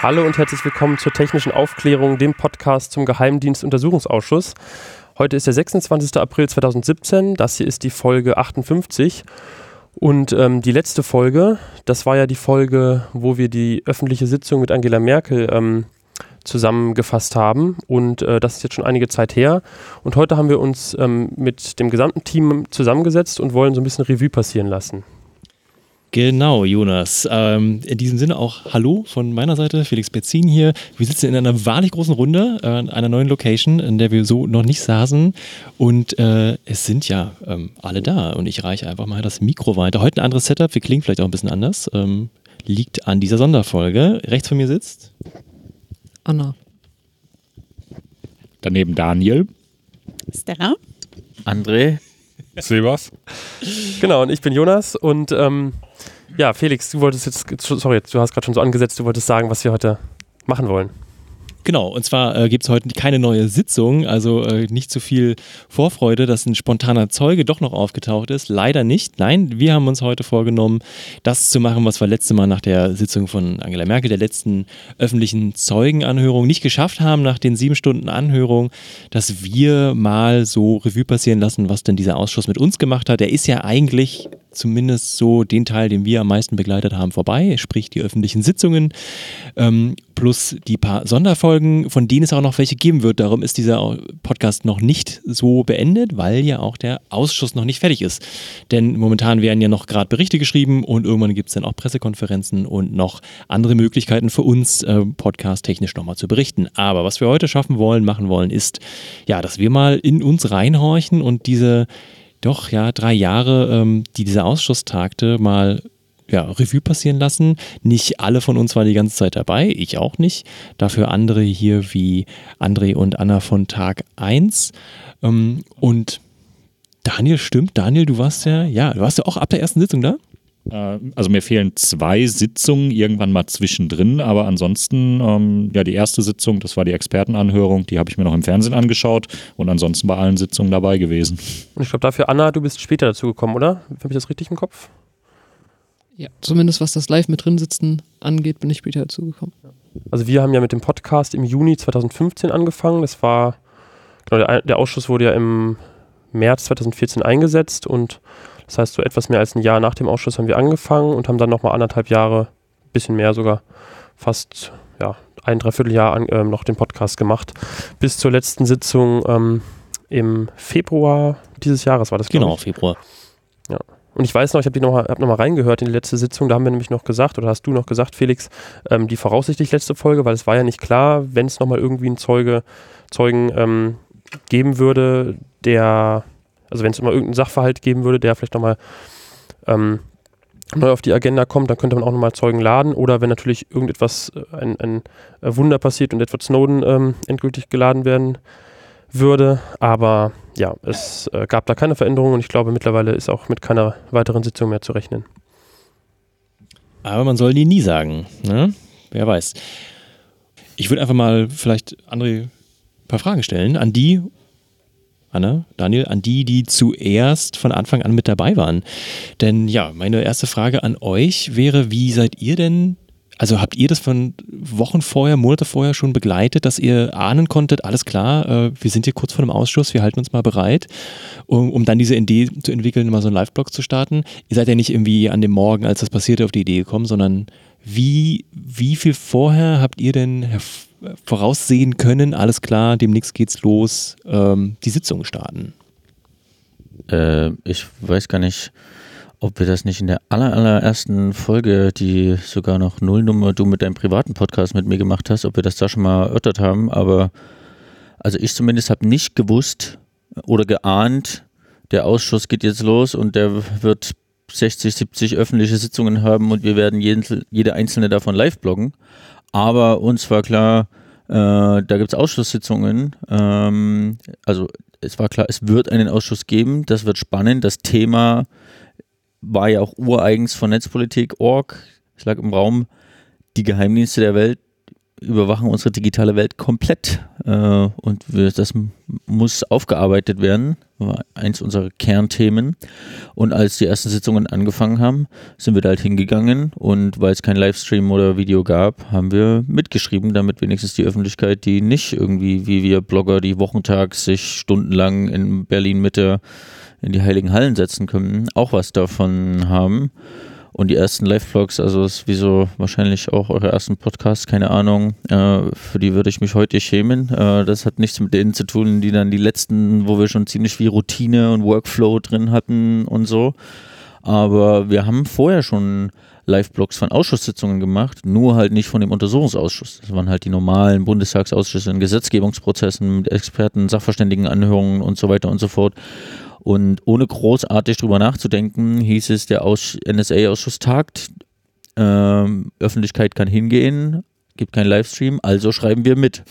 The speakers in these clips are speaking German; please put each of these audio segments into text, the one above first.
Hallo und herzlich willkommen zur technischen Aufklärung, dem Podcast zum Geheimdienstuntersuchungsausschuss. Heute ist der 26. April 2017. Das hier ist die Folge 58. Und ähm, die letzte Folge, das war ja die Folge, wo wir die öffentliche Sitzung mit Angela Merkel ähm, zusammengefasst haben. Und äh, das ist jetzt schon einige Zeit her. Und heute haben wir uns ähm, mit dem gesamten Team zusammengesetzt und wollen so ein bisschen Revue passieren lassen. Genau, Jonas. Ähm, in diesem Sinne auch Hallo von meiner Seite, Felix Betzin hier. Wir sitzen in einer wahrlich großen Runde, äh, einer neuen Location, in der wir so noch nicht saßen. Und äh, es sind ja ähm, alle da. Und ich reiche einfach mal das Mikro weiter. Heute ein anderes Setup, wir klingen vielleicht auch ein bisschen anders. Ähm, liegt an dieser Sonderfolge. Rechts von mir sitzt Anna. Daneben Daniel. Stella. André. Sebas. Genau, und ich bin Jonas und ähm, ja, Felix, du wolltest jetzt, sorry, du hast gerade schon so angesetzt, du wolltest sagen, was wir heute machen wollen. Genau, und zwar äh, gibt es heute keine neue Sitzung, also äh, nicht zu viel Vorfreude, dass ein spontaner Zeuge doch noch aufgetaucht ist. Leider nicht. Nein, wir haben uns heute vorgenommen, das zu machen, was wir letzte Mal nach der Sitzung von Angela Merkel, der letzten öffentlichen Zeugenanhörung, nicht geschafft haben, nach den sieben Stunden Anhörung, dass wir mal so Revue passieren lassen, was denn dieser Ausschuss mit uns gemacht hat. Der ist ja eigentlich zumindest so den Teil, den wir am meisten begleitet haben, vorbei, sprich die öffentlichen Sitzungen ähm, plus die paar Sonderfolgen, von denen es auch noch welche geben wird. Darum ist dieser Podcast noch nicht so beendet, weil ja auch der Ausschuss noch nicht fertig ist. Denn momentan werden ja noch gerade Berichte geschrieben und irgendwann gibt es dann auch Pressekonferenzen und noch andere Möglichkeiten für uns, äh, podcast-technisch nochmal zu berichten. Aber was wir heute schaffen wollen, machen wollen, ist, ja, dass wir mal in uns reinhorchen und diese doch, ja, drei Jahre, ähm, die dieser Ausschuss tagte, mal ja, Revue passieren lassen. Nicht alle von uns waren die ganze Zeit dabei, ich auch nicht. Dafür andere hier wie André und Anna von Tag 1. Ähm, und Daniel, stimmt, Daniel, du warst ja, ja, du warst ja auch ab der ersten Sitzung da? Äh, also mir fehlen zwei Sitzungen irgendwann mal zwischendrin, aber ansonsten, ähm, ja, die erste Sitzung, das war die Expertenanhörung, die habe ich mir noch im Fernsehen angeschaut und ansonsten bei allen Sitzungen dabei gewesen. Und ich glaube dafür, Anna, du bist später dazu gekommen, oder? Habe ich das richtig im Kopf? Ja, zumindest was das Live mit drin sitzen angeht, bin ich später dazu gekommen. Also wir haben ja mit dem Podcast im Juni 2015 angefangen. Das war, genau, der, der Ausschuss wurde ja im März 2014 eingesetzt und das heißt, so etwas mehr als ein Jahr nach dem Ausschuss haben wir angefangen und haben dann nochmal anderthalb Jahre, bisschen mehr sogar, fast ja, ein Dreivierteljahr an, äh, noch den Podcast gemacht. Bis zur letzten Sitzung ähm, im Februar dieses Jahres war das, Genau, ich. Februar. Ja. Und ich weiß noch, ich habe noch, hab noch mal reingehört in die letzte Sitzung, da haben wir nämlich noch gesagt, oder hast du noch gesagt, Felix, ähm, die voraussichtlich letzte Folge, weil es war ja nicht klar, wenn es nochmal irgendwie einen Zeuge, Zeugen ähm, geben würde, der also wenn es immer irgendeinen Sachverhalt geben würde, der vielleicht nochmal ähm, neu auf die Agenda kommt, dann könnte man auch nochmal Zeugen laden. Oder wenn natürlich irgendetwas, äh, ein, ein Wunder passiert und Edward Snowden ähm, endgültig geladen werden würde. Aber ja, es äh, gab da keine Veränderungen und ich glaube, mittlerweile ist auch mit keiner weiteren Sitzung mehr zu rechnen. Aber man soll die nie sagen. Ne? Wer weiß. Ich würde einfach mal vielleicht André ein paar Fragen stellen an die Anne, Daniel, an die, die zuerst von Anfang an mit dabei waren. Denn ja, meine erste Frage an euch wäre, wie seid ihr denn, also habt ihr das von Wochen vorher, Monate vorher schon begleitet, dass ihr ahnen konntet, alles klar, äh, wir sind hier kurz vor dem Ausschuss, wir halten uns mal bereit, um, um dann diese Idee zu entwickeln, mal so einen Live-Blog zu starten? Ihr seid ja nicht irgendwie an dem Morgen, als das passierte, auf die Idee gekommen, sondern wie, wie viel vorher habt ihr denn hervorgehoben? Voraussehen können, alles klar, demnächst geht's los, ähm, die Sitzung starten? Äh, ich weiß gar nicht, ob wir das nicht in der aller, allerersten Folge, die sogar noch Nullnummer du mit deinem privaten Podcast mit mir gemacht hast, ob wir das da schon mal erörtert haben, aber also ich zumindest habe nicht gewusst oder geahnt, der Ausschuss geht jetzt los und der wird 60, 70 öffentliche Sitzungen haben und wir werden jeden, jede einzelne davon live bloggen. Aber uns war klar, äh, da gibt es Ausschusssitzungen. Ähm, also es war klar, es wird einen Ausschuss geben. Das wird spannend. Das Thema war ja auch ureigens von Netzpolitik.org. Es lag im Raum, die Geheimdienste der Welt überwachen unsere digitale Welt komplett. Äh, und wir, das muss aufgearbeitet werden. War eins unserer Kernthemen. Und als die ersten Sitzungen angefangen haben, sind wir da halt hingegangen und weil es kein Livestream oder Video gab, haben wir mitgeschrieben, damit wenigstens die Öffentlichkeit, die nicht irgendwie wie wir Blogger, die wochentags sich stundenlang in Berlin Mitte in die heiligen Hallen setzen können, auch was davon haben. Und die ersten Live-Vlogs, also ist wie so wahrscheinlich auch eure ersten Podcasts, keine Ahnung, äh, für die würde ich mich heute schämen. Äh, das hat nichts mit denen zu tun, die dann die letzten, wo wir schon ziemlich viel Routine und Workflow drin hatten und so. Aber wir haben vorher schon Live-Blogs von Ausschusssitzungen gemacht, nur halt nicht von dem Untersuchungsausschuss. Das waren halt die normalen Bundestagsausschüsse in Gesetzgebungsprozessen mit Experten, Sachverständigenanhörungen und so weiter und so fort. Und ohne großartig drüber nachzudenken, hieß es, der NSA-Ausschuss tagt, ähm, Öffentlichkeit kann hingehen, gibt keinen Livestream, also schreiben wir mit.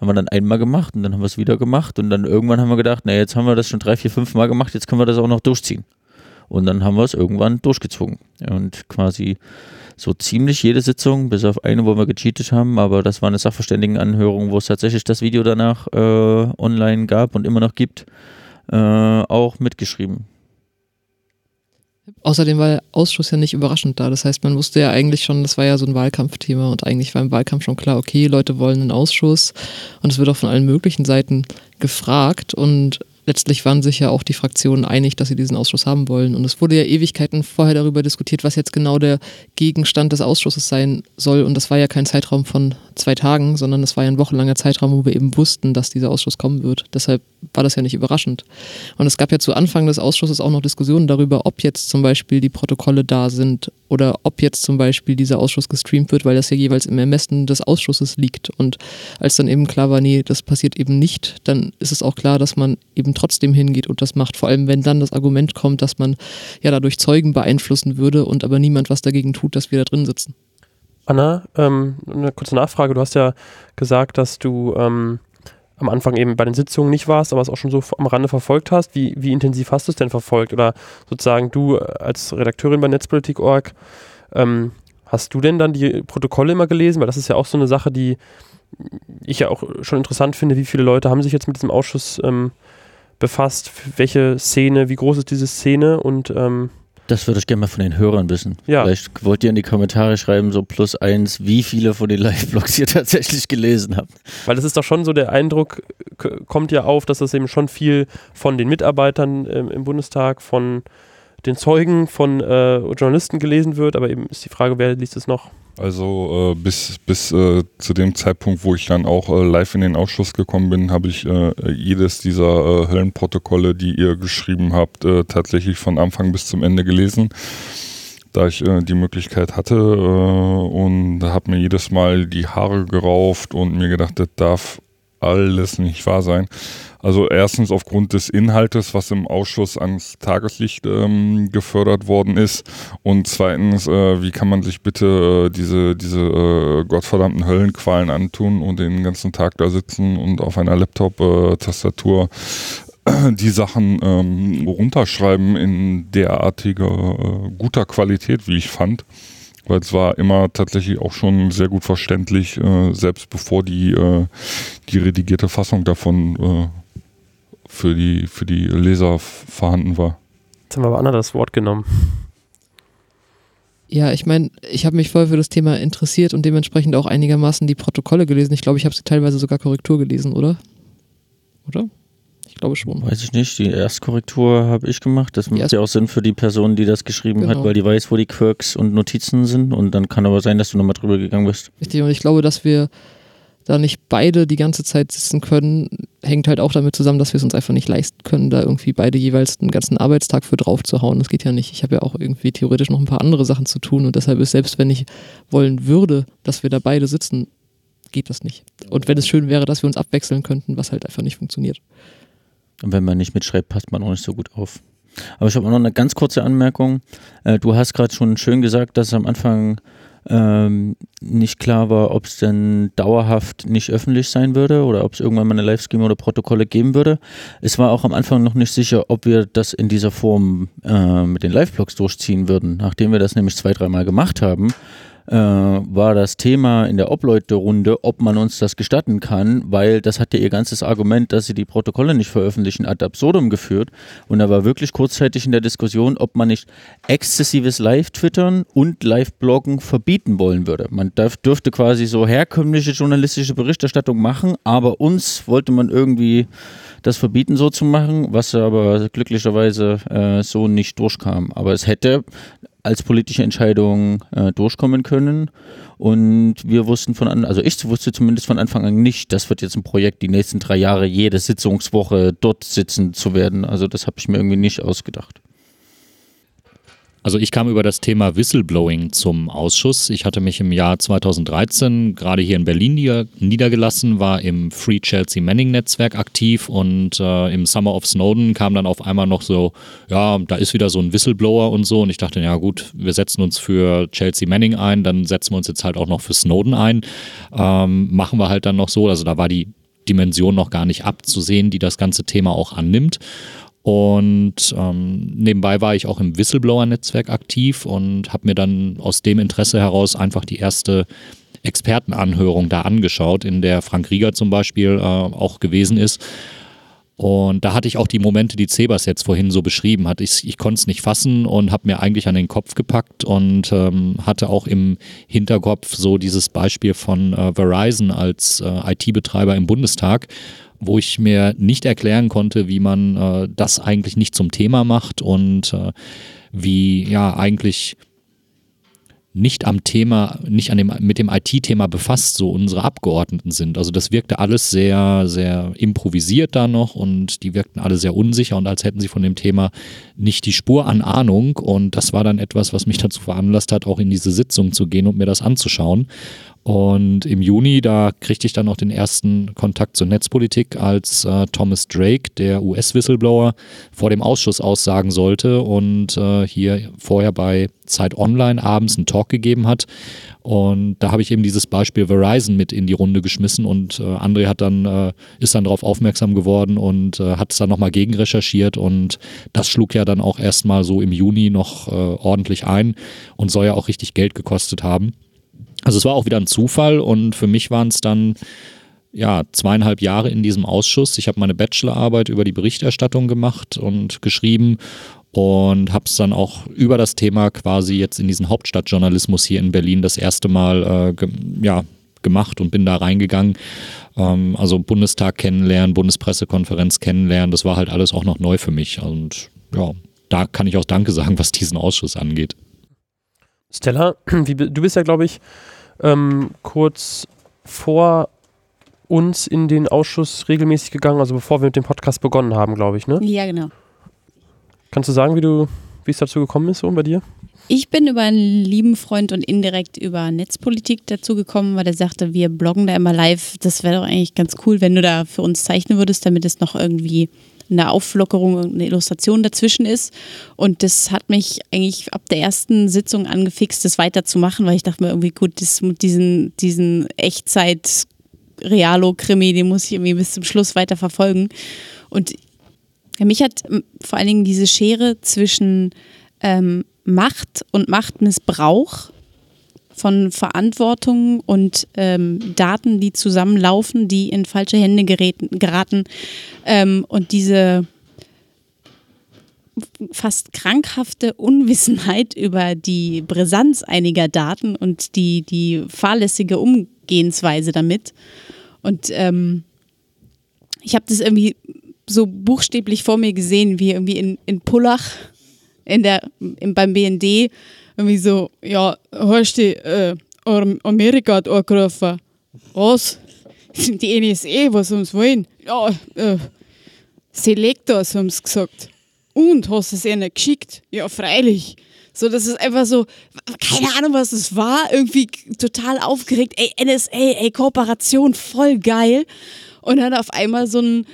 Haben wir dann einmal gemacht und dann haben wir es wieder gemacht und dann irgendwann haben wir gedacht, na jetzt haben wir das schon drei, vier, fünf Mal gemacht, jetzt können wir das auch noch durchziehen. Und dann haben wir es irgendwann durchgezogen. Und quasi so ziemlich jede Sitzung, bis auf eine, wo wir gecheatet haben, aber das war eine Sachverständigenanhörung, wo es tatsächlich das Video danach äh, online gab und immer noch gibt äh, auch mitgeschrieben. Außerdem war der Ausschuss ja nicht überraschend da. Das heißt, man wusste ja eigentlich schon, das war ja so ein Wahlkampfthema und eigentlich war im Wahlkampf schon klar, okay, Leute wollen einen Ausschuss und es wird auch von allen möglichen Seiten gefragt und letztlich waren sich ja auch die Fraktionen einig, dass sie diesen Ausschuss haben wollen. Und es wurde ja Ewigkeiten vorher darüber diskutiert, was jetzt genau der Gegenstand des Ausschusses sein soll. Und das war ja kein Zeitraum von zwei Tagen, sondern es war ja ein wochenlanger Zeitraum, wo wir eben wussten, dass dieser Ausschuss kommen wird. Deshalb war das ja nicht überraschend. Und es gab ja zu Anfang des Ausschusses auch noch Diskussionen darüber, ob jetzt zum Beispiel die Protokolle da sind oder ob jetzt zum Beispiel dieser Ausschuss gestreamt wird, weil das ja jeweils im Ermessen des Ausschusses liegt. Und als dann eben klar war, nee, das passiert eben nicht, dann ist es auch klar, dass man eben trotzdem hingeht und das macht. Vor allem, wenn dann das Argument kommt, dass man ja dadurch Zeugen beeinflussen würde und aber niemand was dagegen tut, dass wir da drin sitzen. Anna, ähm, eine kurze Nachfrage. Du hast ja gesagt, dass du ähm, am Anfang eben bei den Sitzungen nicht warst, aber es auch schon so am Rande verfolgt hast. Wie, wie intensiv hast du es denn verfolgt? Oder sozusagen du als Redakteurin bei Netzpolitik.org, ähm, hast du denn dann die Protokolle immer gelesen? Weil das ist ja auch so eine Sache, die ich ja auch schon interessant finde. Wie viele Leute haben sich jetzt mit diesem Ausschuss ähm, befasst? Welche Szene, wie groß ist diese Szene? Und ähm, das würde ich gerne mal von den Hörern wissen. Ja. Vielleicht wollt ihr in die Kommentare schreiben, so plus eins, wie viele von den Live-Blogs ihr tatsächlich gelesen habt. Weil es ist doch schon so, der Eindruck kommt ja auf, dass das eben schon viel von den Mitarbeitern ähm, im Bundestag, von den Zeugen, von äh, Journalisten gelesen wird, aber eben ist die Frage, wer liest es noch? Also äh, bis, bis äh, zu dem Zeitpunkt, wo ich dann auch äh, live in den Ausschuss gekommen bin, habe ich äh, jedes dieser äh, Höllenprotokolle, die ihr geschrieben habt, äh, tatsächlich von Anfang bis zum Ende gelesen, da ich die Möglichkeit hatte und habe mir jedes Mal die Haare gerauft und mir gedacht, das darf alles nicht wahr sein. Also erstens aufgrund des Inhaltes, was im Ausschuss ans Tageslicht ähm, gefördert worden ist. Und zweitens, äh, wie kann man sich bitte äh, diese, diese äh, gottverdammten Höllenqualen antun und den ganzen Tag da sitzen und auf einer Laptop-Tastatur äh, die Sachen ähm, runterschreiben in derartiger äh, guter Qualität, wie ich fand weil es war immer tatsächlich auch schon sehr gut verständlich, äh, selbst bevor die, äh, die redigierte Fassung davon äh, für die, für die Leser vorhanden war. Jetzt haben wir aber Anna das Wort genommen. Ja, ich meine, ich habe mich voll für das Thema interessiert und dementsprechend auch einigermaßen die Protokolle gelesen. Ich glaube, ich habe sie teilweise sogar Korrektur gelesen, oder? Oder? Ich glaube schon. Weiß ich nicht. Die Erstkorrektur habe ich gemacht. Das macht ja auch Sinn für die Person, die das geschrieben genau. hat, weil die weiß, wo die Quirks und Notizen sind. Und dann kann aber sein, dass du nochmal drüber gegangen bist. Richtig, und ich glaube, dass wir da nicht beide die ganze Zeit sitzen können, hängt halt auch damit zusammen, dass wir es uns einfach nicht leisten können, da irgendwie beide jeweils einen ganzen Arbeitstag für drauf zu hauen. Das geht ja nicht. Ich habe ja auch irgendwie theoretisch noch ein paar andere Sachen zu tun und deshalb ist, selbst wenn ich wollen würde, dass wir da beide sitzen, geht das nicht. Und wenn es schön wäre, dass wir uns abwechseln könnten, was halt einfach nicht funktioniert. Und wenn man nicht mitschreibt, passt man auch nicht so gut auf. Aber ich habe auch noch eine ganz kurze Anmerkung. Äh, du hast gerade schon schön gesagt, dass am Anfang ähm, nicht klar war, ob es denn dauerhaft nicht öffentlich sein würde oder ob es irgendwann mal eine Livestream oder Protokolle geben würde. Es war auch am Anfang noch nicht sicher, ob wir das in dieser Form äh, mit den Live-Blogs durchziehen würden. Nachdem wir das nämlich zwei, dreimal gemacht haben, äh, war das Thema in der Obleute-Runde, ob man uns das gestatten kann, weil das hat ja ihr ganzes Argument, dass sie die Protokolle nicht veröffentlichen, ad absurdum geführt. Und da war wirklich kurzzeitig in der Diskussion, ob man nicht exzessives Live-Twittern und Live-Bloggen verbieten wollen würde. Man darf, dürfte quasi so herkömmliche journalistische Berichterstattung machen, aber uns wollte man irgendwie das verbieten, so zu machen, was aber glücklicherweise äh, so nicht durchkam. Aber es hätte als politische Entscheidung äh, durchkommen können. Und wir wussten von an, also ich wusste zumindest von Anfang an nicht, das wird jetzt ein Projekt, die nächsten drei Jahre jede Sitzungswoche dort sitzen zu werden. Also das habe ich mir irgendwie nicht ausgedacht. Also ich kam über das Thema Whistleblowing zum Ausschuss. Ich hatte mich im Jahr 2013 gerade hier in Berlin niedergelassen, war im Free Chelsea Manning Netzwerk aktiv und äh, im Summer of Snowden kam dann auf einmal noch so, ja, da ist wieder so ein Whistleblower und so und ich dachte, ja gut, wir setzen uns für Chelsea Manning ein, dann setzen wir uns jetzt halt auch noch für Snowden ein. Ähm, machen wir halt dann noch so, also da war die Dimension noch gar nicht abzusehen, die das ganze Thema auch annimmt. Und ähm, nebenbei war ich auch im Whistleblower-Netzwerk aktiv und habe mir dann aus dem Interesse heraus einfach die erste Expertenanhörung da angeschaut, in der Frank Rieger zum Beispiel äh, auch gewesen ist. Und da hatte ich auch die Momente, die Zebas jetzt vorhin so beschrieben hat. Ich, ich konnte es nicht fassen und habe mir eigentlich an den Kopf gepackt und ähm, hatte auch im Hinterkopf so dieses Beispiel von äh, Verizon als äh, IT-Betreiber im Bundestag wo ich mir nicht erklären konnte, wie man äh, das eigentlich nicht zum Thema macht und äh, wie ja eigentlich nicht am Thema, nicht an dem, mit dem IT-Thema befasst, so unsere Abgeordneten sind. Also das wirkte alles sehr, sehr improvisiert da noch und die wirkten alle sehr unsicher und als hätten sie von dem Thema nicht die Spur an Ahnung. Und das war dann etwas, was mich dazu veranlasst hat, auch in diese Sitzung zu gehen und mir das anzuschauen. Und im Juni, da kriegte ich dann auch den ersten Kontakt zur Netzpolitik, als äh, Thomas Drake, der US-Whistleblower, vor dem Ausschuss aussagen sollte und äh, hier vorher bei Zeit Online abends einen Talk gegeben hat. Und da habe ich eben dieses Beispiel Verizon mit in die Runde geschmissen und äh, André hat dann, äh, ist dann darauf aufmerksam geworden und äh, hat es dann nochmal gegenrecherchiert und das schlug ja dann auch erstmal so im Juni noch äh, ordentlich ein und soll ja auch richtig Geld gekostet haben. Also es war auch wieder ein Zufall und für mich waren es dann ja zweieinhalb Jahre in diesem Ausschuss. Ich habe meine Bachelorarbeit über die Berichterstattung gemacht und geschrieben und habe es dann auch über das Thema quasi jetzt in diesen Hauptstadtjournalismus hier in Berlin das erste Mal äh, ge ja, gemacht und bin da reingegangen. Ähm, also Bundestag kennenlernen, Bundespressekonferenz kennenlernen, das war halt alles auch noch neu für mich. Und ja, da kann ich auch Danke sagen, was diesen Ausschuss angeht. Stella, wie, du bist ja, glaube ich, ähm, kurz vor uns in den Ausschuss regelmäßig gegangen, also bevor wir mit dem Podcast begonnen haben, glaube ich, ne? Ja, genau. Kannst du sagen, wie du, wie es dazu gekommen ist so bei dir? Ich bin über einen lieben Freund und indirekt über Netzpolitik dazu gekommen, weil er sagte, wir bloggen da immer live. Das wäre doch eigentlich ganz cool, wenn du da für uns zeichnen würdest, damit es noch irgendwie eine Auflockerung und eine Illustration dazwischen ist. Und das hat mich eigentlich ab der ersten Sitzung angefixt, das weiterzumachen, weil ich dachte mir irgendwie, gut, das, diesen, diesen Echtzeit- Realo-Krimi, den muss ich irgendwie bis zum Schluss weiter verfolgen. Und mich hat vor allen Dingen diese Schere zwischen ähm, Macht und Machtmissbrauch von Verantwortung und ähm, Daten, die zusammenlaufen, die in falsche Hände geräten, geraten. Ähm, und diese fast krankhafte Unwissenheit über die Brisanz einiger Daten und die, die fahrlässige Umgehensweise damit. Und ähm, ich habe das irgendwie so buchstäblich vor mir gesehen, wie irgendwie in, in Pullach in der, in, beim BND irgendwie so, ja, hörst du, äh, Amerika angerufen. Was? Die NSA, was haben sie wollen? Ja, äh, Selectors haben sie gesagt. Und hast du es ihnen geschickt? Ja, freilich. So, das ist einfach so, keine Ahnung, was es war, irgendwie total aufgeregt. Ey, NSA, ey, Kooperation, voll geil. Und dann auf einmal so ein,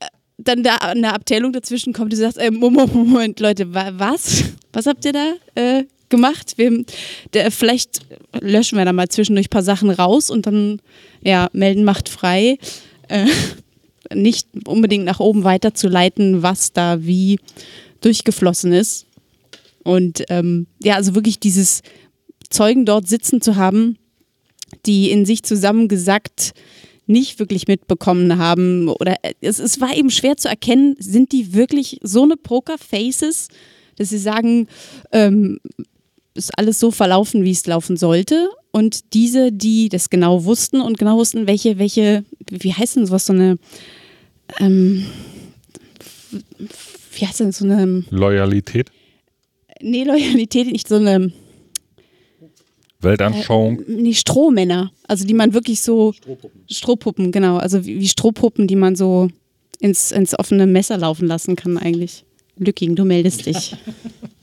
äh, dann da eine Abteilung dazwischen kommt, die sagt, ey, Moment, Moment, Leute, was? Was habt ihr da äh, gemacht. Wir, der, vielleicht löschen wir da mal zwischendurch ein paar Sachen raus und dann ja, melden macht frei. Äh, nicht unbedingt nach oben weiterzuleiten, was da wie durchgeflossen ist. Und ähm, ja, also wirklich dieses Zeugen dort sitzen zu haben, die in sich zusammengesackt nicht wirklich mitbekommen haben oder äh, es, es war eben schwer zu erkennen, sind die wirklich so eine Pokerfaces, dass sie sagen, ähm, ist alles so verlaufen, wie es laufen sollte. Und diese, die das genau wussten und genau wussten, welche, welche, wie heißt denn sowas, so eine, ähm, wie heißt denn so eine Loyalität, Nee, Loyalität nicht so eine. Weltanschauung. Äh, nee, Strohmänner. Also die man wirklich so. Strohpuppen. Strohpuppen, genau. Also wie, wie Strohpuppen, die man so ins, ins offene Messer laufen lassen kann, eigentlich. Lücking, du meldest dich.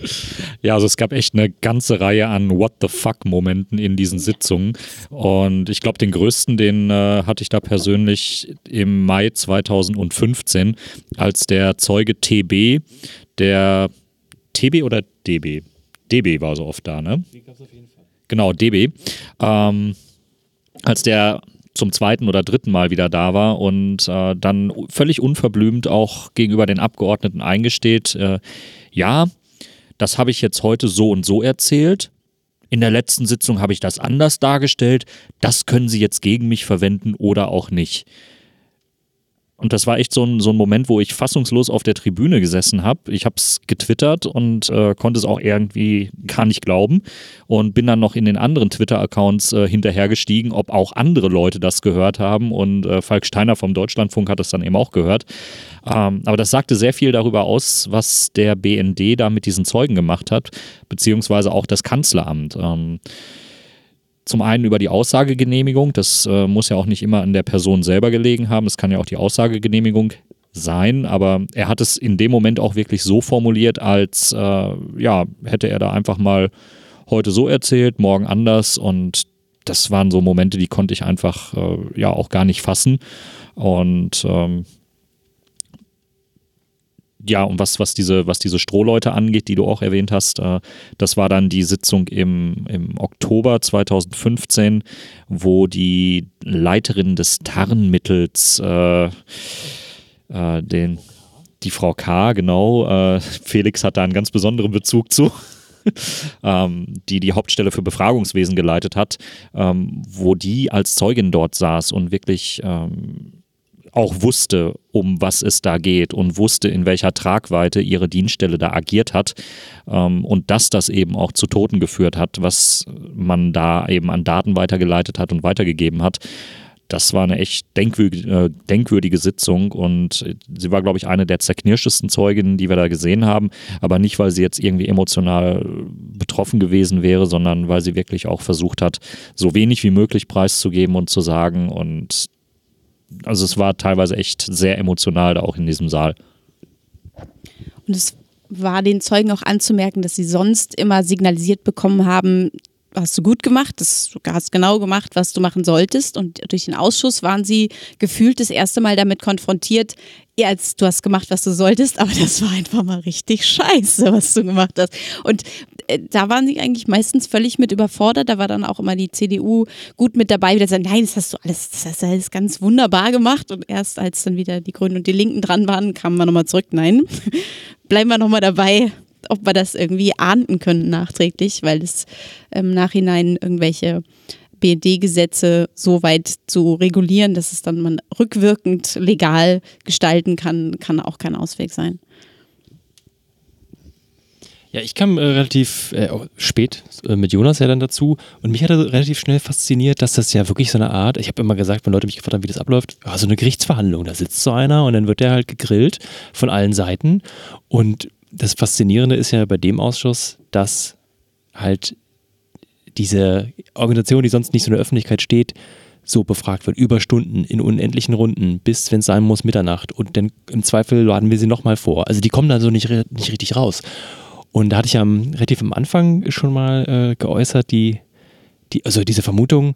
Ja, also es gab echt eine ganze Reihe an What the fuck-Momenten in diesen Sitzungen. Und ich glaube, den größten, den äh, hatte ich da persönlich im Mai 2015, als der Zeuge TB, der TB oder DB? DB war so oft da, ne? Genau, DB. Ähm, als der zum zweiten oder dritten Mal wieder da war und äh, dann völlig unverblümt auch gegenüber den Abgeordneten eingesteht, äh, ja, das habe ich jetzt heute so und so erzählt. In der letzten Sitzung habe ich das anders dargestellt. Das können Sie jetzt gegen mich verwenden oder auch nicht. Und das war echt so ein, so ein Moment, wo ich fassungslos auf der Tribüne gesessen habe. Ich habe es getwittert und äh, konnte es auch irgendwie gar nicht glauben und bin dann noch in den anderen Twitter-Accounts äh, hinterhergestiegen, ob auch andere Leute das gehört haben. Und äh, Falk Steiner vom Deutschlandfunk hat das dann eben auch gehört. Ähm, aber das sagte sehr viel darüber aus, was der BND da mit diesen Zeugen gemacht hat, beziehungsweise auch das Kanzleramt. Ähm, zum einen über die Aussagegenehmigung, das äh, muss ja auch nicht immer an der Person selber gelegen haben, es kann ja auch die Aussagegenehmigung sein, aber er hat es in dem Moment auch wirklich so formuliert, als äh, ja, hätte er da einfach mal heute so erzählt, morgen anders und das waren so Momente, die konnte ich einfach äh, ja auch gar nicht fassen und ähm, ja, und was, was, diese, was diese Strohleute angeht, die du auch erwähnt hast, äh, das war dann die Sitzung im, im Oktober 2015, wo die Leiterin des Tarnmittels, äh, äh, den, die Frau K., genau, äh, Felix hat da einen ganz besonderen Bezug zu. ähm, die die Hauptstelle für Befragungswesen geleitet hat, ähm, wo die als Zeugin dort saß und wirklich ähm, auch wusste, um was es da geht und wusste, in welcher Tragweite ihre Dienststelle da agiert hat ähm, und dass das eben auch zu Toten geführt hat, was man da eben an Daten weitergeleitet hat und weitergegeben hat. Das war eine echt denkwürdige, äh, denkwürdige Sitzung und sie war, glaube ich, eine der zerknirschtesten Zeuginnen, die wir da gesehen haben. Aber nicht, weil sie jetzt irgendwie emotional betroffen gewesen wäre, sondern weil sie wirklich auch versucht hat, so wenig wie möglich preiszugeben und zu sagen. Und also es war teilweise echt sehr emotional da auch in diesem Saal. Und es war den Zeugen auch anzumerken, dass sie sonst immer signalisiert bekommen haben, hast du gut gemacht, das, du hast genau gemacht, was du machen solltest. Und durch den Ausschuss waren sie gefühlt das erste Mal damit konfrontiert, ja, als du hast gemacht, was du solltest, aber das war einfach mal richtig scheiße, was du gemacht hast. Und äh, da waren sie eigentlich meistens völlig mit überfordert. Da war dann auch immer die CDU gut mit dabei, wieder sagen, nein, das hast du alles, das hast du alles ganz wunderbar gemacht. Und erst als dann wieder die Grünen und die Linken dran waren, kamen wir nochmal zurück, nein, bleiben wir nochmal dabei, ob wir das irgendwie ahnden können nachträglich, weil es im Nachhinein irgendwelche BND-Gesetze so weit zu regulieren, dass es dann man rückwirkend legal gestalten kann, kann auch kein Ausweg sein. Ja, ich kam äh, relativ äh, spät äh, mit Jonas ja dann dazu und mich hat relativ schnell fasziniert, dass das ja wirklich so eine Art, ich habe immer gesagt, wenn Leute mich gefragt haben, wie das abläuft, ja, so eine Gerichtsverhandlung, da sitzt so einer und dann wird der halt gegrillt von allen Seiten und das Faszinierende ist ja bei dem Ausschuss, dass halt diese Organisation, die sonst nicht so in der Öffentlichkeit steht, so befragt wird, über Stunden, in unendlichen Runden, bis, wenn es sein muss, Mitternacht. Und dann im Zweifel laden wir sie nochmal vor. Also die kommen da so nicht, nicht richtig raus. Und da hatte ich ja relativ am Anfang schon mal äh, geäußert, die, die, also diese Vermutung,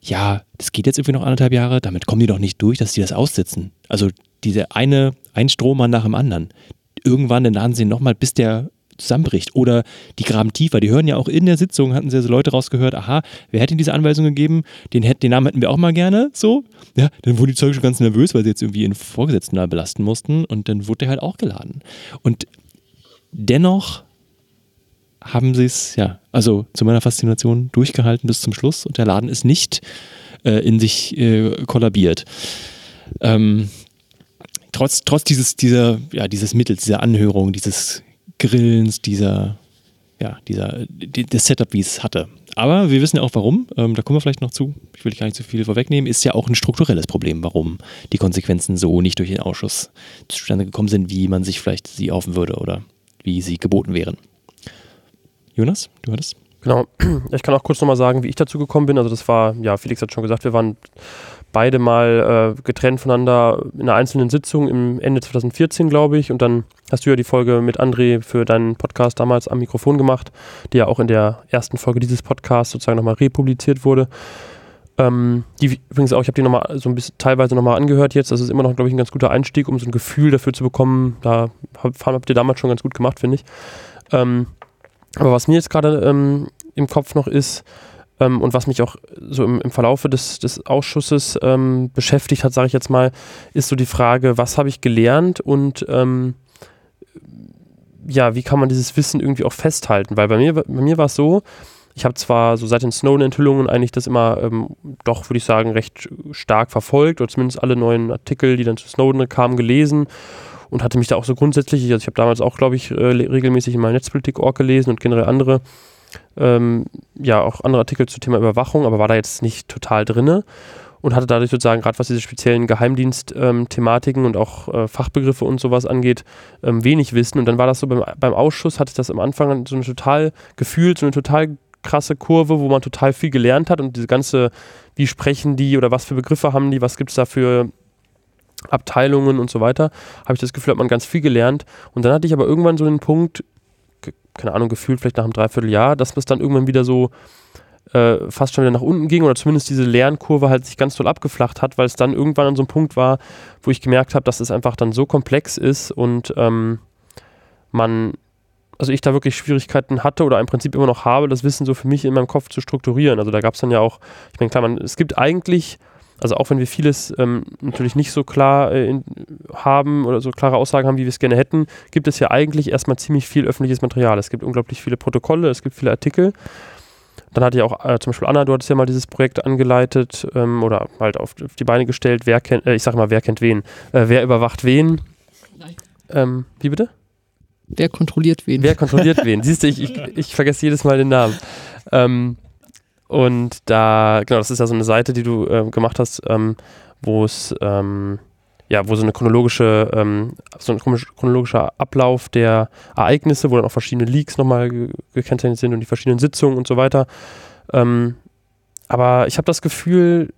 ja, das geht jetzt irgendwie noch anderthalb Jahre, damit kommen die doch nicht durch, dass die das aussitzen. Also diese eine, ein Strohmann nach dem anderen. Irgendwann, dann laden sie nochmal, bis der zusammenbricht. Oder die graben tiefer. Die hören ja auch in der Sitzung, hatten sie so Leute rausgehört, aha, wer hätte diese Anweisung gegeben? Den, den Namen hätten wir auch mal gerne, so. Ja, dann wurden die Zeugen schon ganz nervös, weil sie jetzt irgendwie ihren Vorgesetzten da belasten mussten und dann wurde der halt auch geladen. Und dennoch haben sie es, ja, also zu meiner Faszination durchgehalten bis zum Schluss und der Laden ist nicht äh, in sich äh, kollabiert. Ähm, trotz, trotz dieses, dieser, ja, dieses Mittels, dieser Anhörung, dieses Grillens, dieser, ja, dieser, die, das Setup, wie es hatte. Aber wir wissen ja auch warum, ähm, da kommen wir vielleicht noch zu, ich will gar nicht zu viel vorwegnehmen, ist ja auch ein strukturelles Problem, warum die Konsequenzen so nicht durch den Ausschuss zustande gekommen sind, wie man sich vielleicht sie hoffen würde oder wie sie geboten wären. Jonas, du hattest? Genau. Ich kann auch kurz nochmal sagen, wie ich dazu gekommen bin. Also das war, ja, Felix hat schon gesagt, wir waren beide mal äh, getrennt voneinander in einer einzelnen Sitzung im Ende 2014, glaube ich. Und dann hast du ja die Folge mit André für deinen Podcast damals am Mikrofon gemacht, die ja auch in der ersten Folge dieses Podcasts sozusagen nochmal republiziert wurde. Ähm, die übrigens auch, ich habe die nochmal so ein bisschen teilweise nochmal angehört jetzt. Das ist immer noch, glaube ich, ein ganz guter Einstieg, um so ein Gefühl dafür zu bekommen. Da habt ihr damals schon ganz gut gemacht, finde ich. Ähm, aber was mir jetzt gerade ähm, im Kopf noch ist, ähm, und was mich auch so im, im Verlaufe des, des Ausschusses ähm, beschäftigt hat, sage ich jetzt mal, ist so die Frage, was habe ich gelernt und ähm, ja, wie kann man dieses Wissen irgendwie auch festhalten? Weil bei mir, bei mir war es so, ich habe zwar so seit den Snowden-Enthüllungen eigentlich das immer ähm, doch, würde ich sagen, recht stark verfolgt oder zumindest alle neuen Artikel, die dann zu Snowden kamen, gelesen und hatte mich da auch so grundsätzlich, also ich habe damals auch, glaube ich, äh, regelmäßig in meiner Netzpolitik-Org gelesen und generell andere, ähm, ja, auch andere Artikel zum Thema Überwachung, aber war da jetzt nicht total drinne und hatte dadurch sozusagen, gerade was diese speziellen Geheimdienst-Thematiken ähm, und auch äh, Fachbegriffe und sowas angeht, ähm, wenig Wissen. Und dann war das so beim, beim Ausschuss, hatte ich das am Anfang so eine total gefühlt, so eine total krasse Kurve, wo man total viel gelernt hat und diese ganze, wie sprechen die oder was für Begriffe haben die, was gibt es da für Abteilungen und so weiter, habe ich das Gefühl, hat man ganz viel gelernt. Und dann hatte ich aber irgendwann so den Punkt, keine Ahnung, gefühlt vielleicht nach einem Dreivierteljahr, dass es dann irgendwann wieder so äh, fast schon wieder nach unten ging oder zumindest diese Lernkurve halt sich ganz toll abgeflacht hat, weil es dann irgendwann an so einem Punkt war, wo ich gemerkt habe, dass es einfach dann so komplex ist und ähm, man, also ich da wirklich Schwierigkeiten hatte oder im Prinzip immer noch habe, das Wissen so für mich in meinem Kopf zu strukturieren. Also da gab es dann ja auch, ich meine, klar, man, es gibt eigentlich also auch wenn wir vieles ähm, natürlich nicht so klar äh, in, haben oder so klare Aussagen haben, wie wir es gerne hätten, gibt es ja eigentlich erstmal ziemlich viel öffentliches Material. Es gibt unglaublich viele Protokolle, es gibt viele Artikel. Dann hatte ich auch äh, zum Beispiel Anna, du hattest ja mal dieses Projekt angeleitet ähm, oder halt auf, auf, die Beine gestellt, wer kennt, äh, ich sag mal, wer kennt wen, äh, wer überwacht wen. Ähm, wie bitte? Wer kontrolliert wen? Wer kontrolliert wen? Siehst du, ich, ich, ich vergesse jedes Mal den Namen. Ähm, und da, genau, das ist ja so eine Seite, die du äh, gemacht hast, ähm, wo es, ähm, ja, wo so eine chronologische, ähm, so ein chronologischer Ablauf der Ereignisse, wo dann auch verschiedene Leaks nochmal gekennzeichnet sind und die verschiedenen Sitzungen und so weiter. Ähm, aber ich habe das Gefühl,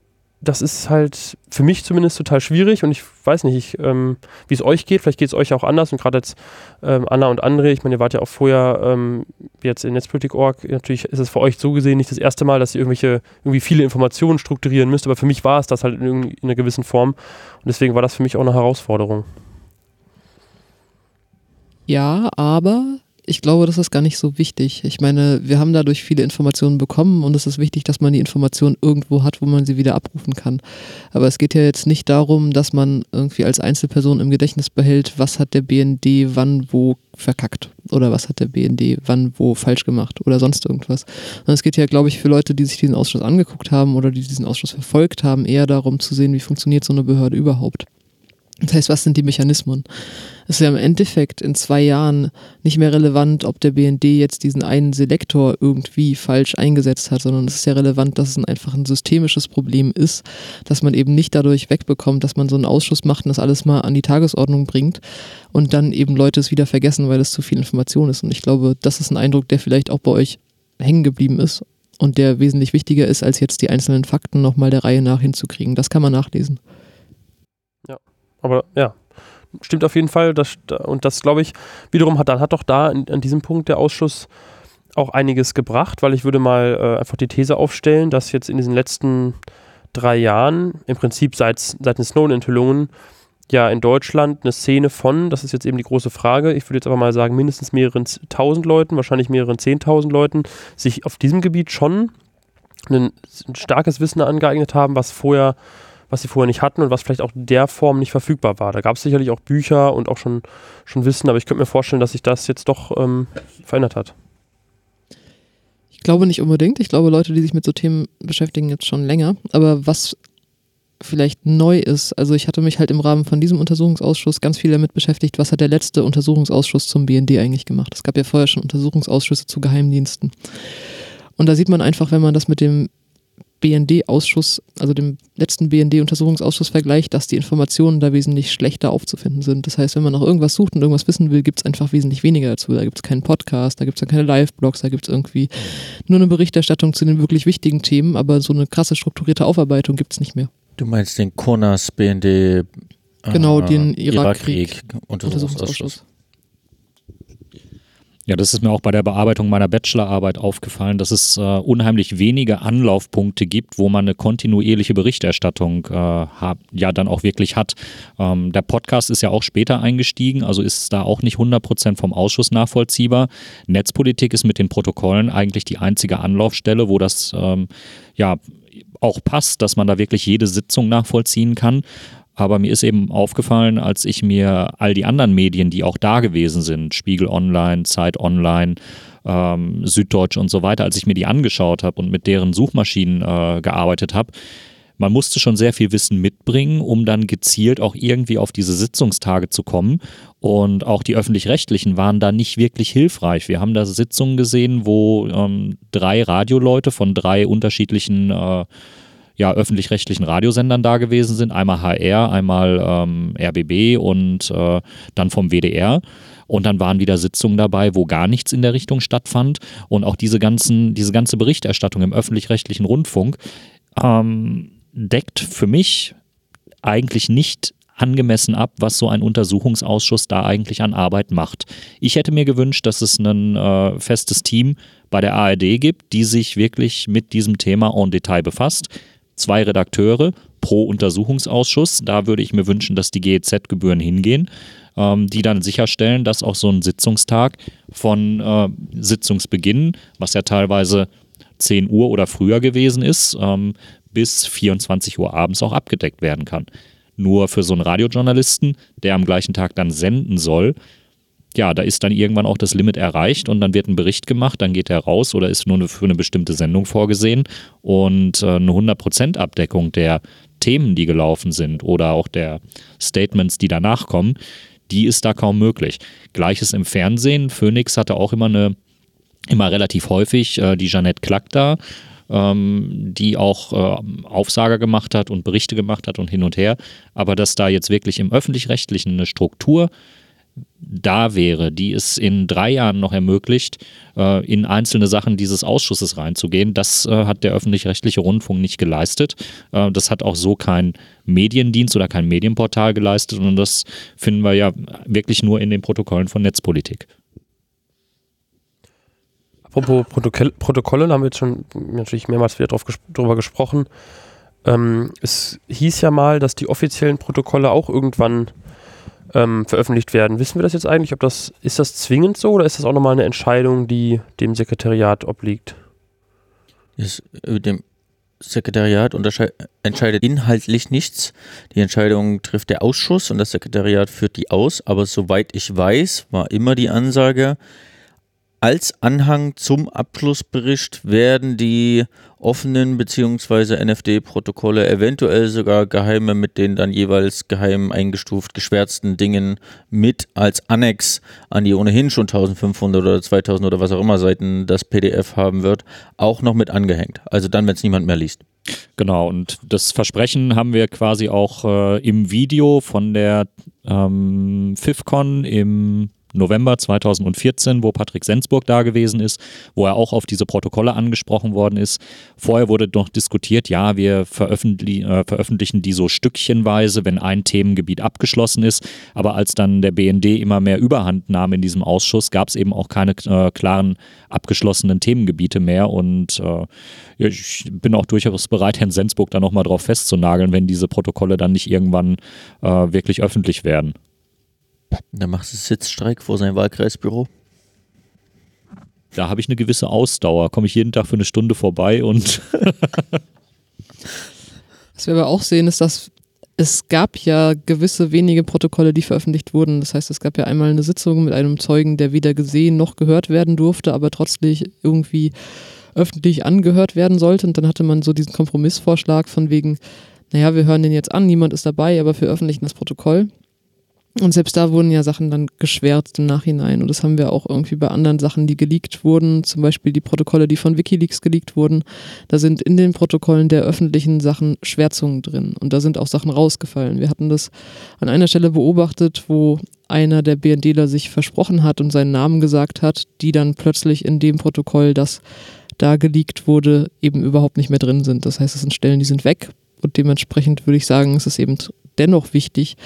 das ist halt für mich zumindest total schwierig und ich weiß nicht, ähm, wie es euch geht. Vielleicht geht es euch auch anders und gerade jetzt ähm, Anna und André, ich meine, ihr wart ja auch vorher ähm, jetzt in Netzpolitik.org. Natürlich ist es für euch so gesehen nicht das erste Mal, dass ihr irgendwelche, irgendwie viele Informationen strukturieren müsst, aber für mich war es das halt in, in einer gewissen Form und deswegen war das für mich auch eine Herausforderung. Ja, aber ich glaube, das ist gar nicht so wichtig. Ich meine, wir haben dadurch viele Informationen bekommen und es ist wichtig, dass man die Informationen irgendwo hat, wo man sie wieder abrufen kann. Aber es geht ja jetzt nicht darum, dass man irgendwie als Einzelperson im Gedächtnis behält, was hat der BND wann wo verkackt oder was hat der BND wann wo falsch gemacht oder sonst irgendwas. Und es geht ja, glaube ich, für Leute, die sich diesen Ausschuss angeguckt haben oder die diesen Ausschuss verfolgt haben, eher darum zu sehen, wie funktioniert so eine Behörde überhaupt. Das heißt, was sind die Mechanismen? Es ist ja im Endeffekt in zwei Jahren nicht mehr relevant, ob der BND jetzt diesen einen Selektor irgendwie falsch eingesetzt hat, sondern es ist ja relevant, dass es einfach ein systemisches Problem ist, dass man eben nicht dadurch wegbekommt, dass man so einen Ausschuss macht und das alles mal an die Tagesordnung bringt und dann eben Leute es wieder vergessen, weil es zu viel Information ist. Und ich glaube, das ist ein Eindruck, der vielleicht auch bei euch hängen geblieben ist und der wesentlich wichtiger ist, als jetzt die einzelnen Fakten nochmal der Reihe nach hinzukriegen. Das kann man nachlesen. Aber ja, stimmt auf jeden Fall. Das, und das, glaube ich, wiederum hat hat doch da in, an diesem Punkt der Ausschuss auch einiges gebracht, weil ich würde mal äh, einfach die These aufstellen, dass jetzt in diesen letzten drei Jahren, im Prinzip seit, seit den Snowden-Enthüllungen, ja in Deutschland eine Szene von, das ist jetzt eben die große Frage, ich würde jetzt aber mal sagen, mindestens mehreren tausend Leuten, wahrscheinlich mehreren zehntausend Leuten, sich auf diesem Gebiet schon ein, ein starkes Wissen angeeignet haben, was vorher was sie vorher nicht hatten und was vielleicht auch in der Form nicht verfügbar war. Da gab es sicherlich auch Bücher und auch schon, schon Wissen, aber ich könnte mir vorstellen, dass sich das jetzt doch ähm, verändert hat. Ich glaube nicht unbedingt. Ich glaube, Leute, die sich mit so Themen beschäftigen, jetzt schon länger. Aber was vielleicht neu ist, also ich hatte mich halt im Rahmen von diesem Untersuchungsausschuss ganz viel damit beschäftigt, was hat der letzte Untersuchungsausschuss zum BND eigentlich gemacht. Es gab ja vorher schon Untersuchungsausschüsse zu Geheimdiensten. Und da sieht man einfach, wenn man das mit dem BND-Ausschuss, also dem letzten BND-Untersuchungsausschuss vergleicht, dass die Informationen da wesentlich schlechter aufzufinden sind. Das heißt, wenn man nach irgendwas sucht und irgendwas wissen will, gibt es einfach wesentlich weniger dazu. Da gibt es keinen Podcast, da gibt es dann keine Live-Blogs, da gibt es irgendwie nur eine Berichterstattung zu den wirklich wichtigen Themen, aber so eine krasse strukturierte Aufarbeitung gibt es nicht mehr. Du meinst den Konas BND äh, Genau, den Irakkrieg- Irakkrieg Untersuchungsausschuss. Ja, das ist mir auch bei der Bearbeitung meiner Bachelorarbeit aufgefallen, dass es äh, unheimlich wenige Anlaufpunkte gibt, wo man eine kontinuierliche Berichterstattung äh, hab, ja dann auch wirklich hat. Ähm, der Podcast ist ja auch später eingestiegen, also ist da auch nicht 100% vom Ausschuss nachvollziehbar. Netzpolitik ist mit den Protokollen eigentlich die einzige Anlaufstelle, wo das ähm, ja auch passt, dass man da wirklich jede Sitzung nachvollziehen kann. Aber mir ist eben aufgefallen, als ich mir all die anderen Medien, die auch da gewesen sind, Spiegel Online, Zeit Online, ähm, Süddeutsch und so weiter, als ich mir die angeschaut habe und mit deren Suchmaschinen äh, gearbeitet habe, man musste schon sehr viel Wissen mitbringen, um dann gezielt auch irgendwie auf diese Sitzungstage zu kommen. Und auch die öffentlich-rechtlichen waren da nicht wirklich hilfreich. Wir haben da Sitzungen gesehen, wo ähm, drei Radioleute von drei unterschiedlichen äh, ja, öffentlich-rechtlichen Radiosendern da gewesen sind. Einmal HR, einmal ähm, RBB und äh, dann vom WDR. Und dann waren wieder Sitzungen dabei, wo gar nichts in der Richtung stattfand. Und auch diese, ganzen, diese ganze Berichterstattung im öffentlich-rechtlichen Rundfunk ähm, deckt für mich eigentlich nicht angemessen ab, was so ein Untersuchungsausschuss da eigentlich an Arbeit macht. Ich hätte mir gewünscht, dass es ein äh, festes Team bei der ARD gibt, die sich wirklich mit diesem Thema en Detail befasst. Zwei Redakteure pro Untersuchungsausschuss. Da würde ich mir wünschen, dass die GEZ-Gebühren hingehen, ähm, die dann sicherstellen, dass auch so ein Sitzungstag von äh, Sitzungsbeginn, was ja teilweise 10 Uhr oder früher gewesen ist, ähm, bis 24 Uhr abends auch abgedeckt werden kann. Nur für so einen Radiojournalisten, der am gleichen Tag dann senden soll, ja, da ist dann irgendwann auch das Limit erreicht und dann wird ein Bericht gemacht, dann geht er raus oder ist nur für eine bestimmte Sendung vorgesehen und äh, eine 100% Abdeckung der Themen, die gelaufen sind oder auch der Statements, die danach kommen, die ist da kaum möglich. Gleiches im Fernsehen. Phoenix hatte auch immer eine, immer relativ häufig äh, die Jeanette Klack da, ähm, die auch äh, Aufsager gemacht hat und Berichte gemacht hat und hin und her. Aber dass da jetzt wirklich im öffentlich-rechtlichen eine Struktur da wäre, die es in drei Jahren noch ermöglicht, äh, in einzelne Sachen dieses Ausschusses reinzugehen. Das äh, hat der öffentlich-rechtliche Rundfunk nicht geleistet. Äh, das hat auch so kein Mediendienst oder kein Medienportal geleistet und das finden wir ja wirklich nur in den Protokollen von Netzpolitik. Apropos Protokoll, Protokolle, da haben wir jetzt schon natürlich mehrmals wieder drauf ges drüber gesprochen. Ähm, es hieß ja mal, dass die offiziellen Protokolle auch irgendwann ähm, veröffentlicht werden. Wissen wir das jetzt eigentlich? Ob das, ist das zwingend so oder ist das auch nochmal eine Entscheidung, die dem Sekretariat obliegt? Ist, äh, dem Sekretariat entscheidet inhaltlich nichts. Die Entscheidung trifft der Ausschuss und das Sekretariat führt die aus. Aber soweit ich weiß, war immer die Ansage, als Anhang zum Abschlussbericht werden die offenen bzw. NFD-Protokolle, eventuell sogar geheime mit den dann jeweils geheim eingestuft geschwärzten Dingen mit als Annex an die ohnehin schon 1500 oder 2000 oder was auch immer Seiten das PDF haben wird, auch noch mit angehängt. Also dann, wenn es niemand mehr liest. Genau, und das Versprechen haben wir quasi auch äh, im Video von der ähm, FIFCON im November 2014, wo Patrick Sensburg da gewesen ist, wo er auch auf diese Protokolle angesprochen worden ist. Vorher wurde noch diskutiert, ja, wir veröffentlich, äh, veröffentlichen die so stückchenweise, wenn ein Themengebiet abgeschlossen ist. Aber als dann der BND immer mehr Überhand nahm in diesem Ausschuss, gab es eben auch keine äh, klaren abgeschlossenen Themengebiete mehr. Und äh, ich bin auch durchaus bereit, Herrn Sensburg da nochmal drauf festzunageln, wenn diese Protokolle dann nicht irgendwann äh, wirklich öffentlich werden. Dann machst du Sitzstreik vor seinem Wahlkreisbüro. Da habe ich eine gewisse Ausdauer. Komme ich jeden Tag für eine Stunde vorbei und. Was wir aber auch sehen, ist, dass es gab ja gewisse wenige Protokolle, die veröffentlicht wurden. Das heißt, es gab ja einmal eine Sitzung mit einem Zeugen, der weder gesehen noch gehört werden durfte, aber trotzdem irgendwie öffentlich angehört werden sollte. Und dann hatte man so diesen Kompromissvorschlag von wegen, naja, wir hören den jetzt an, niemand ist dabei, aber wir veröffentlichen das Protokoll. Und selbst da wurden ja Sachen dann geschwärzt im Nachhinein. Und das haben wir auch irgendwie bei anderen Sachen, die geleakt wurden, zum Beispiel die Protokolle, die von Wikileaks geleakt wurden. Da sind in den Protokollen der öffentlichen Sachen Schwärzungen drin. Und da sind auch Sachen rausgefallen. Wir hatten das an einer Stelle beobachtet, wo einer der BNDler sich versprochen hat und seinen Namen gesagt hat, die dann plötzlich in dem Protokoll, das da geleakt wurde, eben überhaupt nicht mehr drin sind. Das heißt, es sind Stellen, die sind weg. Und dementsprechend würde ich sagen, es ist eben dennoch wichtig,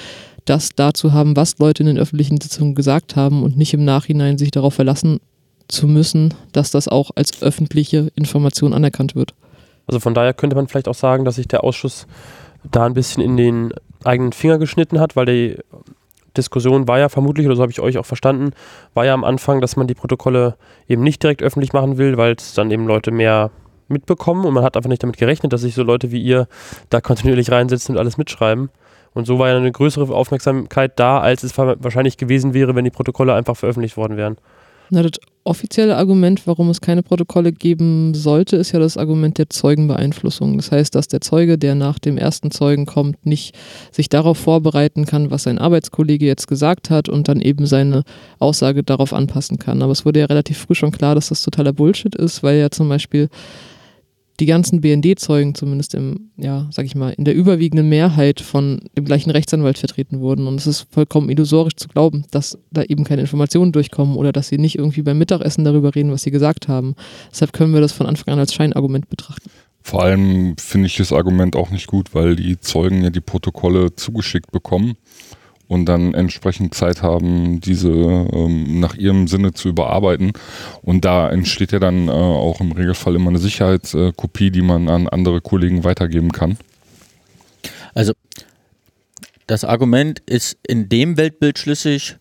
das dazu haben, was Leute in den öffentlichen Sitzungen gesagt haben und nicht im Nachhinein sich darauf verlassen zu müssen, dass das auch als öffentliche Information anerkannt wird. Also von daher könnte man vielleicht auch sagen, dass sich der Ausschuss da ein bisschen in den eigenen Finger geschnitten hat, weil die Diskussion war ja vermutlich, oder so habe ich euch auch verstanden, war ja am Anfang, dass man die Protokolle eben nicht direkt öffentlich machen will, weil es dann eben Leute mehr mitbekommen und man hat einfach nicht damit gerechnet, dass sich so Leute wie ihr da kontinuierlich reinsetzen und alles mitschreiben. Und so war ja eine größere Aufmerksamkeit da, als es wahrscheinlich gewesen wäre, wenn die Protokolle einfach veröffentlicht worden wären. Na, das offizielle Argument, warum es keine Protokolle geben sollte, ist ja das Argument der Zeugenbeeinflussung. Das heißt, dass der Zeuge, der nach dem ersten Zeugen kommt, nicht sich darauf vorbereiten kann, was sein Arbeitskollege jetzt gesagt hat und dann eben seine Aussage darauf anpassen kann. Aber es wurde ja relativ früh schon klar, dass das totaler Bullshit ist, weil ja zum Beispiel die ganzen BND-Zeugen zumindest im, ja, sag ich mal, in der überwiegenden Mehrheit von dem gleichen Rechtsanwalt vertreten wurden. Und es ist vollkommen illusorisch zu glauben, dass da eben keine Informationen durchkommen oder dass sie nicht irgendwie beim Mittagessen darüber reden, was sie gesagt haben. Deshalb können wir das von Anfang an als Scheinargument betrachten. Vor allem finde ich das Argument auch nicht gut, weil die Zeugen ja die Protokolle zugeschickt bekommen und dann entsprechend Zeit haben, diese ähm, nach ihrem Sinne zu überarbeiten. Und da entsteht ja dann äh, auch im Regelfall immer eine Sicherheitskopie, die man an andere Kollegen weitergeben kann. Also das Argument ist in dem Weltbild schlüssig,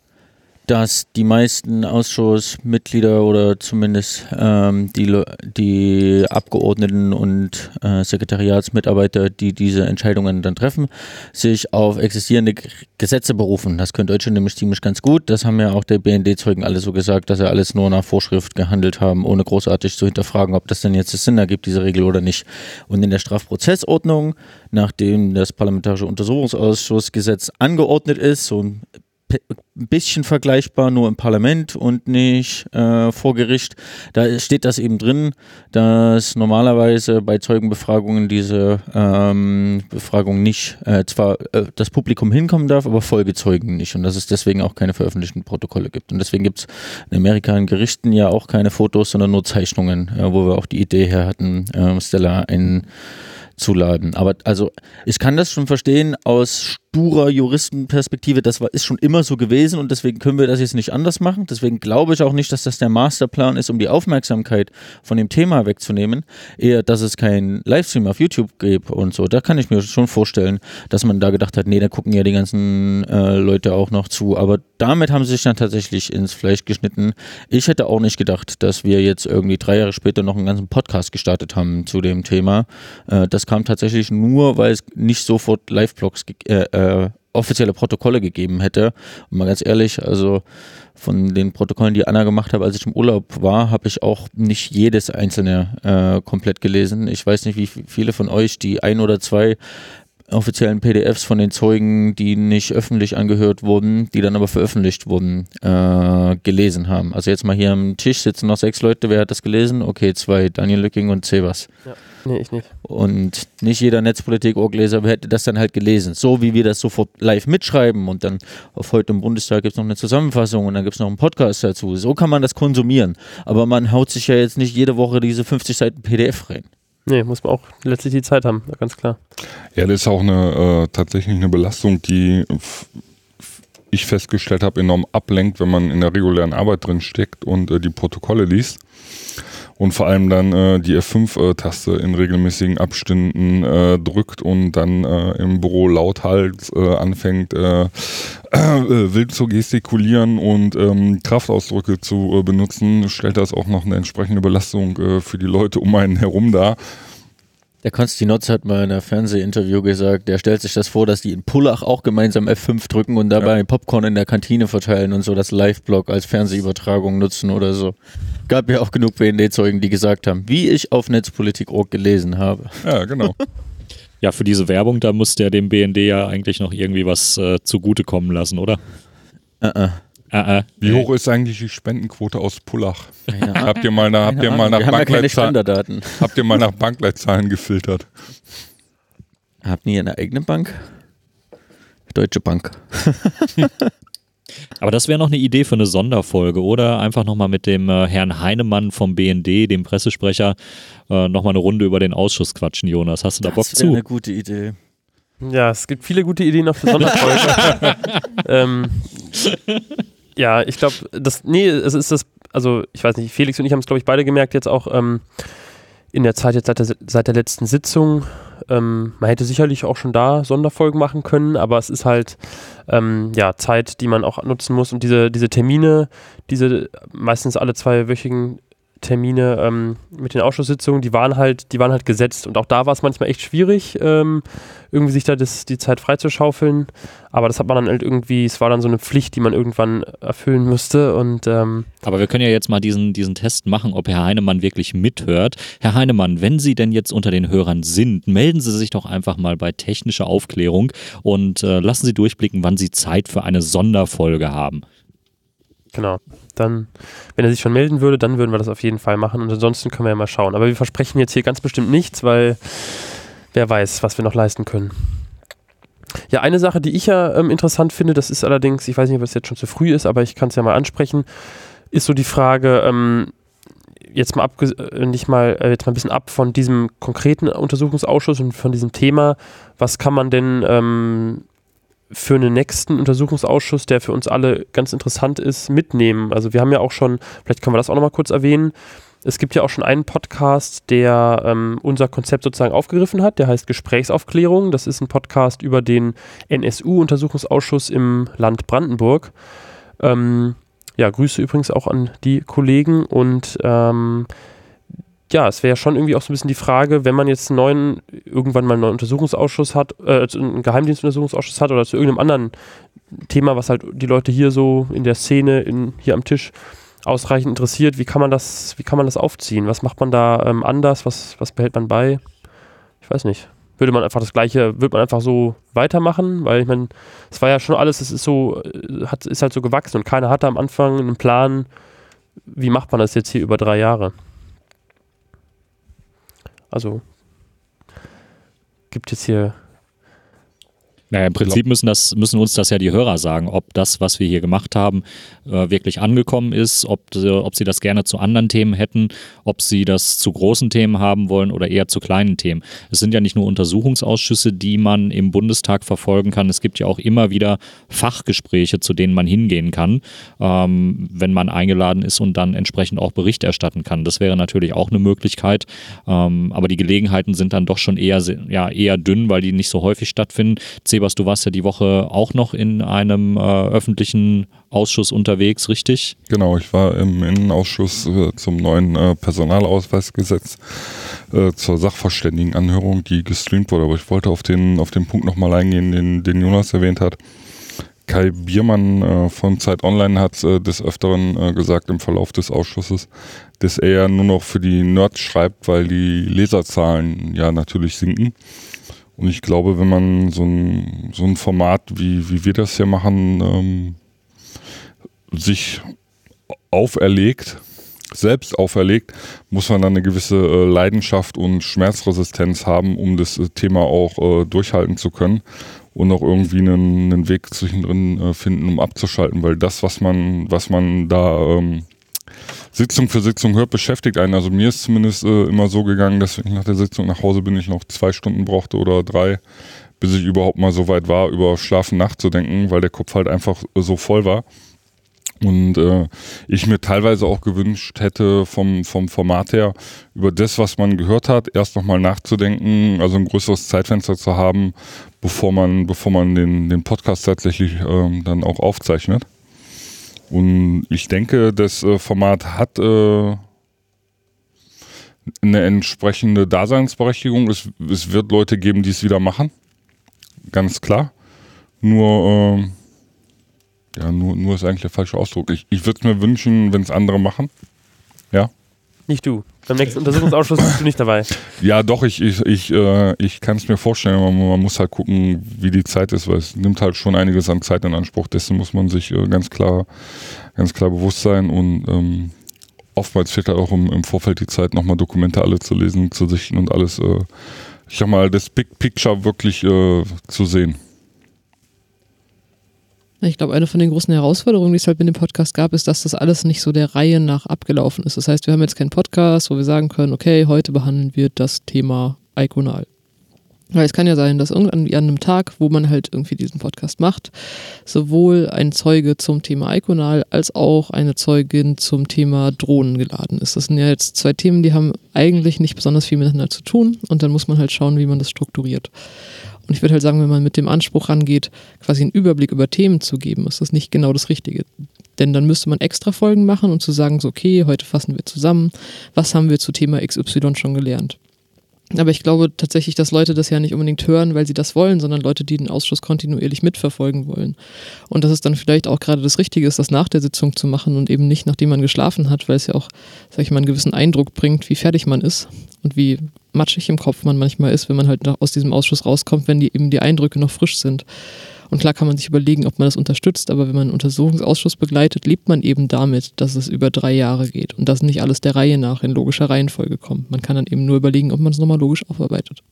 dass die meisten Ausschussmitglieder oder zumindest ähm, die, die Abgeordneten und äh, Sekretariatsmitarbeiter, die diese Entscheidungen dann treffen, sich auf existierende Gesetze berufen. Das können Deutsche nämlich ziemlich ganz gut. Das haben ja auch der BND-Zeugen alle so gesagt, dass sie alles nur nach Vorschrift gehandelt haben, ohne großartig zu hinterfragen, ob das denn jetzt Sinn ergibt, diese Regel oder nicht. Und in der Strafprozessordnung, nachdem das Parlamentarische Untersuchungsausschussgesetz angeordnet ist, so ein ein bisschen vergleichbar, nur im Parlament und nicht äh, vor Gericht. Da steht das eben drin, dass normalerweise bei Zeugenbefragungen diese ähm, Befragung nicht, äh, zwar äh, das Publikum hinkommen darf, aber Folgezeugen nicht und dass es deswegen auch keine veröffentlichten Protokolle gibt. Und deswegen gibt es in Amerika in Gerichten ja auch keine Fotos, sondern nur Zeichnungen, äh, wo wir auch die Idee her hatten, äh, Stella ein zuladen. Aber also ich kann das schon verstehen aus sturer Juristenperspektive. Das war, ist schon immer so gewesen und deswegen können wir das jetzt nicht anders machen. Deswegen glaube ich auch nicht, dass das der Masterplan ist, um die Aufmerksamkeit von dem Thema wegzunehmen. Eher, dass es keinen Livestream auf YouTube gibt und so. Da kann ich mir schon vorstellen, dass man da gedacht hat, nee, da gucken ja die ganzen äh, Leute auch noch zu. Aber damit haben sie sich dann tatsächlich ins Fleisch geschnitten. Ich hätte auch nicht gedacht, dass wir jetzt irgendwie drei Jahre später noch einen ganzen Podcast gestartet haben zu dem Thema. Äh, das kam tatsächlich nur, weil es nicht sofort Live-Blogs äh, äh, offizielle Protokolle gegeben hätte. Und mal ganz ehrlich, also von den Protokollen, die Anna gemacht hat, als ich im Urlaub war, habe ich auch nicht jedes einzelne äh, komplett gelesen. Ich weiß nicht, wie viele von euch die ein oder zwei offiziellen PDFs von den Zeugen, die nicht öffentlich angehört wurden, die dann aber veröffentlicht wurden, äh, gelesen haben. Also jetzt mal hier am Tisch sitzen noch sechs Leute. Wer hat das gelesen? Okay, zwei, Daniel Lücking und Sebas. Ja. Nee, ich nicht. Und nicht jeder Netzpolitik-Orgleser hätte das dann halt gelesen. So wie wir das sofort live mitschreiben und dann auf heute im Bundestag gibt es noch eine Zusammenfassung und dann gibt es noch einen Podcast dazu. So kann man das konsumieren. Aber man haut sich ja jetzt nicht jede Woche diese 50 Seiten PDF rein. Nee, muss man auch letztlich die Zeit haben, ganz klar. Ja, das ist auch eine, äh, tatsächlich eine Belastung, die ich festgestellt habe, enorm ablenkt, wenn man in der regulären Arbeit drin steckt und äh, die Protokolle liest und vor allem dann äh, die F5-Taste in regelmäßigen Abständen äh, drückt und dann äh, im Büro lauthals äh, anfängt, äh, äh, wild zu gestikulieren und ähm, Kraftausdrücke zu benutzen, stellt das auch noch eine entsprechende Belastung für die Leute um einen herum dar. Der Konstantinotz hat mal in einem Fernsehinterview gesagt, der stellt sich das vor, dass die in Pullach auch gemeinsam F5 drücken und dabei Popcorn in der Kantine verteilen und so das Live-Blog als Fernsehübertragung nutzen oder so. Gab ja auch genug BND-Zeugen, die gesagt haben, wie ich auf Netzpolitik.org gelesen habe. Ja, genau. Ja, für diese Werbung, da muss der dem BND ja eigentlich noch irgendwie was äh, zugutekommen lassen, oder? Äh, äh. Äh, äh. Wie hoch ist eigentlich die Spendenquote aus Pullach? Ahnung. Habt ihr mal, nach, habt ihr mal nach Wir haben ja keine Bankleitzahlen, Spenderdaten. habt ihr mal nach Bankleitzahlen gefiltert? Habt ihr eine eigene Bank? Deutsche Bank. Aber das wäre noch eine Idee für eine Sonderfolge, oder? Einfach nochmal mit dem äh, Herrn Heinemann vom BND, dem Pressesprecher, äh, nochmal eine Runde über den Ausschuss quatschen, Jonas. Hast du da Bock Das wäre zu? eine gute Idee. Ja, es gibt viele gute Ideen noch für Sonderfolgen. ähm, ja, ich glaube, das, nee, es ist das, also ich weiß nicht, Felix und ich haben es, glaube ich, beide gemerkt, jetzt auch ähm, in der Zeit jetzt seit der, seit der letzten Sitzung. Ähm, man hätte sicherlich auch schon da Sonderfolgen machen können, aber es ist halt ähm, ja, Zeit, die man auch nutzen muss und diese, diese Termine, diese meistens alle zweiwöchigen Termine ähm, mit den Ausschusssitzungen, die waren halt, die waren halt gesetzt und auch da war es manchmal echt schwierig, ähm, irgendwie sich da das, die Zeit freizuschaufeln. Aber das hat man dann halt irgendwie, es war dann so eine Pflicht, die man irgendwann erfüllen müsste und ähm, Aber wir können ja jetzt mal diesen, diesen Test machen, ob Herr Heinemann wirklich mithört. Herr Heinemann, wenn Sie denn jetzt unter den Hörern sind, melden Sie sich doch einfach mal bei technischer Aufklärung und äh, lassen Sie durchblicken, wann Sie Zeit für eine Sonderfolge haben. Genau. Dann, wenn er sich schon melden würde, dann würden wir das auf jeden Fall machen. Und ansonsten können wir ja mal schauen. Aber wir versprechen jetzt hier ganz bestimmt nichts, weil wer weiß, was wir noch leisten können. Ja, eine Sache, die ich ja ähm, interessant finde, das ist allerdings, ich weiß nicht, ob es jetzt schon zu früh ist, aber ich kann es ja mal ansprechen, ist so die Frage, ähm, jetzt mal abge äh, nicht mal, äh, jetzt mal ein bisschen ab von diesem konkreten Untersuchungsausschuss und von diesem Thema, was kann man denn ähm, für einen nächsten Untersuchungsausschuss, der für uns alle ganz interessant ist, mitnehmen. Also wir haben ja auch schon, vielleicht können wir das auch nochmal kurz erwähnen, es gibt ja auch schon einen Podcast, der ähm, unser Konzept sozusagen aufgegriffen hat, der heißt Gesprächsaufklärung. Das ist ein Podcast über den NSU-Untersuchungsausschuss im Land Brandenburg. Ähm, ja, Grüße übrigens auch an die Kollegen und ähm, ja, es wäre schon irgendwie auch so ein bisschen die Frage, wenn man jetzt einen neuen, irgendwann mal einen neuen Untersuchungsausschuss hat, äh, einen Geheimdienstuntersuchungsausschuss hat oder zu irgendeinem anderen Thema, was halt die Leute hier so in der Szene, in, hier am Tisch ausreichend interessiert, wie kann man das, wie kann man das aufziehen? Was macht man da ähm, anders? Was, was behält man bei? Ich weiß nicht. Würde man einfach das Gleiche, würde man einfach so weitermachen? Weil ich meine, es war ja schon alles, es ist so, äh, hat, ist halt so gewachsen und keiner hatte am Anfang einen Plan, wie macht man das jetzt hier über drei Jahre? Also gibt es hier Naja, im Prinzip müssen, das, müssen uns das ja die Hörer sagen, ob das, was wir hier gemacht haben, äh, wirklich angekommen ist, ob, äh, ob sie das gerne zu anderen Themen hätten, ob sie das zu großen Themen haben wollen oder eher zu kleinen Themen. Es sind ja nicht nur Untersuchungsausschüsse, die man im Bundestag verfolgen kann. Es gibt ja auch immer wieder Fachgespräche, zu denen man hingehen kann, ähm, wenn man eingeladen ist und dann entsprechend auch Bericht erstatten kann. Das wäre natürlich auch eine Möglichkeit. Ähm, aber die Gelegenheiten sind dann doch schon eher, ja, eher dünn, weil die nicht so häufig stattfinden. Sebas, du warst ja die Woche auch noch in einem äh, öffentlichen Ausschuss unterwegs, richtig? Genau, ich war im Innenausschuss äh, zum neuen äh, Personalausweisgesetz äh, zur Sachverständigenanhörung, die gestreamt wurde. Aber ich wollte auf den, auf den Punkt nochmal eingehen, den, den Jonas erwähnt hat. Kai Biermann äh, von Zeit Online hat äh, des Öfteren äh, gesagt im Verlauf des Ausschusses, dass er nur noch für die Nerds schreibt, weil die Leserzahlen ja natürlich sinken. Und ich glaube, wenn man so ein, so ein Format, wie, wie wir das hier machen, ähm, sich auferlegt, selbst auferlegt, muss man dann eine gewisse äh, Leidenschaft und Schmerzresistenz haben, um das äh, Thema auch äh, durchhalten zu können und auch irgendwie einen, einen Weg zwischendrin äh, finden, um abzuschalten, weil das, was man, was man da ähm, Sitzung für Sitzung hört, beschäftigt einen. Also mir ist zumindest äh, immer so gegangen, dass ich nach der Sitzung nach Hause bin, ich noch zwei Stunden brauchte oder drei, bis ich überhaupt mal so weit war, über Schlafen nachzudenken, weil der Kopf halt einfach äh, so voll war. Und äh, ich mir teilweise auch gewünscht hätte vom, vom Format her, über das, was man gehört hat, erst nochmal nachzudenken, also ein größeres Zeitfenster zu haben, bevor man, bevor man den, den Podcast tatsächlich ähm, dann auch aufzeichnet. Und ich denke, das äh, Format hat äh, eine entsprechende Daseinsberechtigung. Es, es wird Leute geben, die es wieder machen. Ganz klar. Nur, ähm, ja, nur, nur ist eigentlich der falsche Ausdruck. Ich, ich würde es mir wünschen, wenn es andere machen. Ja. Nicht du. Beim nächsten Untersuchungsausschuss bist du nicht dabei. Ja, doch, ich, ich, ich, äh, ich kann es mir vorstellen, aber man muss halt gucken, wie die Zeit ist, weil es nimmt halt schon einiges an Zeit in Anspruch. Dessen muss man sich äh, ganz klar, ganz klar bewusst sein und ähm, oftmals fehlt halt auch im, im Vorfeld die Zeit, nochmal Dokumente alle zu lesen, zu sichten und alles, äh, ich sag mal, das Big Picture wirklich äh, zu sehen. Ich glaube, eine von den großen Herausforderungen, die es halt mit dem Podcast gab, ist, dass das alles nicht so der Reihe nach abgelaufen ist. Das heißt, wir haben jetzt keinen Podcast, wo wir sagen können, okay, heute behandeln wir das Thema Iconal. Weil es kann ja sein, dass irgendwann an einem Tag, wo man halt irgendwie diesen Podcast macht, sowohl ein Zeuge zum Thema Iconal als auch eine Zeugin zum Thema Drohnen geladen ist. Das sind ja jetzt zwei Themen, die haben eigentlich nicht besonders viel miteinander zu tun und dann muss man halt schauen, wie man das strukturiert. Und ich würde halt sagen, wenn man mit dem Anspruch rangeht, quasi einen Überblick über Themen zu geben, ist das nicht genau das Richtige. Denn dann müsste man extra Folgen machen und zu sagen, so, okay, heute fassen wir zusammen, was haben wir zu Thema XY schon gelernt. Aber ich glaube tatsächlich, dass Leute das ja nicht unbedingt hören, weil sie das wollen, sondern Leute, die den Ausschuss kontinuierlich mitverfolgen wollen. Und dass es dann vielleicht auch gerade das Richtige ist, das nach der Sitzung zu machen und eben nicht, nachdem man geschlafen hat, weil es ja auch, sag ich mal, einen gewissen Eindruck bringt, wie fertig man ist und wie matschig im Kopf man manchmal ist, wenn man halt aus diesem Ausschuss rauskommt, wenn die eben die Eindrücke noch frisch sind. Und klar kann man sich überlegen, ob man das unterstützt, aber wenn man einen Untersuchungsausschuss begleitet, lebt man eben damit, dass es über drei Jahre geht und dass nicht alles der Reihe nach in logischer Reihenfolge kommt. Man kann dann eben nur überlegen, ob man es nochmal logisch aufarbeitet.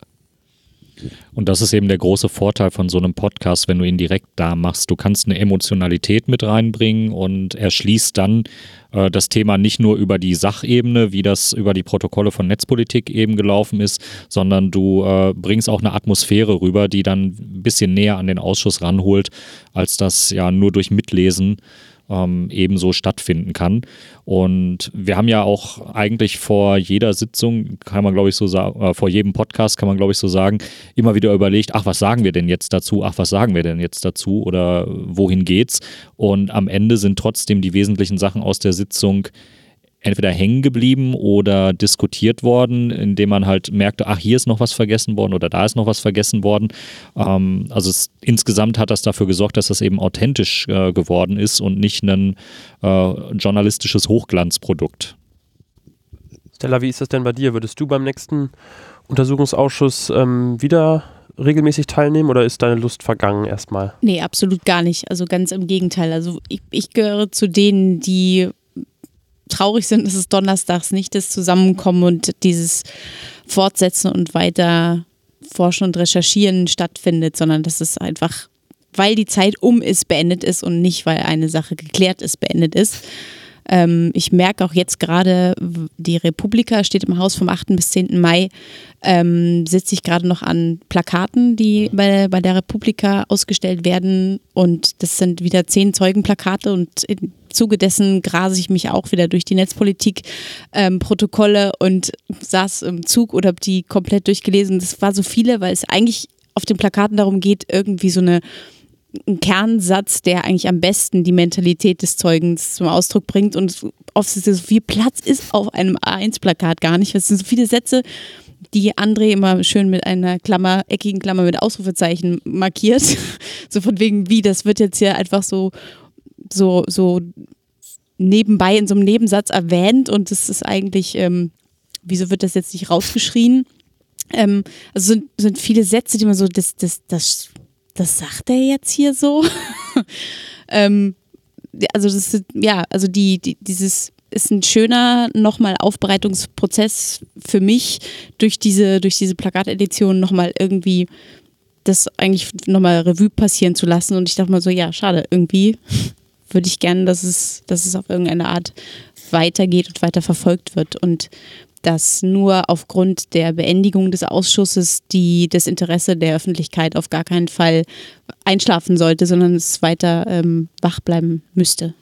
Und das ist eben der große Vorteil von so einem Podcast, wenn du ihn direkt da machst. Du kannst eine Emotionalität mit reinbringen und erschließt dann äh, das Thema nicht nur über die Sachebene, wie das über die Protokolle von Netzpolitik eben gelaufen ist, sondern du äh, bringst auch eine Atmosphäre rüber, die dann ein bisschen näher an den Ausschuss ranholt, als das ja nur durch Mitlesen ähm, ebenso stattfinden kann. Und wir haben ja auch eigentlich vor jeder Sitzung, kann man glaube ich so sagen, äh, vor jedem Podcast kann man glaube ich so sagen, immer wieder überlegt, ach, was sagen wir denn jetzt dazu? Ach, was sagen wir denn jetzt dazu? Oder wohin geht's? Und am Ende sind trotzdem die wesentlichen Sachen aus der Sitzung entweder hängen geblieben oder diskutiert worden, indem man halt merkte, ach, hier ist noch was vergessen worden oder da ist noch was vergessen worden. Ähm, also es, insgesamt hat das dafür gesorgt, dass das eben authentisch äh, geworden ist und nicht ein äh, journalistisches Hochglanzprodukt. Stella, wie ist das denn bei dir? Würdest du beim nächsten Untersuchungsausschuss ähm, wieder regelmäßig teilnehmen oder ist deine Lust vergangen erstmal? Nee, absolut gar nicht. Also ganz im Gegenteil. Also ich, ich gehöre zu denen, die traurig sind, dass es donnerstags nicht das Zusammenkommen und dieses Fortsetzen und weiter Forschen und Recherchieren stattfindet, sondern dass es einfach, weil die Zeit um ist, beendet ist und nicht, weil eine Sache geklärt ist, beendet ist. Ähm, ich merke auch jetzt gerade, die Republika steht im Haus vom 8. bis 10. Mai, ähm, sitze ich gerade noch an Plakaten, die bei, bei der Republika ausgestellt werden. Und das sind wieder zehn Zeugenplakate und im Zuge dessen grase ich mich auch wieder durch die Netzpolitik-Protokolle ähm, und saß im Zug oder habe die komplett durchgelesen. Das war so viele, weil es eigentlich auf den Plakaten darum geht, irgendwie so eine ein Kernsatz, der eigentlich am besten die Mentalität des Zeugens zum Ausdruck bringt. Und oft ist es so viel Platz ist auf einem A1-Plakat gar nicht. Es sind so viele Sätze, die André immer schön mit einer Klammer, eckigen Klammer mit Ausrufezeichen markiert. so von wegen, wie, das wird jetzt hier einfach so, so, so nebenbei in so einem Nebensatz erwähnt und es ist eigentlich, ähm, wieso wird das jetzt nicht rausgeschrien? Ähm, also sind, sind viele Sätze, die man so, das, das, das das sagt er jetzt hier so. ähm, also das ist, ja, also die, die, dieses ist ein schöner nochmal Aufbereitungsprozess für mich, durch diese, durch diese Plakatedition nochmal irgendwie das eigentlich nochmal Revue passieren zu lassen. Und ich dachte mal so, ja, schade, irgendwie würde ich gerne, dass es, dass es auf irgendeine Art weitergeht und weiter verfolgt wird. Und dass nur aufgrund der Beendigung des Ausschusses die, das Interesse der Öffentlichkeit auf gar keinen Fall einschlafen sollte, sondern es weiter ähm, wach bleiben müsste.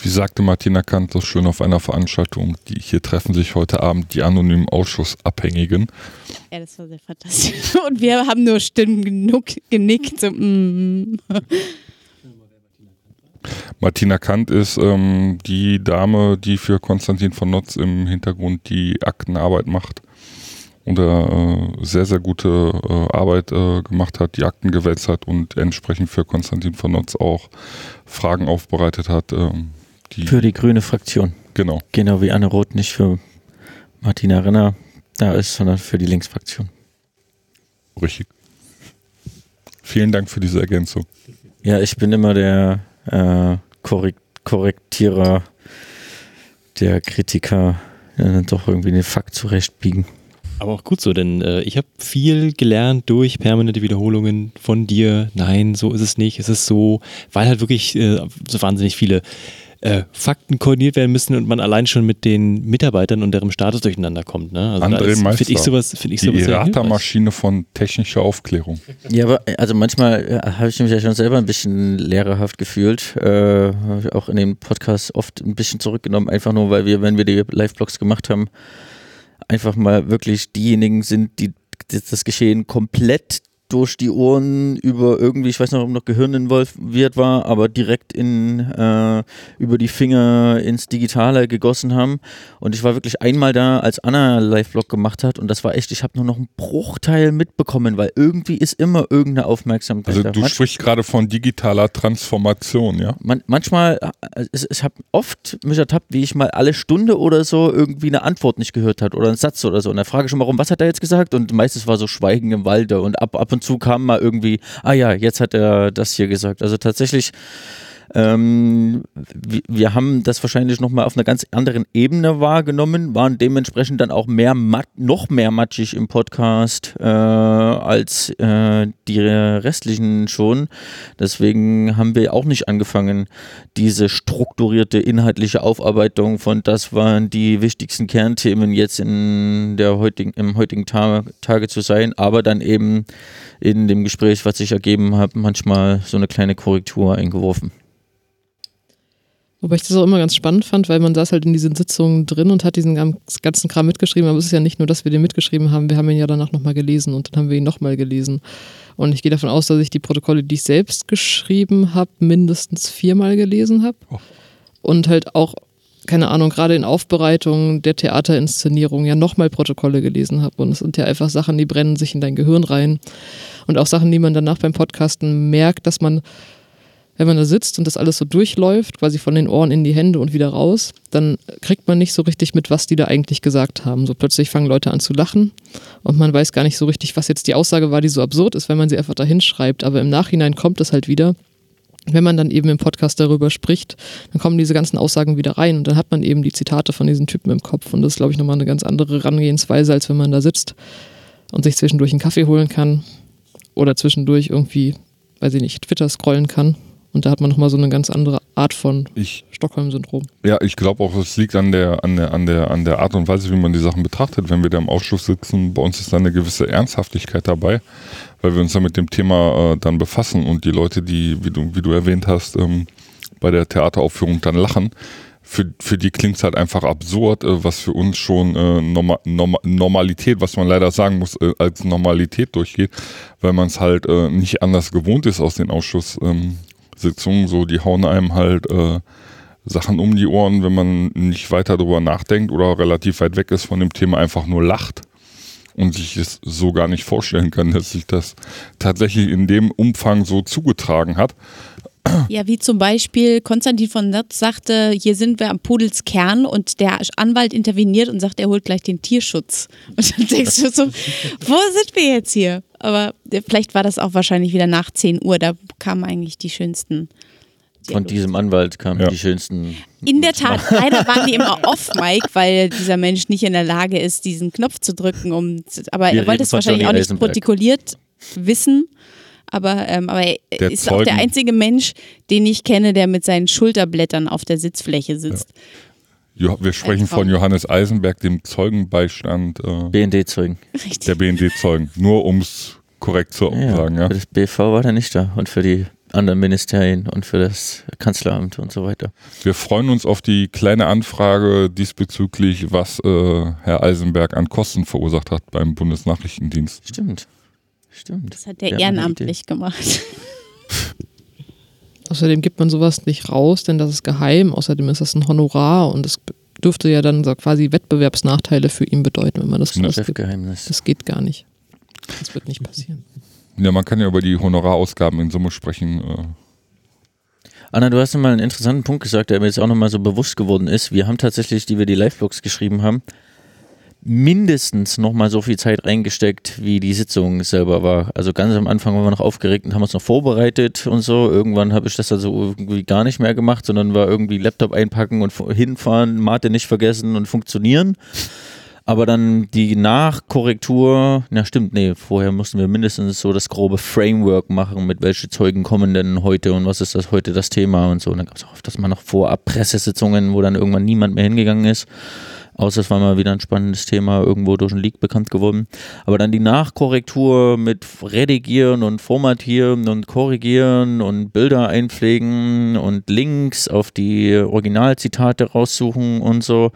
Wie sagte Martina Kant so schön auf einer Veranstaltung, die hier treffen sich heute Abend die anonymen Ausschussabhängigen. Ja, das war sehr fantastisch. Und wir haben nur Stimmen genug genickt. So, mm. Martina Kant ist ähm, die Dame, die für Konstantin von Notz im Hintergrund die Aktenarbeit macht und äh, sehr, sehr gute äh, Arbeit äh, gemacht hat, die Akten gewälzt hat und entsprechend für Konstantin von Notz auch Fragen aufbereitet hat. ähm, die, Für die grüne Fraktion. genau. Genau wie Anne Roth nicht für Martina Renner da ist, sondern für die Linksfraktion. Richtig. Vielen Dank für diese Ergänzung. Ja, ich bin immer der äh, Korrekt Korrektierer, der Kritiker, dann doch irgendwie den Fakt zurechtbiegen. Aber auch gut so, denn äh, ich habe viel gelernt durch permanente Wiederholungen von dir. Nein, so ist es nicht, es ist so, weil halt wirklich äh, so wahnsinnig viele äh, Fakten koordiniert werden müssen und man allein schon mit den Mitarbeitern und deren Status durcheinander kommt. Ne? Also André da Meister. finde ich sowas, ich Die sowas sehr hilfreich. Erratermaschine von technischer Aufklärung. Ja, aber also manchmal äh, habe ich mich ja schon selber ein bisschen lehrerhaft gefühlt. Äh, auch in den Podcasts oft ein bisschen zurückgenommen, einfach nur, weil wir, wenn wir die Live-Blogs gemacht haben, einfach mal wirklich diejenigen sind, die das Geschehen komplett durch die Ohren über irgendwie, ich weiß noch, ob noch Gehirn involviert war, aber direkt in äh, über die Finger ins Digitale gegossen haben. Und ich war wirklich einmal da, als Anna Live-Vlog gemacht hat und das war echt, ich habe nur noch einen Bruchteil mitbekommen, weil irgendwie ist immer irgendeine Aufmerksamkeit Also da. du Manch- sprichst gerade von digitaler Transformation, ja? man, manchmal, äh, ich habe oft mich ertappt, wie ich mal alle Stunde oder so irgendwie eine Antwort nicht gehört hat oder einen Satz oder so. Und dann frage ich schon mal rum, was hat er jetzt gesagt? Und meistens war so Schweigen im Walde und ab, ab und zu kam mal irgendwie, ah ja, jetzt hat er das hier gesagt. Also tatsächlich, ähm, wir, haben das wahrscheinlich nochmal auf einer ganz anderen Ebene wahrgenommen, waren dementsprechend dann auch mehr matt, noch mehr matschig im Podcast äh, als äh, die restlichen schon. Deswegen haben wir auch nicht angefangen, diese strukturierte inhaltliche Aufarbeitung von das waren die wichtigsten Kernthemen jetzt in der heutigen, im heutigen Ta Tage zu sein, aber dann eben in dem Gespräch, was sich ergeben hat, manchmal so eine kleine Korrektur eingeworfen. Wobei ich das auch immer ganz spannend fand, weil man saß halt in diesen Sitzungen drin und hat diesen ganzen Kram mitgeschrieben. Aber es ist ja nicht nur, dass wir den mitgeschrieben haben, wir haben ihn ja danach nochmal gelesen und dann haben wir ihn nochmal gelesen. Und ich gehe davon aus, dass ich die Protokolle, die ich selbst geschrieben habe, mindestens viermal gelesen habe. Oh. Und halt auch, keine Ahnung, gerade in Aufbereitung der Theaterinszenierung ja nochmal Protokolle gelesen habe. Und es sind ja einfach Sachen, die brennen sich in dein Gehirn rein. Und auch Sachen, die man danach beim Podcasten merkt, dass man wenn man da sitzt und das alles so durchläuft, quasi von den Ohren in die Hände und wieder raus, dann kriegt man nicht so richtig mit, was die da eigentlich gesagt haben. So plötzlich fangen Leute an zu lachen und man weiß gar nicht so richtig, was jetzt die Aussage war, die so absurd ist, wenn man sie einfach dahin schreibt. Aber im Nachhinein kommt es halt wieder. Wenn man dann eben im Podcast darüber spricht, dann kommen diese ganzen Aussagen wieder rein und dann hat man eben die Zitate von diesen Typen im Kopf. Und das ist, glaube ich, nochmal eine ganz andere Herangehensweise, als wenn man da sitzt und sich zwischendurch einen Kaffee holen kann oder zwischendurch irgendwie, weiß ich nicht, Twitter scrollen kann. Und da hat man nochmal so eine ganz andere Art von Stockholm-Syndrom. ja, ich glaube auch, es liegt an der, an, der, an, der, an der Art und Weise, wie man die Sachen betrachtet. Wenn wir da im Ausschuss sitzen, bei uns ist da eine gewisse Ernsthaftigkeit dabei, weil wir uns da mit dem Thema äh, dann befassen und die Leute, die, wie du, wie du erwähnt hast, ähm, bei der Theateraufführung dann lachen. Für, für die klingt es halt einfach absurd, äh, was für uns schon äh, Norma Norma Normalität, was man leider sagen muss, äh, als Normalität durchgeht, weil man es halt äh, nicht anders gewohnt ist aus den Ausschusssitzungen. so, die hauen einem halt äh, Sachen um die Ohren, wenn man nicht weiter darüber nachdenkt oder relativ weit weg ist von dem Thema, einfach nur lacht und sich es so gar nicht vorstellen kann, dass sich das tatsächlich in dem Umfang so zugetragen hat. Ja, wie zum Beispiel Konstantin von Notz sagte, hier sind wir am Pudels Kern und der Anwalt interveniert und sagt, er holt gleich den Tierschutz. Und dann denkst du so, wo sind wir jetzt hier? Aber äh, vielleicht war das auch wahrscheinlich wieder nach 10 Uhr, da kamen eigentlich die schönsten. Von diesem Anwalt kamen Ja. die schönsten. In der Tat, leider waren die immer off-Mic, weil dieser Mensch nicht in der Lage ist, diesen Knopf zu drücken. Um, zu- aber Wir er wollte es wahrscheinlich Johnny auch nicht Eisenberg. protokolliert wissen. Aber, ähm, aber er Der ist auch der Zeugen- einzige Mensch, den ich kenne, der mit seinen Schulterblättern auf der Sitzfläche sitzt. Jo- Wir sprechen Traum. von Johannes Eisenberg, dem Zeugenbeistand äh, BND-Zeugen. Richtig. der BND-Zeugen. Nur um es korrekt zu Ja, sagen. Ja. Für das BV war der nicht da und für die anderen Ministerien und für das Kanzleramt und so weiter. Wir freuen uns auf die kleine Anfrage diesbezüglich, was äh, Herr Eisenberg an Kosten verursacht hat beim Bundesnachrichtendienst. Stimmt. Stimmt. Das hat der eine ehrenamtlich gemacht. Außerdem gibt man sowas nicht raus, denn das ist geheim. Außerdem ist das ein Honorar und es dürfte ja dann so quasi Wettbewerbsnachteile für ihn bedeuten, wenn man das. Chefgeheimnis. Das geht gar nicht. Das wird nicht passieren. Ja, man kann ja über die Honorarausgaben in Summe sprechen. Äh, Anna, du hast mal einen interessanten Punkt gesagt, der mir jetzt auch nochmal so bewusst geworden ist. Wir haben tatsächlich, die wir die Live-Blogs geschrieben haben, mindestens nochmal so viel Zeit reingesteckt, wie die Sitzung selber war. Also ganz am Anfang waren wir noch aufgeregt und haben uns noch vorbereitet und so. Irgendwann habe ich das also irgendwie gar nicht mehr gemacht, sondern war irgendwie Laptop einpacken und hinfahren, Mate nicht vergessen und funktionieren. Aber dann die Nachkorrektur, na stimmt, nee, vorher mussten wir mindestens so das grobe Framework machen, mit welche Zeugen kommen denn heute und was ist das heute das Thema und so. Und dann gab es auch öfters mal noch vorab Pressesitzungen, wo dann irgendwann niemand mehr hingegangen ist. Außer es war mal wieder ein spannendes Thema, irgendwo durch einen Leak bekannt geworden. Aber dann die Nachkorrektur mit Redigieren und Formatieren und Korrigieren und Bilder einpflegen und Links auf die Originalzitate raussuchen und so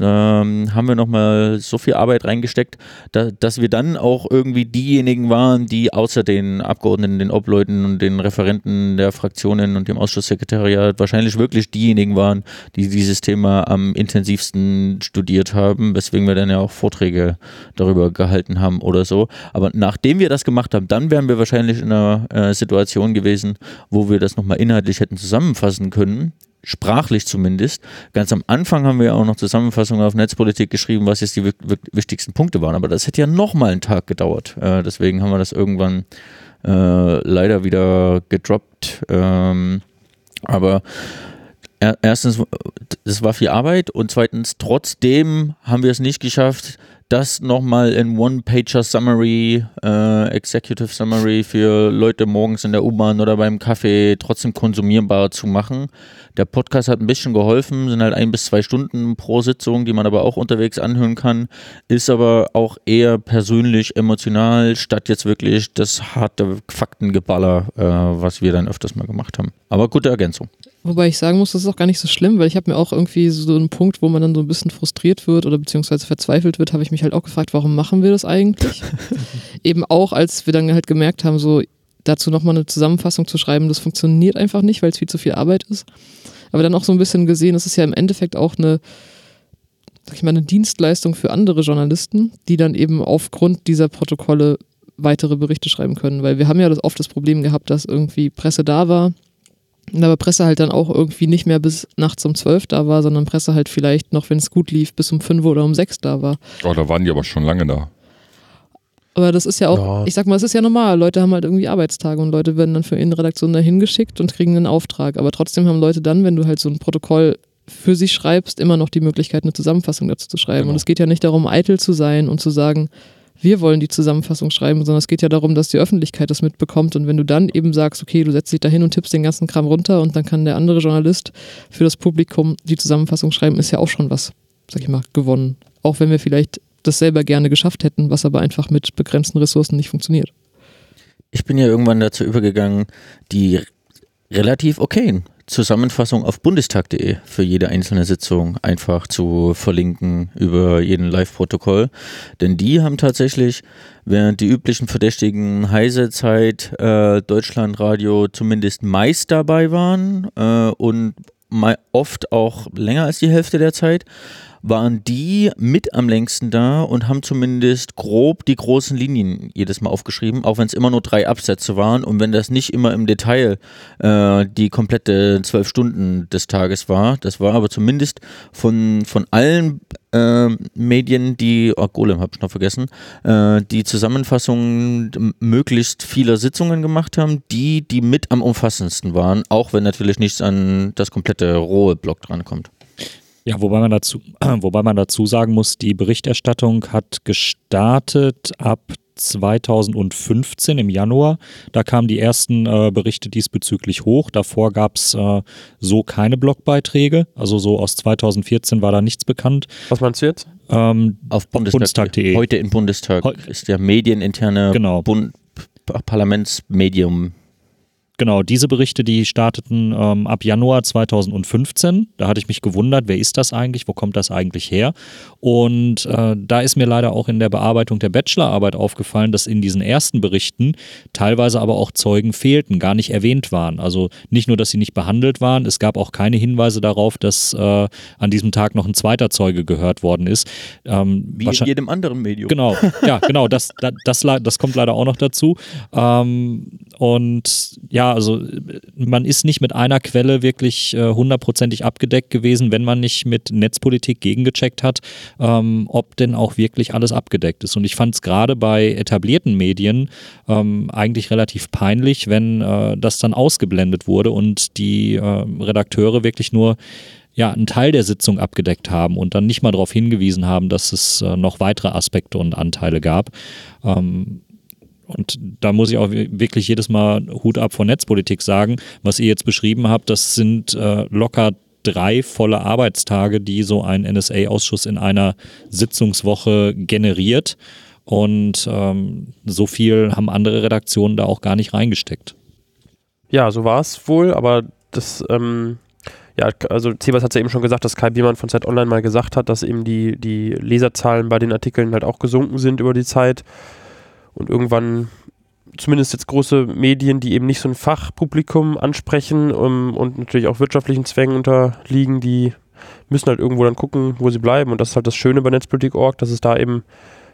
ähm, haben wir nochmal so viel Arbeit reingesteckt, da, dass wir dann auch irgendwie diejenigen waren, die außer den Abgeordneten, den Obleuten und den Referenten der Fraktionen und dem Ausschusssekretariat wahrscheinlich wirklich diejenigen waren, die dieses Thema am intensivsten studiert haben, weswegen wir dann ja auch Vorträge darüber gehalten haben oder so. Aber nachdem wir das gemacht haben, dann wären wir wahrscheinlich in einer äh, Situation gewesen, wo wir das nochmal inhaltlich hätten zusammenfassen können sprachlich zumindest. Ganz am Anfang haben wir auch noch Zusammenfassungen auf Netzpolitik geschrieben, was jetzt die wi- wi- wichtigsten Punkte waren. Aber das hätte ja nochmal einen Tag gedauert. Äh, deswegen haben wir das irgendwann äh, leider wieder gedroppt. Ähm, aber er, erstens, es war viel Arbeit und zweitens, trotzdem haben wir es nicht geschafft, das nochmal in One-Pager Summary, äh, Executive Summary für Leute morgens in der U-Bahn oder beim Kaffee trotzdem konsumierbar zu machen. Der Podcast hat ein bisschen geholfen, sind halt ein bis zwei Stunden pro Sitzung, die man aber auch unterwegs anhören kann, ist aber auch eher persönlich, emotional, statt jetzt wirklich das harte Faktengeballer, äh, was wir dann öfters mal gemacht haben. Aber gute Ergänzung. Wobei ich sagen muss, das ist auch gar nicht so schlimm, weil ich habe mir auch irgendwie so einen Punkt, wo man dann so ein bisschen frustriert wird oder beziehungsweise verzweifelt wird, habe ich mich halt auch gefragt, warum machen wir das eigentlich? Eben auch, als wir dann halt gemerkt haben, so dazu nochmal eine Zusammenfassung zu schreiben, das funktioniert einfach nicht, weil es viel zu viel Arbeit ist. Aber dann auch so ein bisschen gesehen, es ist ja im Endeffekt auch eine, sag ich mal, eine Dienstleistung für andere Journalisten, die dann eben aufgrund dieser Protokolle weitere Berichte schreiben können. Weil wir haben ja das, oft das Problem gehabt, dass irgendwie Presse da war, und aber Presse halt dann auch irgendwie nicht mehr bis nachts um 12 da war, sondern Presse halt vielleicht noch, wenn es gut lief, bis um 5 oder um 6 da war. oh, da waren die aber schon lange da. Aber das ist ja auch, Ja. ich sag mal, es ist ja normal. Leute haben halt irgendwie Arbeitstage und Leute werden dann für ihre Redaktion dahin geschickt und kriegen einen Auftrag. Aber trotzdem haben Leute dann, wenn du halt so ein Protokoll für sich schreibst, immer noch die Möglichkeit, eine Zusammenfassung dazu zu schreiben. Genau. Und es geht ja nicht darum, eitel zu sein und zu sagen, wir wollen die Zusammenfassung schreiben, sondern es geht ja darum, dass die Öffentlichkeit das mitbekommt. Und wenn du dann eben sagst, okay, du setzt dich da hin und tippst den ganzen Kram runter und dann kann der andere Journalist für das Publikum die Zusammenfassung schreiben, ist ja auch schon was, sag ich mal, gewonnen. Auch wenn wir vielleicht das selber gerne geschafft hätten, was aber einfach mit begrenzten Ressourcen nicht funktioniert. Ich bin ja irgendwann dazu übergegangen, die relativ okayen Zusammenfassung auf bundestag.de für jede einzelne Sitzung einfach zu verlinken über jeden Live-Protokoll. Denn die haben tatsächlich, während die üblichen Verdächtigen Heise-Zeit, äh, Deutschlandradio zumindest meist dabei waren äh, und oft auch länger als die Hälfte der Zeit, waren die mit am längsten da und haben zumindest grob die großen Linien jedes Mal aufgeschrieben, auch wenn es immer nur drei Absätze waren und wenn das nicht immer im Detail äh, die komplette zwölf Stunden des Tages war. Das war aber zumindest von, von allen Medien, die, oh Golem habe ich noch vergessen, äh, die Zusammenfassungen möglichst vieler Sitzungen gemacht haben, die, die mit am umfassendsten waren, auch wenn natürlich nichts an das komplette rohe Block drankommt. Ja, wobei man dazu, wobei man dazu sagen muss, die Berichterstattung hat gestartet ab 2015 im Januar. Da kamen die ersten äh, Berichte diesbezüglich hoch. Davor gab es äh, so keine Blogbeiträge. Also so aus 2014 war da nichts bekannt. Was meinst du jetzt? Ähm, Auf Bundestag. Bundestag.de. Heute im Bundestag ist der medieninterne Genau. Bund Parlamentsmedium. Genau, diese Berichte, die starteten ähm, ab Januar 2015. Da hatte ich mich gewundert, wer ist das eigentlich, wo kommt das eigentlich her? Und äh, da ist mir leider auch in der Bearbeitung der Bachelorarbeit aufgefallen, dass in diesen ersten Berichten teilweise aber auch Zeugen fehlten, gar nicht erwähnt waren. Also nicht nur, dass sie nicht behandelt waren, es gab auch keine Hinweise darauf, dass äh, an diesem Tag noch ein zweiter Zeuge gehört worden ist. Ähm, Wie in jedem anderen Medium. Genau, ja, genau, das, das, das, das kommt leider auch noch dazu. Ähm, und ja, also man ist nicht mit einer Quelle wirklich äh, hundertprozentig abgedeckt gewesen, wenn man nicht mit Netzpolitik gegengecheckt hat, ähm, ob denn auch wirklich alles abgedeckt ist. Und ich fand es gerade bei etablierten Medien ähm, eigentlich relativ peinlich, wenn äh, das dann ausgeblendet wurde und die äh, Redakteure wirklich nur ja, einen Teil der Sitzung abgedeckt haben und dann nicht mal darauf hingewiesen haben, dass es äh, noch weitere Aspekte und Anteile gab. Ähm, und da muss ich auch wirklich jedes Mal Hut ab vor Netzpolitik sagen. Was ihr jetzt beschrieben habt, das sind äh, locker drei volle Arbeitstage, die so ein NSA-Ausschuss in einer Sitzungswoche generiert. Und ähm, so viel haben andere Redaktionen da auch gar nicht reingesteckt. Ja, so war es wohl, aber das, ähm, ja, also Cebas hat es ja eben schon gesagt, dass Kai Biermann von Zeit Online mal gesagt hat, dass eben die, die Leserzahlen bei den Artikeln halt auch gesunken sind über die Zeit. Und irgendwann, zumindest jetzt große Medien, die eben nicht so ein Fachpublikum ansprechen um, und natürlich auch wirtschaftlichen Zwängen unterliegen, die müssen halt irgendwo dann gucken, wo sie bleiben. Und das ist halt das Schöne bei Netzpolitik.org, dass es da eben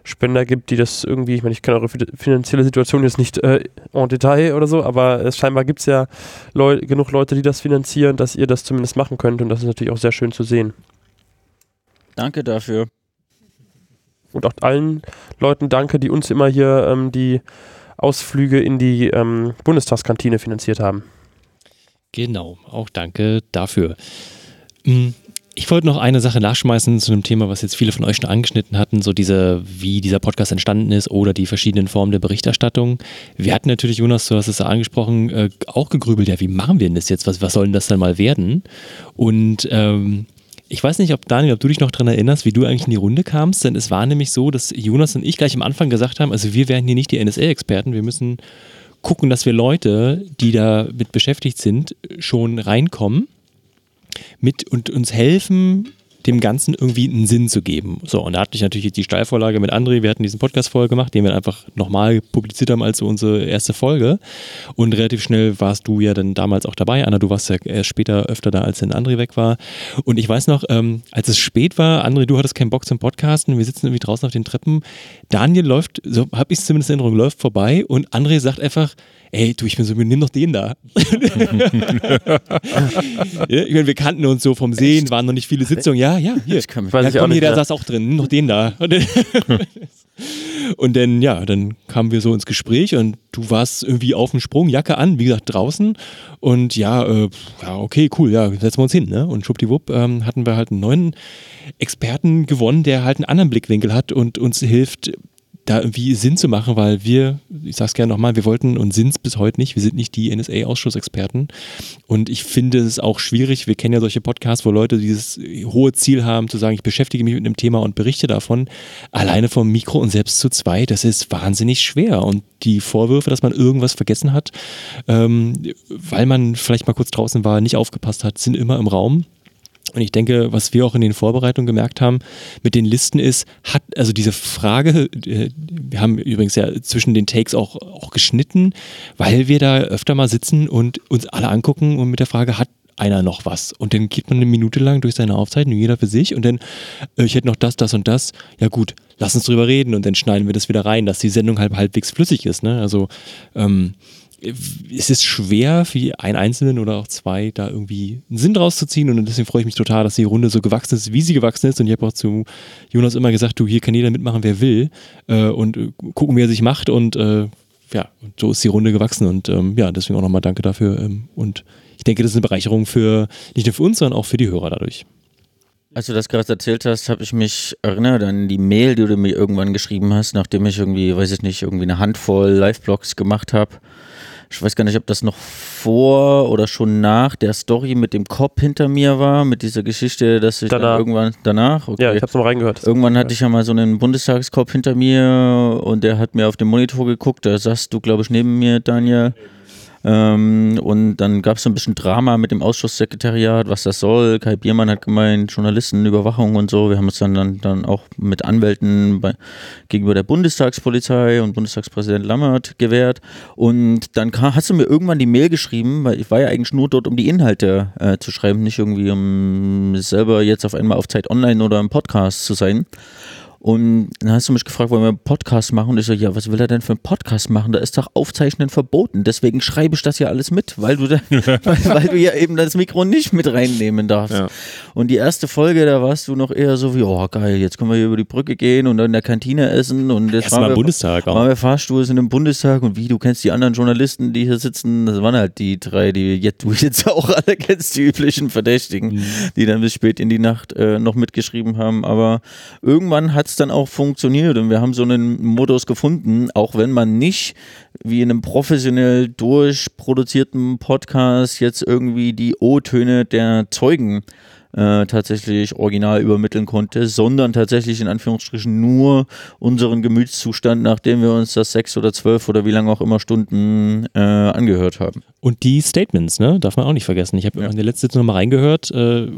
Spender gibt, die das irgendwie, ich meine, ich kenne eure finanzielle Situation jetzt nicht äh, en Detail oder so, aber es, scheinbar gibt es ja Leu genug Leute, die das finanzieren, dass ihr das zumindest machen könnt und das ist natürlich auch sehr schön zu sehen. Danke dafür. Und auch allen Leuten danke, die uns immer hier ähm, die Ausflüge in die ähm, Bundestagskantine finanziert haben. Genau, auch danke dafür. Hm, ich wollte noch eine Sache nachschmeißen zu einem Thema, was jetzt viele von euch schon angeschnitten hatten, so diese, wie dieser Podcast entstanden ist oder die verschiedenen Formen der Berichterstattung. Wir hatten natürlich, Jonas, du hast es ja angesprochen, äh, auch gegrübelt, ja, wie machen wir denn das jetzt? Was, was soll denn das dann mal werden? Und ähm, ich weiß nicht, ob Daniel, ob du dich noch daran erinnerst, wie du eigentlich in die Runde kamst, denn es war nämlich so, dass Jonas und ich gleich am Anfang gesagt haben, also wir werden hier nicht die NSA-Experten, wir müssen gucken, dass wir Leute, die damit beschäftigt sind, schon reinkommen mit und uns helfen, dem Ganzen irgendwie einen Sinn zu geben. So, und da hatte ich natürlich die Steilvorlage mit André. Wir hatten diesen Podcast vorher gemacht, den wir einfach nochmal publiziert haben als unsere erste Folge. Und relativ schnell warst du ja dann damals auch dabei. Anna, du warst ja erst später öfter da, als dann André weg war. Und ich weiß noch, ähm, als es spät war, André, du hattest keinen Bock zum Podcasten. Wir sitzen irgendwie draußen auf den Treppen. Daniel läuft, so habe ich es zumindest in Erinnerung, läuft vorbei und André sagt einfach, ey, du, ich bin so, nimm doch den da. ja, ich meine, wir kannten uns so vom Sehen, Echt? waren noch nicht viele Sitzungen. Ja, ja, hier. Ich kann mich ja, komm, hier, der saß auch drin, nimm doch den da. Und dann, ja, dann kamen wir so ins Gespräch und du warst irgendwie auf dem Sprung, Jacke an, wie gesagt, draußen. Und ja, äh, ja, okay, cool, ja, setzen wir uns hin, ne? Und schwuppdiwupp ähm, hatten wir halt einen neuen Experten gewonnen, der halt einen anderen Blickwinkel hat und uns hilft, da irgendwie Sinn zu machen, weil wir, ich sag's gerne nochmal, wir wollten und sind es bis heute nicht, wir sind nicht die NSA-Ausschussexperten. Und ich finde es auch schwierig, wir kennen ja solche Podcasts, wo Leute dieses hohe Ziel haben, zu sagen, ich beschäftige mich mit einem Thema und berichte davon. Alleine vom Mikro und selbst zu zwei, das ist wahnsinnig schwer. Und die Vorwürfe, dass man irgendwas vergessen hat, ähm, weil man vielleicht mal kurz draußen war, nicht aufgepasst hat, sind immer im Raum. Und ich denke, was wir auch in den Vorbereitungen gemerkt haben mit den Listen ist, hat also diese Frage, äh, wir haben übrigens ja zwischen den Takes auch, auch geschnitten, weil wir da öfter mal sitzen und uns alle angucken und mit der Frage, hat einer noch was? Und dann geht man eine Minute lang durch seine Aufzeichnung, jeder für sich und dann, äh, ich hätte noch das, das und das. Ja gut, lass uns drüber reden und dann schneiden wir das wieder rein, dass die Sendung halb halbwegs flüssig ist. Ne? Also ähm, es ist schwer für einen Einzelnen oder auch zwei da irgendwie einen Sinn draus zu ziehen. Und deswegen freue ich mich total, dass die Runde so gewachsen ist, wie sie gewachsen ist. Und ich habe auch zu Jonas immer gesagt, du, hier kann jeder mitmachen, wer will. Äh, und äh, gucken, wie er sich macht. Und äh, ja, so ist die Runde gewachsen. Und ähm, ja, deswegen auch nochmal danke dafür. Ähm, und ich denke, das ist eine Bereicherung für, nicht nur für uns, sondern auch für die Hörer dadurch. Als du das gerade erzählt hast, habe ich mich erinnert an die Mail, die du mir irgendwann geschrieben hast, nachdem ich irgendwie, weiß ich nicht, irgendwie eine Handvoll Live-Blogs gemacht habe ich weiß gar nicht, ob das noch vor oder schon nach der Story mit dem Cop hinter mir war, mit dieser Geschichte, dass ich danach. dann irgendwann danach. Okay. Ja, ich hab's noch reingehört. Irgendwann hatte ich ja mal so einen Bundestagskopf hinter mir und der hat mir auf dem Monitor geguckt. Da saßt du, glaube ich, neben mir, Daniel. Ähm, und dann gab es so ein bisschen Drama mit dem Ausschusssekretariat, was das soll. Kai Biermann hat gemeint, Journalistenüberwachung und so. Wir haben uns dann, dann, dann auch mit Anwälten bei, gegenüber der Bundestagspolizei und Bundestagspräsident Lammert gewährt. Und dann kam, hast du mir irgendwann die Mail geschrieben, weil ich war ja eigentlich nur dort, um die Inhalte äh, zu schreiben, nicht irgendwie um selber jetzt auf einmal auf Zeit Online oder im Podcast zu sein. Und dann hast du mich gefragt, wollen wir einen Podcast machen? Und ich so, ja, was will er denn für einen Podcast machen? Da ist doch Aufzeichnen verboten. Deswegen schreibe ich das ja alles mit, weil du, da, weil, weil, du ja eben das Mikro nicht mit reinnehmen darfst. Ja. Und die erste Folge, da warst du noch eher so wie, oh geil, jetzt können wir hier über die Brücke gehen und in der Kantine essen. Und jetzt waren wir, Bundestag auch. waren wir Fahrstuhl sind im Bundestag und wie, du kennst die anderen Journalisten, die hier sitzen, das waren halt die drei, die jetzt, du jetzt auch alle kennst, die üblichen Verdächtigen, mhm. die dann bis spät in die Nacht äh, noch mitgeschrieben haben. Aber irgendwann hat es dann auch funktioniert und wir haben so einen Modus gefunden, auch wenn man nicht wie in einem professionell durchproduzierten Podcast jetzt irgendwie die O-Töne der Zeugen äh, tatsächlich original übermitteln konnte, sondern tatsächlich in Anführungsstrichen nur unseren Gemütszustand, nachdem wir uns das sechs oder zwölf oder wie lange auch immer Stunden äh, angehört haben. Und die Statements, ne, darf man auch nicht vergessen. Ich habe ja. in der letzten Sitzung nochmal reingehört, äh,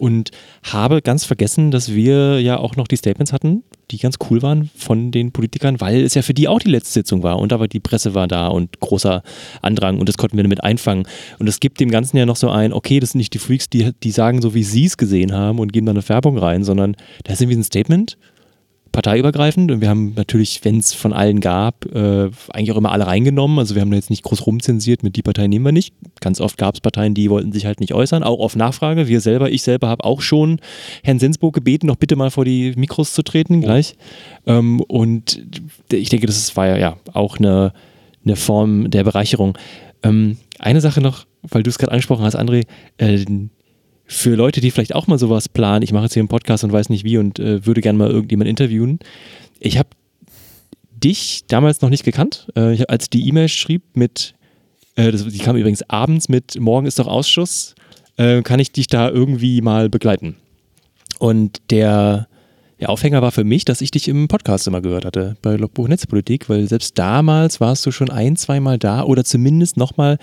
und habe ganz vergessen, dass wir ja auch noch die Statements hatten, die ganz cool waren von den Politikern, weil es ja für die auch die letzte Sitzung war und aber die Presse war da und großer Andrang und das konnten wir damit einfangen. Und es gibt dem Ganzen ja noch so ein, okay, das sind nicht die Freaks, die, die sagen so, wie sie es gesehen haben und geben da eine Färbung rein, sondern da ist irgendwie ein Statement parteiübergreifend und wir haben natürlich, wenn es von allen gab, äh, eigentlich auch immer alle reingenommen. Also wir haben da jetzt nicht groß rumzensiert, mit die Partei nehmen wir nicht. Ganz oft gab es Parteien, die wollten sich halt nicht äußern, auch auf Nachfrage. Wir selber, ich selber habe auch schon Herrn Sensburg gebeten, noch bitte mal vor die Mikros zu treten, oh. gleich. Ähm, und ich denke, das war ja auch eine, eine Form der Bereicherung. Ähm, eine Sache noch, weil du es gerade angesprochen hast, André, äh, für Leute, die vielleicht auch mal sowas planen, ich mache jetzt hier einen Podcast und weiß nicht wie und äh, würde gerne mal irgendjemand interviewen. Ich habe dich damals noch nicht gekannt, äh, als die E-Mail schrieb mit, äh, das, die kam übrigens abends mit, morgen ist doch Ausschuss, äh, kann ich dich da irgendwie mal begleiten? Und der, der Aufhänger war für mich, dass ich dich im Podcast immer gehört hatte, bei Logbuch Netzpolitik, weil selbst damals warst du schon ein, zweimal da oder zumindest nochmal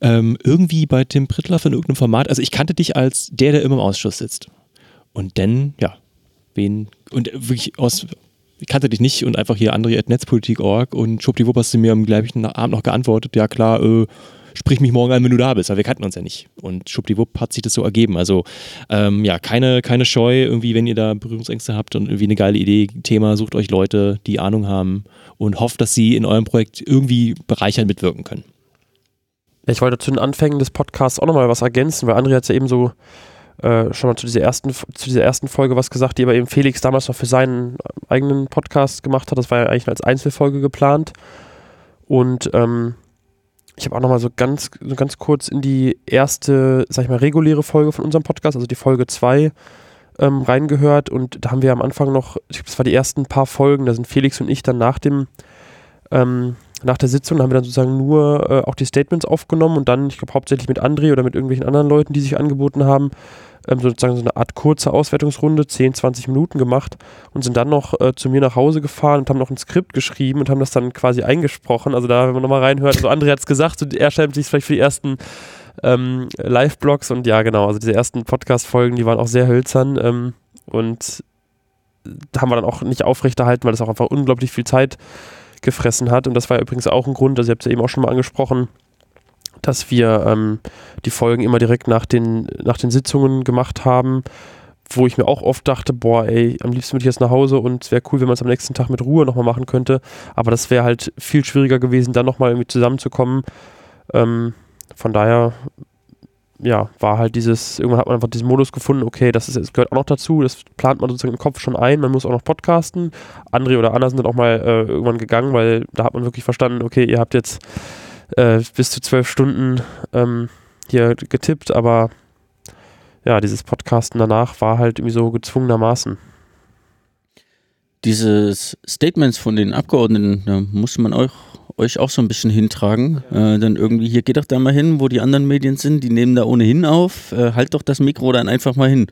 ähm, irgendwie bei Tim Prittler in irgendeinem Format. Also ich kannte dich als der, der immer im Ausschuss sitzt. Und dann, ja, wen, und wirklich aus, ich kannte dich nicht und einfach hier André.netzpolitik.org und schwuppdiwupp hast du mir am gleichen Abend noch geantwortet, ja klar, äh, sprich mich morgen an, wenn du da bist, weil wir kannten uns ja nicht. Und schwuppdiwupp hat sich das so ergeben. Also ähm, ja, keine, keine Scheu, irgendwie, wenn ihr da Berührungsängste habt und irgendwie eine geile Idee, Thema, sucht euch Leute, die Ahnung haben und hofft, dass sie in eurem Projekt irgendwie bereichern mitwirken können. Ich wollte zu den Anfängen des Podcasts auch nochmal was ergänzen, weil André hat ja eben so äh, schon mal zu dieser, ersten, zu dieser ersten Folge was gesagt, die aber eben Felix damals noch für seinen eigenen Podcast gemacht hat. Das war ja eigentlich als Einzelfolge geplant. Und ähm, ich habe auch nochmal so ganz, so ganz kurz in die erste, sag ich mal, reguläre Folge von unserem Podcast, also die Folge 2, ähm, reingehört. Und da haben wir am Anfang noch, ich glaube, das war die ersten paar Folgen, da sind Felix und ich dann nach dem ähm, nach der Sitzung haben wir dann sozusagen nur äh, auch die Statements aufgenommen und dann, ich glaube, hauptsächlich mit André oder mit irgendwelchen anderen Leuten, die sich angeboten haben, ähm, sozusagen so eine Art kurze Auswertungsrunde, 10, 20 Minuten gemacht und sind dann noch äh, zu mir nach Hause gefahren und haben noch ein Skript geschrieben und haben das dann quasi eingesprochen. Also da, wenn man nochmal reinhört, also André hat es gesagt, so, er schreibt sich vielleicht für die ersten ähm, Live-Blogs und ja, genau, also diese ersten Podcast-Folgen, die waren auch sehr hölzern ähm, und haben wir dann auch nicht aufrechterhalten, weil das auch einfach unglaublich viel Zeit gefressen hat. Und das war übrigens auch ein Grund, also ihr habt es ja eben auch schon mal angesprochen, dass wir ähm, die Folgen immer direkt nach den, nach den Sitzungen gemacht haben, wo ich mir auch oft dachte, boah, ey, am liebsten würde ich jetzt nach Hause und es wäre cool, wenn man es am nächsten Tag mit Ruhe nochmal machen könnte. Aber das wäre halt viel schwieriger gewesen, dann nochmal irgendwie zusammenzukommen. Ähm, von daher ja, war halt dieses, irgendwann hat man einfach diesen Modus gefunden, okay, das, ist, das gehört auch noch dazu, das plant man sozusagen im Kopf schon ein, man muss auch noch podcasten. André oder Anna sind dann auch mal äh, irgendwann gegangen, weil da hat man wirklich verstanden, okay, ihr habt jetzt äh, bis zu zwölf Stunden ähm, hier getippt, aber ja, dieses Podcasten danach war halt irgendwie so gezwungenermaßen. Dieses Statements von den Abgeordneten, da musste man auch euch auch so ein bisschen hintragen. Äh, dann irgendwie, hier geht doch da mal hin, wo die anderen Medien sind, die nehmen da ohnehin auf. Äh, halt doch das Mikro dann einfach mal hin.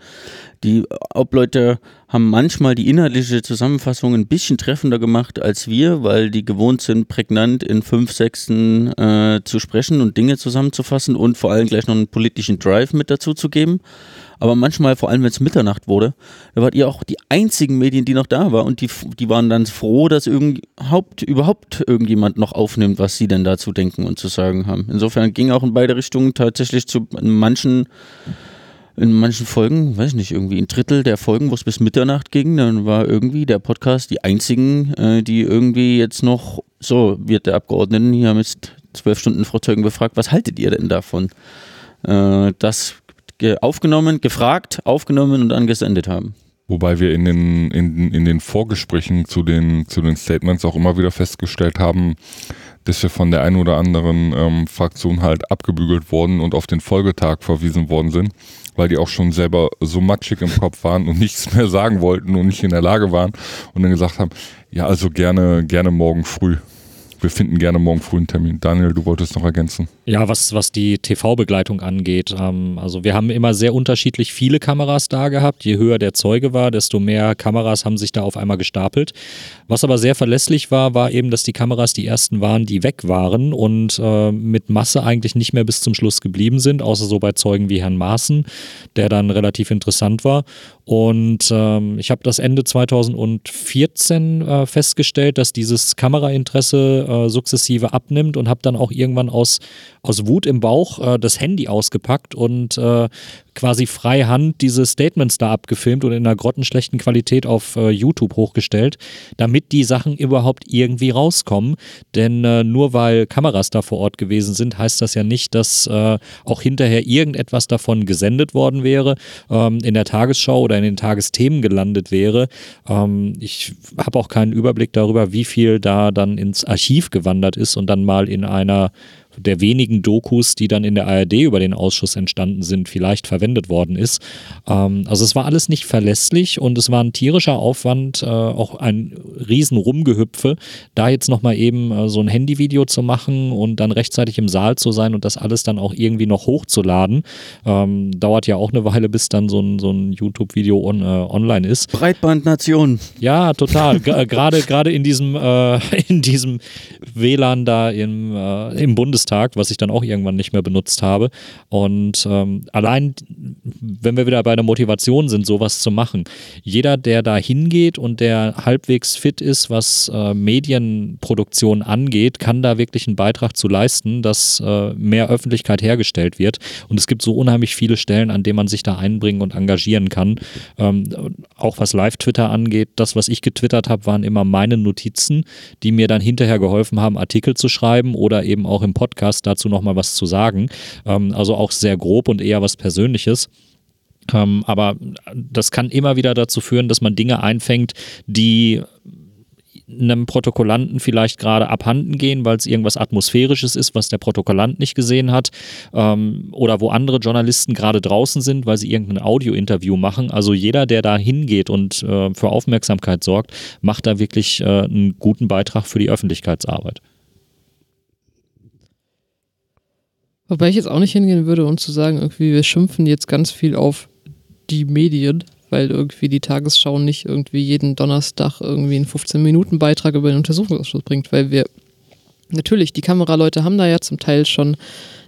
Die Obleute haben manchmal die inhaltliche Zusammenfassung ein bisschen treffender gemacht als wir, weil die gewohnt sind, prägnant in fünf Sechsten äh, zu sprechen und Dinge zusammenzufassen und vor allem gleich noch einen politischen Drive mit dazu zu geben. Aber manchmal, vor allem wenn es Mitternacht wurde, da wart ihr auch die einzigen Medien, die noch da waren und die, die waren dann froh, dass überhaupt, überhaupt irgendjemand noch aufnimmt, was sie denn dazu denken und zu sagen haben. Insofern ging auch in beide Richtungen tatsächlich zu manchen in manchen Folgen, weiß ich nicht, irgendwie ein Drittel der Folgen, wo es bis Mitternacht ging, dann war irgendwie der Podcast die einzigen, äh, die irgendwie jetzt noch, so wird der Abgeordneten hier mit zwölf Stunden Frau Zeugen befragt, was haltet ihr denn davon? Äh, das ge aufgenommen, gefragt, aufgenommen und dann gesendet haben. Wobei wir in den, in, in den Vorgesprächen zu den, zu den Statements auch immer wieder festgestellt haben, dass wir von der einen oder anderen ähm, Fraktion halt abgebügelt wurden und auf den Folgetag verwiesen worden sind, weil die auch schon selber so matschig im Kopf waren und nichts mehr sagen wollten und nicht in der Lage waren und dann gesagt haben, ja, also gerne, gerne morgen früh. Wir finden gerne morgen früh einen Termin. Daniel, du wolltest noch ergänzen. Ja, was, was die TV-Begleitung angeht. Ähm, also wir haben immer sehr unterschiedlich viele Kameras da gehabt. Je höher der Zeuge war, desto mehr Kameras haben sich da auf einmal gestapelt. Was aber sehr verlässlich war, war eben, dass die Kameras die ersten waren, die weg waren und äh, mit Masse eigentlich nicht mehr bis zum Schluss geblieben sind, außer so bei Zeugen wie Herrn Maaßen, der dann relativ interessant war. Und ähm, ich habe das Ende 2014 äh, festgestellt, dass dieses Kamerainteresse äh, sukzessive abnimmt und habe dann auch irgendwann aus, aus Wut im Bauch äh, das Handy ausgepackt und äh, quasi freihand diese Statements da abgefilmt und in einer grottenschlechten Qualität auf äh, YouTube hochgestellt, damit die Sachen überhaupt irgendwie rauskommen. Denn äh, nur weil Kameras da vor Ort gewesen sind, heißt das ja nicht, dass äh, auch hinterher irgendetwas davon gesendet worden wäre, ähm, in der Tagesschau oder in den Tagesthemen gelandet wäre. Ähm, ich habe auch keinen Überblick darüber, wie viel da dann ins Archiv gewandert ist und dann mal in einer der wenigen Dokus, die dann in der ARD über den Ausschuss entstanden sind, vielleicht verwendet worden ist. Ähm, also es war alles nicht verlässlich und es war ein tierischer Aufwand, äh, auch ein riesen Rumgehüpfe, da jetzt nochmal eben äh, so ein Handyvideo zu machen und dann rechtzeitig im Saal zu sein und das alles dann auch irgendwie noch hochzuladen. Ähm, dauert ja auch eine Weile, bis dann so ein, so ein YouTube-Video on, äh, online ist. Breitbandnation. Ja, total. Gerade gerade in diesem äh, in diesem WLAN da im, äh, im Bundestag Bundestag, was ich dann auch irgendwann nicht mehr benutzt habe. Und ähm, allein, wenn wir wieder bei der Motivation sind, sowas zu machen, jeder, der da hingeht und der halbwegs fit ist, was äh, Medienproduktion angeht, kann da wirklich einen Beitrag zu leisten, dass äh, mehr Öffentlichkeit hergestellt wird. Und es gibt so unheimlich viele Stellen, an denen man sich da einbringen und engagieren kann. Ähm, auch was Live-Twitter angeht, das, was ich getwittert habe, waren immer meine Notizen, die mir dann hinterher geholfen haben, Artikel zu schreiben oder eben auch im Podcast Podcast dazu nochmal was zu sagen. Ähm, also auch sehr grob und eher was Persönliches. Ähm, aber das kann immer wieder dazu führen, dass man Dinge einfängt, die einem Protokollanten vielleicht gerade abhanden gehen, weil es irgendwas Atmosphärisches ist, was der Protokollant nicht gesehen hat, ähm, oder wo andere Journalisten gerade draußen sind, weil sie irgendein Audio-Interview machen. Also jeder, der da hingeht und äh, für Aufmerksamkeit sorgt, macht da wirklich äh, einen guten Beitrag für die Öffentlichkeitsarbeit. Wobei ich jetzt auch nicht hingehen würde und zu sagen, irgendwie, wir schimpfen jetzt ganz viel auf die Medien, weil irgendwie die Tagesschau nicht irgendwie jeden Donnerstag irgendwie einen 15-Minuten-Beitrag über den Untersuchungsausschuss bringt, weil wir natürlich, die Kameraleute haben da ja zum Teil schon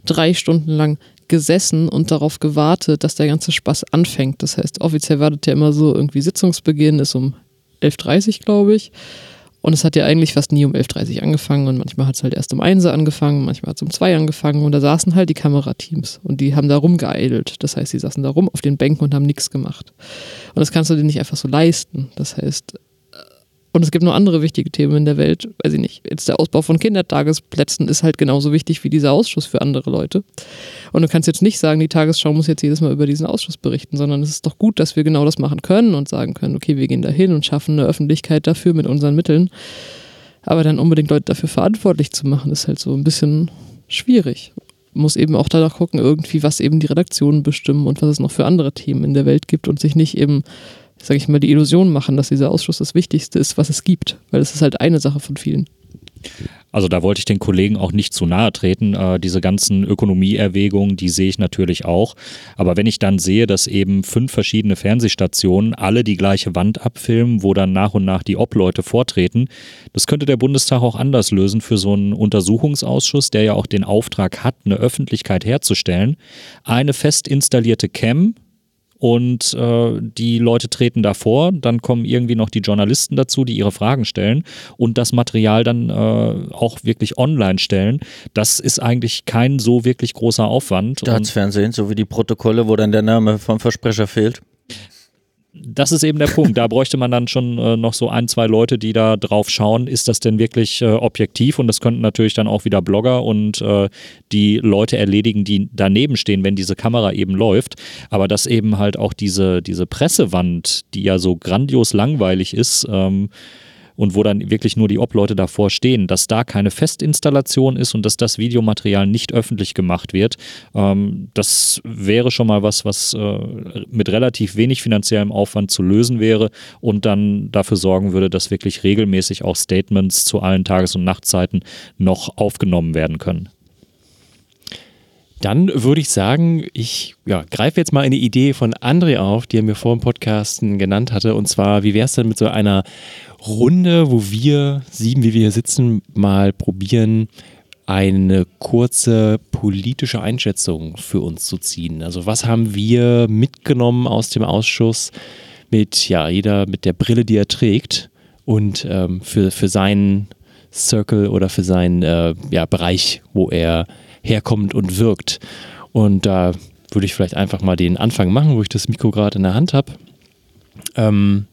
drei Stunden lang gesessen und darauf gewartet, dass der ganze Spaß anfängt. Das heißt, offiziell wartet ja immer so, irgendwie Sitzungsbeginn ist um 11.30 Uhr, glaube ich. Und es hat ja eigentlich fast nie um 11.30 Uhr angefangen und manchmal hat es halt erst um 1 Uhr angefangen, manchmal hat es um 2 Uhr angefangen und da saßen halt die Kamerateams und die haben da rumgeeidelt. Das heißt, die saßen da rum auf den Bänken und haben nichts gemacht. Und das kannst du dir nicht einfach so leisten. Das heißt, und es gibt noch andere wichtige Themen in der Welt, weiß ich nicht. Jetzt der Ausbau von Kindertagesplätzen ist halt genauso wichtig wie dieser Ausschuss für andere Leute. Und du kannst jetzt nicht sagen, die Tagesschau muss jetzt jedes Mal über diesen Ausschuss berichten, sondern es ist doch gut, dass wir genau das machen können und sagen können, okay, wir gehen da hin und schaffen eine Öffentlichkeit dafür mit unseren Mitteln. Aber dann unbedingt Leute dafür verantwortlich zu machen, ist halt so ein bisschen schwierig. Muss eben auch danach gucken, irgendwie, was eben die Redaktionen bestimmen und was es noch für andere Themen in der Welt gibt und sich nicht eben sage ich mal, die Illusion machen, dass dieser Ausschuss das Wichtigste ist, was es gibt, weil es ist halt eine Sache von vielen. Also da wollte ich den Kollegen auch nicht zu nahe treten. Äh, diese ganzen Ökonomieerwägungen, die sehe ich natürlich auch. Aber wenn ich dann sehe, dass eben fünf verschiedene Fernsehstationen alle die gleiche Wand abfilmen, wo dann nach und nach die Obleute vortreten, das könnte der Bundestag auch anders lösen für so einen Untersuchungsausschuss, der ja auch den Auftrag hat, eine Öffentlichkeit herzustellen. Eine fest installierte Cam, und äh, die Leute treten davor, dann kommen irgendwie noch die Journalisten dazu, die ihre Fragen stellen und das Material dann äh, auch wirklich online stellen. Das ist eigentlich kein so wirklich großer Aufwand. Staatsfernsehen, so wie die Protokolle, wo dann der Name vom Versprecher fehlt das ist eben der Punkt. Da bräuchte man dann schon äh, noch so ein, zwei Leute, die da drauf schauen, ist das denn wirklich äh, objektiv? Und das könnten natürlich dann auch wieder Blogger und äh, die Leute erledigen, die daneben stehen, wenn diese Kamera eben läuft. Aber dass eben halt auch diese, diese Pressewand, die ja so grandios langweilig ist, ähm, und wo dann wirklich nur die Obleute davor stehen, dass da keine Festinstallation ist und dass das Videomaterial nicht öffentlich gemacht wird. Ähm, das wäre schon mal was, was äh, mit relativ wenig finanziellem Aufwand zu lösen wäre und dann dafür sorgen würde, dass wirklich regelmäßig auch Statements zu allen Tages- und Nachtzeiten noch aufgenommen werden können. Dann würde ich sagen, ich ja, greife jetzt mal eine Idee von André auf, die er mir vor dem Podcasten genannt hatte. Und zwar, wie wäre es denn mit so einer Runde, wo wir sieben, wie wir hier sitzen, mal probieren, eine kurze politische Einschätzung für uns zu ziehen. Also was haben wir mitgenommen aus dem Ausschuss mit, ja, jeder mit der Brille, die er trägt und ähm, für, für seinen Circle oder für seinen äh, ja, Bereich, wo er herkommt und wirkt. Und da würde ich vielleicht einfach mal den Anfang machen, wo ich das Mikro gerade in der Hand habe. Ähm,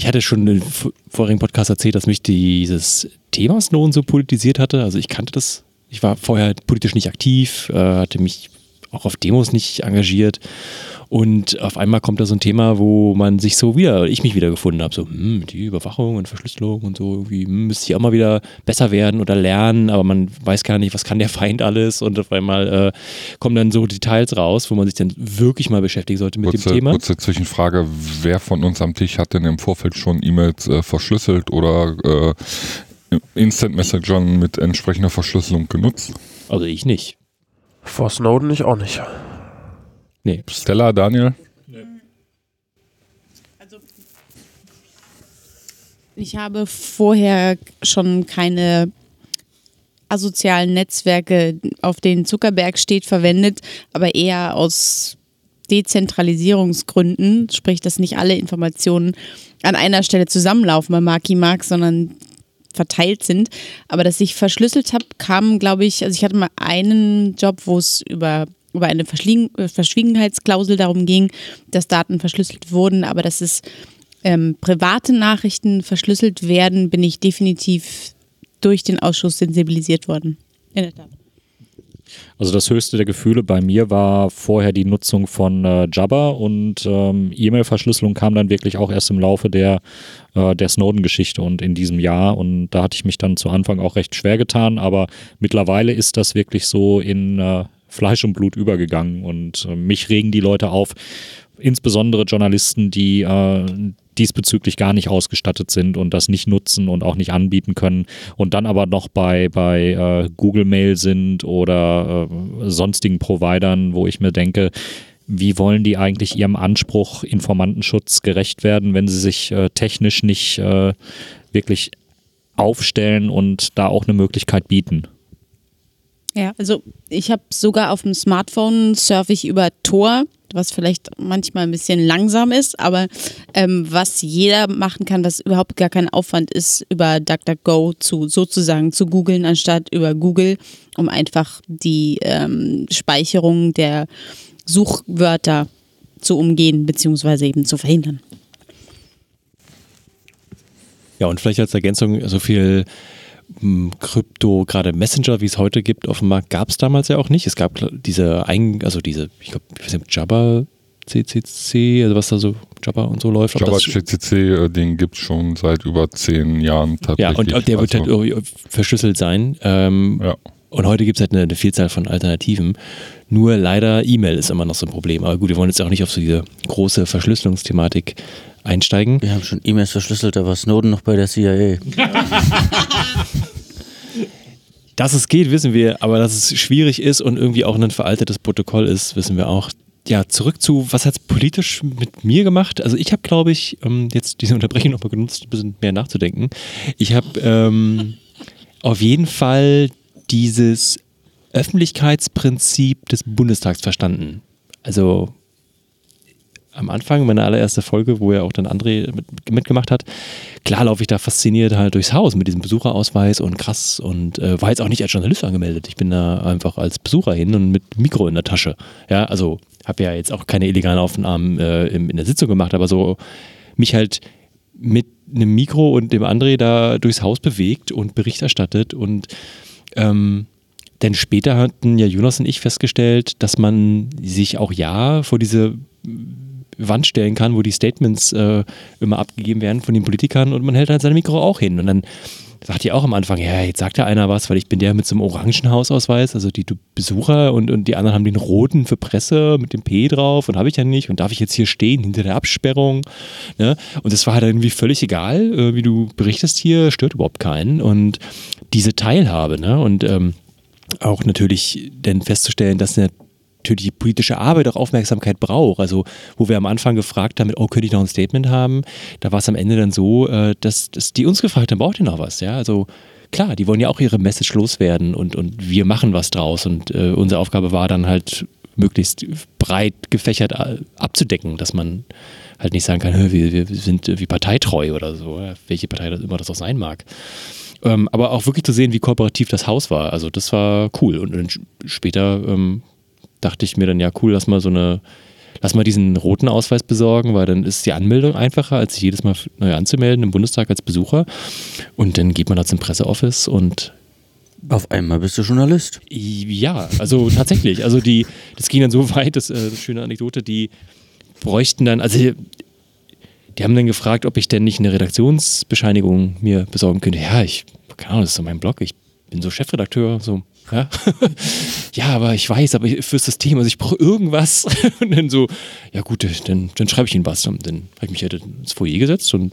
ich hatte schon im vorigen Podcast erzählt, dass mich dieses Thema Snowden so politisiert hatte. Also ich kannte das. Ich war vorher politisch nicht aktiv, äh, hatte mich auch auf Demos nicht engagiert und auf einmal kommt da so ein Thema, wo man sich so wieder, ich mich wieder gefunden habe, so, hm, die Überwachung und Verschlüsselung und so, irgendwie hm, müsste ich auch mal wieder besser werden oder lernen, aber man weiß gar nicht, was kann der Feind alles und auf einmal äh, kommen dann so Details raus, wo man sich dann wirklich mal beschäftigen sollte mit kurze, dem Thema. Kurze Zwischenfrage, wer von uns am Tisch hat denn im Vorfeld schon E-Mails äh, verschlüsselt oder äh, Instant Messagern mit entsprechender Verschlüsselung genutzt? Also ich nicht. Vor Snowden ich auch nicht. Nee. Stella, Daniel? Nee. Also, ich habe vorher schon keine asozialen Netzwerke, auf denen Zuckerberg steht, verwendet, aber eher aus Dezentralisierungsgründen, sprich, dass nicht alle Informationen an einer Stelle zusammenlaufen bei Marky Mark, sondern verteilt sind. Aber dass ich verschlüsselt habe, kam, glaube ich, also ich hatte mal einen Job, wo es über über eine äh, Verschwiegenheitsklausel darum ging, dass Daten verschlüsselt wurden, aber dass es ähm, private Nachrichten verschlüsselt werden, bin ich definitiv durch den Ausschuss sensibilisiert worden. In der Tat. Also das höchste der Gefühle bei mir war vorher die Nutzung von äh, Jabba und ähm, E-Mail-Verschlüsselung kam dann wirklich auch erst im Laufe der, äh, der Snowden-Geschichte und in diesem Jahr und da hatte ich mich dann zu Anfang auch recht schwer getan, aber mittlerweile ist das wirklich so in, äh, Fleisch und Blut übergegangen und äh, mich regen die Leute auf, insbesondere Journalisten, die äh, diesbezüglich gar nicht ausgestattet sind und das nicht nutzen und auch nicht anbieten können und dann aber noch bei, bei äh, Google Mail sind oder äh, sonstigen Providern, wo ich mir denke, wie wollen die eigentlich ihrem Anspruch Informantenschutz gerecht werden, wenn sie sich äh, technisch nicht äh, wirklich aufstellen und da auch eine Möglichkeit bieten? Ja, also ich habe sogar auf dem Smartphone surfe ich über Tor, was vielleicht manchmal ein bisschen langsam ist, aber ähm, was jeder machen kann, was überhaupt gar kein Aufwand ist, über DuckDuckGo zu sozusagen zu googeln, anstatt über Google, um einfach die ähm, Speicherung der Suchwörter zu umgehen, beziehungsweise eben zu verhindern. Ja, und vielleicht als Ergänzung so viel Krypto, gerade Messenger, wie es heute gibt auf dem Markt, gab es damals ja auch nicht. Es gab diese, Eigen, also diese, ich glaube, Jabba CCC, also was da so Jabba und so läuft. Jabba CCC, äh, den gibt es schon seit über zehn Jahren tatsächlich. Ja, und der wird also, halt verschlüsselt sein. Ähm, ja. Und heute gibt es halt eine, eine, Vielzahl von Alternativen. Nur leider E-Mail ist immer noch so ein Problem. Aber gut, wir wollen jetzt auch nicht auf so diese große Verschlüsselungsthematik einsteigen. Wir haben schon E-Mails verschlüsselt, da war Snowden noch bei der CIA. Dass es geht, wissen wir, aber dass es schwierig ist und irgendwie auch ein veraltetes Protokoll ist, wissen wir auch. Ja, zurück zu, was hat es politisch mit mir gemacht? Also ich habe, glaube ich, ähm, jetzt diese Unterbrechung nochmal genutzt, ein bisschen mehr nachzudenken. Ich habe ähm, auf jeden Fall dieses Öffentlichkeitsprinzip des Bundestags verstanden. Also am Anfang, meine allererste Folge, wo ja auch dann André mit, mitgemacht hat, klar laufe ich da fasziniert halt durchs Haus mit diesem Besucherausweis und krass und äh, war jetzt auch nicht als Journalist angemeldet. Ich bin da einfach als Besucher hin und mit Mikro in der Tasche. Ja, also habe ja jetzt auch keine illegalen Aufnahmen äh, in, in der Sitzung gemacht, aber so mich halt mit einem Mikro und dem André da durchs Haus bewegt und Bericht erstattet und ähm, denn später hatten ja Jonas und ich festgestellt, dass man sich auch ja vor diese Wand stellen kann, wo die Statements äh, immer abgegeben werden von den Politikern und man hält halt sein Mikro auch hin. Und dann sagt ihr auch am Anfang, ja, jetzt sagt ja einer was, weil ich bin der mit so einem orangen Hausausweis, also die Besucher und, und die anderen haben den roten für Presse mit dem P drauf und habe ich ja nicht und darf ich jetzt hier stehen hinter der Absperrung? Ne? Und das war halt irgendwie völlig egal, äh, wie du berichtest hier, stört überhaupt keinen und diese Teilhabe ne? und ähm, auch natürlich dann festzustellen, dass eine natürlich politische Arbeit auch Aufmerksamkeit braucht. Also, wo wir am Anfang gefragt haben, oh, könnte ich noch ein Statement haben? Da war es am Ende dann so, äh, dass, dass die uns gefragt haben, braucht ihr noch was? Ja, also klar, die wollen ja auch ihre Message loswerden und, und wir machen was draus. Und äh, unsere Aufgabe war dann halt, möglichst breit gefächert äh, abzudecken, dass man halt nicht sagen kann, wir, wir sind wie parteitreu oder so, welche Partei das immer das auch sein mag. Ähm, aber auch wirklich zu sehen, wie kooperativ das Haus war. Also das war cool. Und, und später ähm, dachte ich mir dann, ja cool, lass mal so eine, lass mal diesen roten Ausweis besorgen, weil dann ist die Anmeldung einfacher, als sich jedes Mal neu anzumelden im Bundestag als Besucher. Und dann geht man da zum Presseoffice und auf einmal bist du Journalist. Ja, also tatsächlich. Also die, das ging dann so weit, das, äh, das schöne Anekdote, die bräuchten dann, also die haben dann gefragt, ob ich denn nicht eine Redaktionsbescheinigung mir besorgen könnte. Ja, ich, keine Ahnung, das ist so mein Blog, ich bin so Chefredakteur, so ja, ja aber ich weiß, aber fürs System, also ich brauche irgendwas. und dann so, ja gut, dann, dann schreibe ich Ihnen was. Und dann habe ich mich halt ins Foyer gesetzt und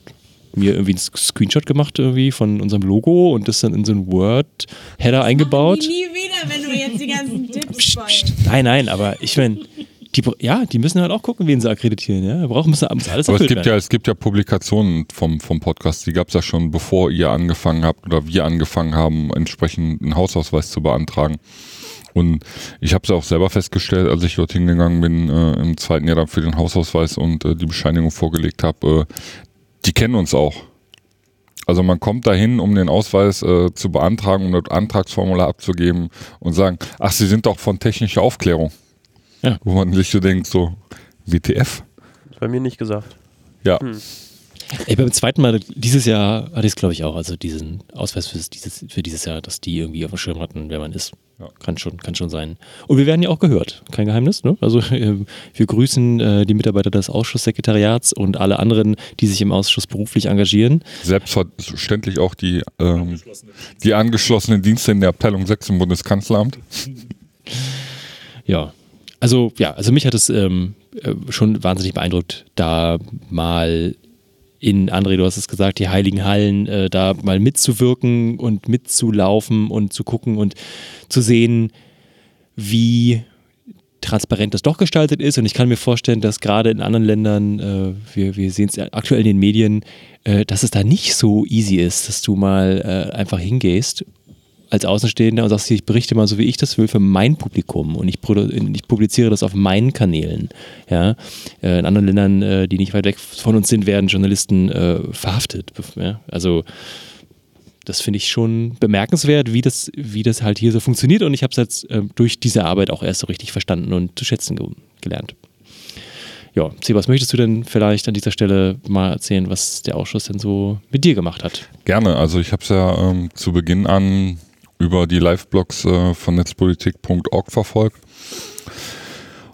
mir irgendwie einen Screenshot gemacht irgendwie von unserem Logo und das dann in so ein Word-Header eingebaut. Nie wieder, wenn du jetzt die ganzen Tipps psst. Nein, nein, aber ich meine, die, ja, die müssen halt auch gucken, wen sie akkreditieren. Ja, da brauchen müssen alles Aber es gibt werden. ja, es gibt ja Publikationen vom, vom Podcast, die gab es ja schon, bevor ihr angefangen habt oder wir angefangen haben, entsprechend einen Hausausweis zu beantragen. Und ich habe es auch selber festgestellt, als ich dorthin gegangen bin, äh, im zweiten Jahr dann für den Hausausweis und äh, die Bescheinigung vorgelegt habe, äh, die kennen uns auch. Also man kommt dahin, um den Ausweis äh, zu beantragen und um das Antragsformular abzugeben und sagen, ach, Sie sind doch von technischer Aufklärung. Ja. Wo man sich so denkt, so, WTF? Bei mir nicht gesagt. Ja. Hm. Ey, beim zweiten Mal dieses Jahr hatte ich es, glaube ich, auch. Also diesen Ausweis für dieses, für dieses Jahr, dass die irgendwie auf dem Schirm hatten, wer man ist. Ja. Kann, schon, kann schon sein. Und wir werden ja auch gehört. Kein Geheimnis. Ne? Also äh, wir grüßen äh, die Mitarbeiter des Ausschusssekretariats und alle anderen, die sich im Ausschuss beruflich engagieren. Selbstverständlich auch die, ähm, die angeschlossenen Dienste in der Abteilung 6 im Bundeskanzleramt. ja, also ja, also mich hat es ähm, äh, schon wahnsinnig beeindruckt, da mal in, André, du hast es gesagt, die heiligen Hallen, äh, da mal mitzuwirken und mitzulaufen und zu gucken und zu sehen, wie transparent das doch gestaltet ist. Und ich kann mir vorstellen, dass gerade in anderen Ländern, äh, wir, wir sehen es aktuell in den Medien, äh, dass es da nicht so easy ist, dass du mal äh, einfach hingehst als Außenstehender und sagst, ich berichte mal so, wie ich das will, für mein Publikum und ich, ich publiziere das auf meinen Kanälen. Ja? Äh, in anderen Ländern, äh, die nicht weit weg von uns sind, werden Journalisten äh, verhaftet. Ja? Also das finde ich schon bemerkenswert, wie das, wie das halt hier so funktioniert und ich habe es jetzt äh, durch diese Arbeit auch erst so richtig verstanden und zu schätzen ge gelernt. Ja, was möchtest du denn vielleicht an dieser Stelle mal erzählen, was der Ausschuss denn so mit dir gemacht hat? Gerne, also ich habe es ja ähm, zu Beginn an über die Live-Blogs äh, von netzpolitik.org verfolgt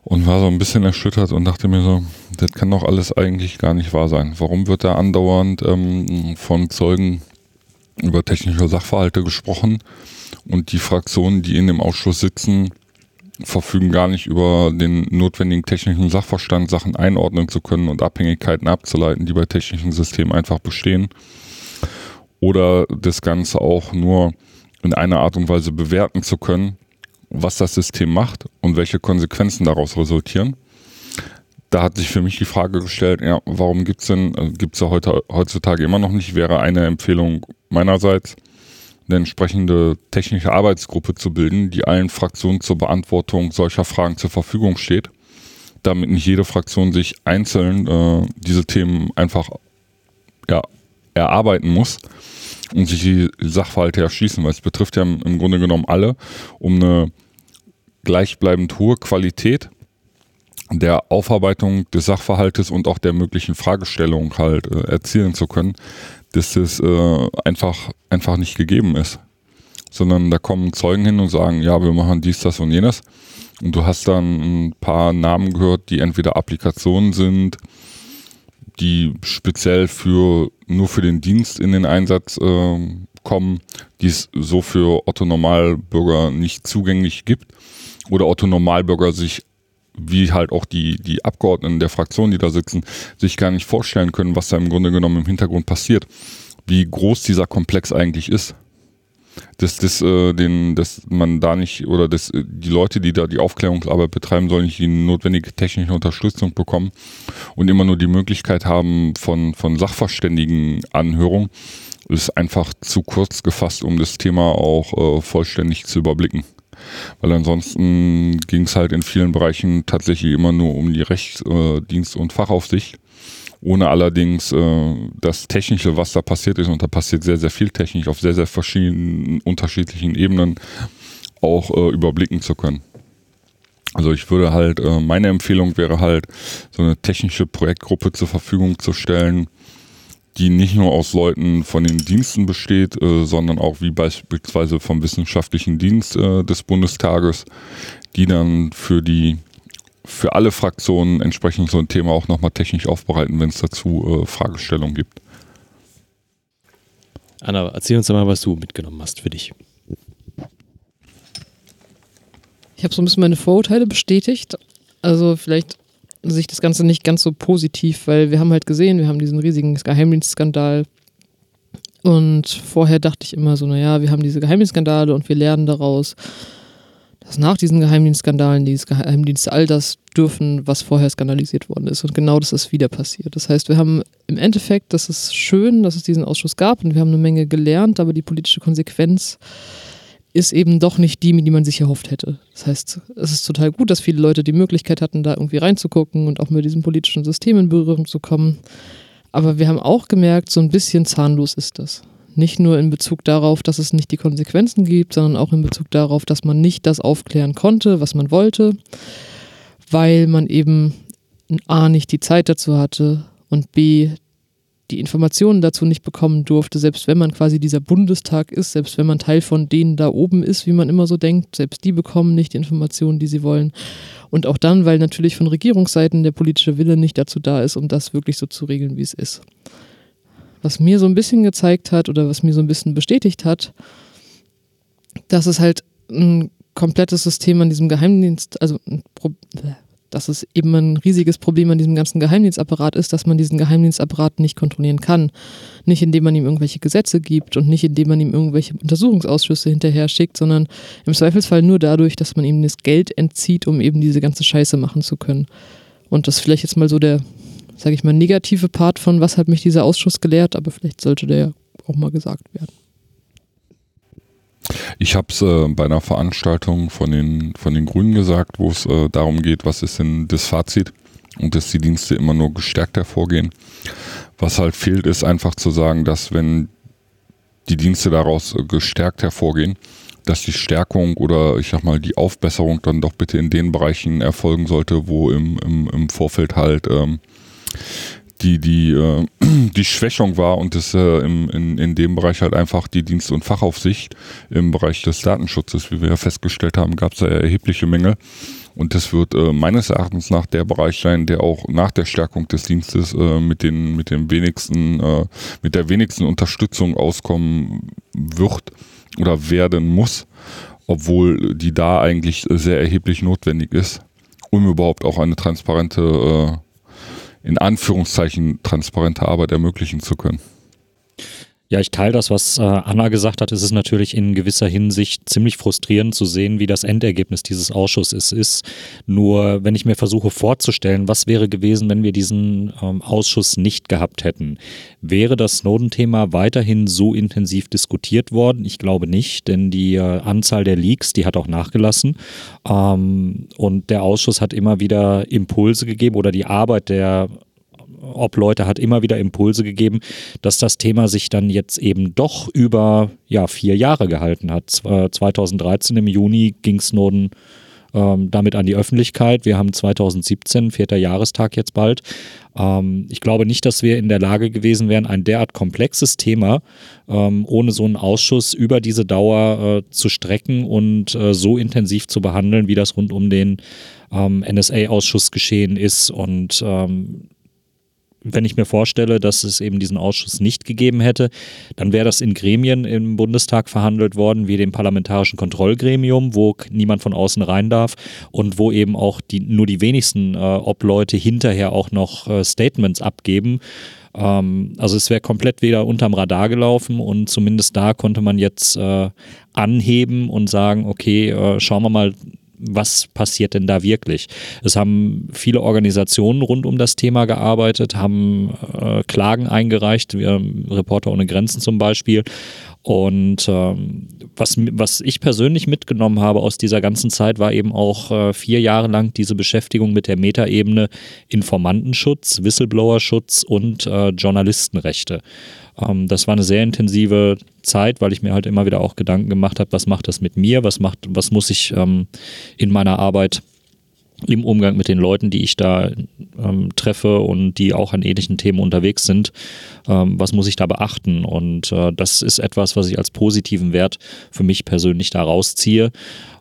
und war so ein bisschen erschüttert und dachte mir so, das kann doch alles eigentlich gar nicht wahr sein. Warum wird da andauernd ähm, von Zeugen über technische Sachverhalte gesprochen und die Fraktionen, die in dem Ausschuss sitzen, verfügen gar nicht über den notwendigen technischen Sachverstand, Sachen einordnen zu können und Abhängigkeiten abzuleiten, die bei technischen Systemen einfach bestehen. Oder das Ganze auch nur in einer Art und Weise bewerten zu können, was das System macht und welche Konsequenzen daraus resultieren. Da hat sich für mich die Frage gestellt, ja, warum gibt es denn, äh, gibt es ja heute, heutzutage immer noch nicht, wäre eine Empfehlung meinerseits, eine entsprechende technische Arbeitsgruppe zu bilden, die allen Fraktionen zur Beantwortung solcher Fragen zur Verfügung steht, damit nicht jede Fraktion sich einzeln äh, diese Themen einfach ja, erarbeiten muss und sich die Sachverhalte erschließen, weil es betrifft ja im Grunde genommen alle, um eine gleichbleibend hohe Qualität der Aufarbeitung des Sachverhaltes und auch der möglichen Fragestellung halt äh, erzielen zu können, dass das äh, einfach, einfach nicht gegeben ist. Sondern da kommen Zeugen hin und sagen, ja, wir machen dies, das und jenes. Und du hast dann ein paar Namen gehört, die entweder Applikationen sind, die speziell für nur für den Dienst in den Einsatz äh, kommen, die es so für Otto Normalbürger nicht zugänglich gibt oder Otto Normalbürger sich wie halt auch die, die Abgeordneten der Fraktion, die da sitzen, sich gar nicht vorstellen können, was da im Grunde genommen im Hintergrund passiert, wie groß dieser Komplex eigentlich ist dass, dass, äh, den, dass man da nicht oder dass äh, die Leute, die da die Aufklärungsarbeit betreiben sollen, nicht die notwendige technische Unterstützung bekommen und immer nur die Möglichkeit haben von, von Sachverständigenanhörung, ist einfach zu kurz gefasst, um das Thema auch äh, vollständig zu überblicken. Weil ansonsten ging es halt in vielen Bereichen tatsächlich immer nur um die Rechtsdienst- und Fachaufsicht ohne allerdings äh, das Technische, was da passiert ist, und da passiert sehr, sehr viel technisch auf sehr, sehr verschiedenen, unterschiedlichen Ebenen auch äh, überblicken zu können. Also ich würde halt, äh, meine Empfehlung wäre halt, so eine technische Projektgruppe zur Verfügung zu stellen, die nicht nur aus Leuten von den Diensten besteht, äh, sondern auch wie beispielsweise vom wissenschaftlichen Dienst äh, des Bundestages, die dann für die für alle Fraktionen entsprechend so ein Thema auch nochmal technisch aufbereiten, wenn es dazu äh, Fragestellungen gibt. Anna, erzähl uns doch mal, was du mitgenommen hast für dich. Ich habe so ein bisschen meine Vorurteile bestätigt. Also vielleicht sehe ich das Ganze nicht ganz so positiv, weil wir haben halt gesehen, wir haben diesen riesigen Geheimdienstskandal. Und vorher dachte ich immer so, naja, wir haben diese Geheimdienstskandale und wir lernen daraus dass nach diesen Geheimdienstskandalen die Geheimdienste all das dürfen, was vorher skandalisiert worden ist. Und genau das ist wieder passiert. Das heißt, wir haben im Endeffekt, das ist schön, dass es diesen Ausschuss gab und wir haben eine Menge gelernt, aber die politische Konsequenz ist eben doch nicht die, die man sich erhofft hätte. Das heißt, es ist total gut, dass viele Leute die Möglichkeit hatten, da irgendwie reinzugucken und auch mit diesem politischen System in Berührung zu kommen. Aber wir haben auch gemerkt, so ein bisschen zahnlos ist das. Nicht nur in Bezug darauf, dass es nicht die Konsequenzen gibt, sondern auch in Bezug darauf, dass man nicht das aufklären konnte, was man wollte, weil man eben A nicht die Zeit dazu hatte und B die Informationen dazu nicht bekommen durfte, selbst wenn man quasi dieser Bundestag ist, selbst wenn man Teil von denen da oben ist, wie man immer so denkt, selbst die bekommen nicht die Informationen, die sie wollen. Und auch dann, weil natürlich von Regierungsseiten der politische Wille nicht dazu da ist, um das wirklich so zu regeln, wie es ist was mir so ein bisschen gezeigt hat oder was mir so ein bisschen bestätigt hat, dass es halt ein komplettes System an diesem Geheimdienst, also dass es eben ein riesiges Problem an diesem ganzen Geheimdienstapparat ist, dass man diesen Geheimdienstapparat nicht kontrollieren kann. Nicht indem man ihm irgendwelche Gesetze gibt und nicht indem man ihm irgendwelche Untersuchungsausschüsse hinterher schickt, sondern im Zweifelsfall nur dadurch, dass man ihm das Geld entzieht, um eben diese ganze Scheiße machen zu können. Und das ist vielleicht jetzt mal so der sage ich mal, negative Part von, was hat mich dieser Ausschuss gelehrt, aber vielleicht sollte der auch mal gesagt werden. Ich habe es äh, bei einer Veranstaltung von den, von den Grünen gesagt, wo es äh, darum geht, was ist denn das Fazit und dass die Dienste immer nur gestärkt hervorgehen. Was halt fehlt, ist einfach zu sagen, dass wenn die Dienste daraus äh, gestärkt hervorgehen, dass die Stärkung oder ich sag mal die Aufbesserung dann doch bitte in den Bereichen erfolgen sollte, wo im, im, im Vorfeld halt ähm, die, die, äh, die Schwächung war und das äh, im, in, in dem Bereich halt einfach die Dienst- und Fachaufsicht im Bereich des Datenschutzes, wie wir ja festgestellt haben, gab es da erhebliche Mängel. Und das wird äh, meines Erachtens nach der Bereich sein, der auch nach der Stärkung des Dienstes äh, mit den mit dem wenigsten äh, mit der wenigsten Unterstützung auskommen wird oder werden muss, obwohl die da eigentlich sehr erheblich notwendig ist, um überhaupt auch eine transparente äh, in Anführungszeichen transparente Arbeit ermöglichen zu können. Ja, ich teile das, was äh, Anna gesagt hat. Es ist natürlich in gewisser Hinsicht ziemlich frustrierend zu sehen, wie das Endergebnis dieses Ausschusses ist. Nur wenn ich mir versuche vorzustellen, was wäre gewesen, wenn wir diesen ähm, Ausschuss nicht gehabt hätten, wäre das Snowden-Thema weiterhin so intensiv diskutiert worden? Ich glaube nicht, denn die äh, Anzahl der Leaks, die hat auch nachgelassen. Ähm, und der Ausschuss hat immer wieder Impulse gegeben oder die Arbeit der Obleute hat immer wieder Impulse gegeben, dass das Thema sich dann jetzt eben doch über ja, vier Jahre gehalten hat. 2013 im Juni ging Snowden ähm, damit an die Öffentlichkeit. Wir haben 2017, vierter Jahrestag jetzt bald. Ähm, ich glaube nicht, dass wir in der Lage gewesen wären, ein derart komplexes Thema ähm, ohne so einen Ausschuss über diese Dauer äh, zu strecken und äh, so intensiv zu behandeln, wie das rund um den ähm, NSA-Ausschuss geschehen ist. Und ähm, wenn ich mir vorstelle, dass es eben diesen Ausschuss nicht gegeben hätte, dann wäre das in Gremien im Bundestag verhandelt worden, wie dem parlamentarischen Kontrollgremium, wo niemand von außen rein darf und wo eben auch die, nur die wenigsten äh, Obleute hinterher auch noch äh, Statements abgeben. Ähm, also es wäre komplett wieder unterm Radar gelaufen und zumindest da konnte man jetzt äh, anheben und sagen, okay, äh, schauen wir mal, was passiert denn da wirklich? Es haben viele Organisationen rund um das Thema gearbeitet, haben äh, Klagen eingereicht, wir, Reporter ohne Grenzen zum Beispiel. Und ähm, was, was ich persönlich mitgenommen habe aus dieser ganzen Zeit, war eben auch äh, vier Jahre lang diese Beschäftigung mit der Metaebene Informantenschutz, Whistleblowerschutz und äh, Journalistenrechte. Ähm, das war eine sehr intensive Zeit, weil ich mir halt immer wieder auch Gedanken gemacht habe, was macht das mit mir, was macht, was muss ich ähm, in meiner Arbeit im Umgang mit den Leuten, die ich da ähm, treffe und die auch an ähnlichen Themen unterwegs sind, ähm, was muss ich da beachten? Und äh, das ist etwas, was ich als positiven Wert für mich persönlich da rausziehe.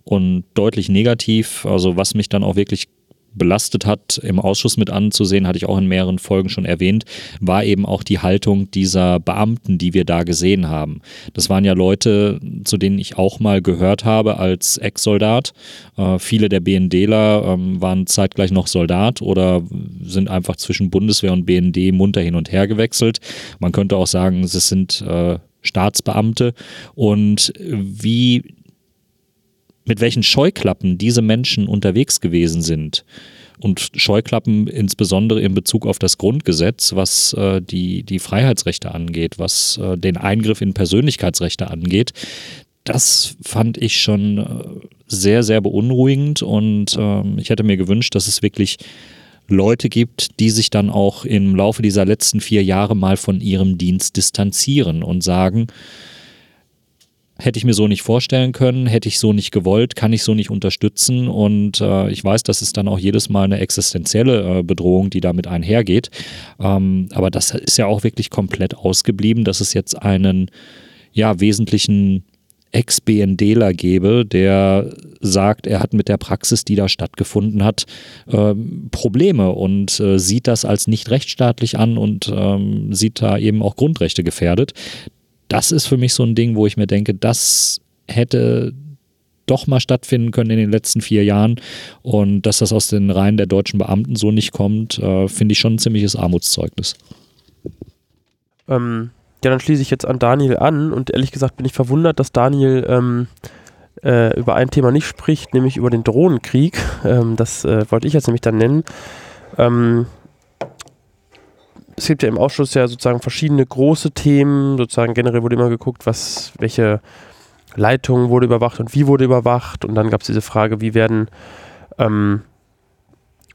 Und deutlich negativ, also was mich dann auch wirklich belastet hat, im Ausschuss mit anzusehen, hatte ich auch in mehreren Folgen schon erwähnt, war eben auch die Haltung dieser Beamten, die wir da gesehen haben. Das waren ja Leute, zu denen ich auch mal gehört habe als Ex-Soldat. Äh, viele der BNDler ähm, waren zeitgleich noch Soldat oder sind einfach zwischen Bundeswehr und BND munter hin und her gewechselt. Man könnte auch sagen, es sind äh, Staatsbeamte und wie mit welchen Scheuklappen diese Menschen unterwegs gewesen sind. Und Scheuklappen insbesondere in Bezug auf das Grundgesetz, was äh, die, die Freiheitsrechte angeht, was äh, den Eingriff in Persönlichkeitsrechte angeht. Das fand ich schon äh, sehr, sehr beunruhigend und ähm, ich hätte mir gewünscht, dass es wirklich Leute gibt, die sich dann auch im Laufe dieser letzten vier Jahre mal von ihrem Dienst distanzieren und sagen, hätte ich mir so nicht vorstellen können, hätte ich so nicht gewollt, kann ich so nicht unterstützen und äh, ich weiß, das ist dann auch jedes Mal eine existenzielle äh, Bedrohung, die damit einhergeht. Ähm, aber das ist ja auch wirklich komplett ausgeblieben, dass es jetzt einen ja wesentlichen Ex-BNDler gäbe, der sagt, er hat mit der Praxis, die da stattgefunden hat, äh, Probleme und äh, sieht das als nicht rechtsstaatlich an und ähm, sieht da eben auch Grundrechte gefährdet das ist für mich so ein Ding, wo ich mir denke, das hätte doch mal stattfinden können in den letzten vier Jahren. Und dass das aus den Reihen der deutschen Beamten so nicht kommt, äh, finde ich schon ein ziemliches Armutszeugnis. Ähm, ja, dann schließe ich jetzt an Daniel an und ehrlich gesagt bin ich verwundert, dass Daniel ähm, äh, über ein Thema nicht spricht, nämlich über den Drohnenkrieg. Ähm, das äh, wollte ich jetzt nämlich dann nennen. Ähm, es gibt ja im Ausschuss ja sozusagen verschiedene große Themen. Sozusagen generell wurde immer geguckt, was, welche Leitung wurde überwacht und wie wurde überwacht. Und dann gab es diese Frage, wie werden, ähm,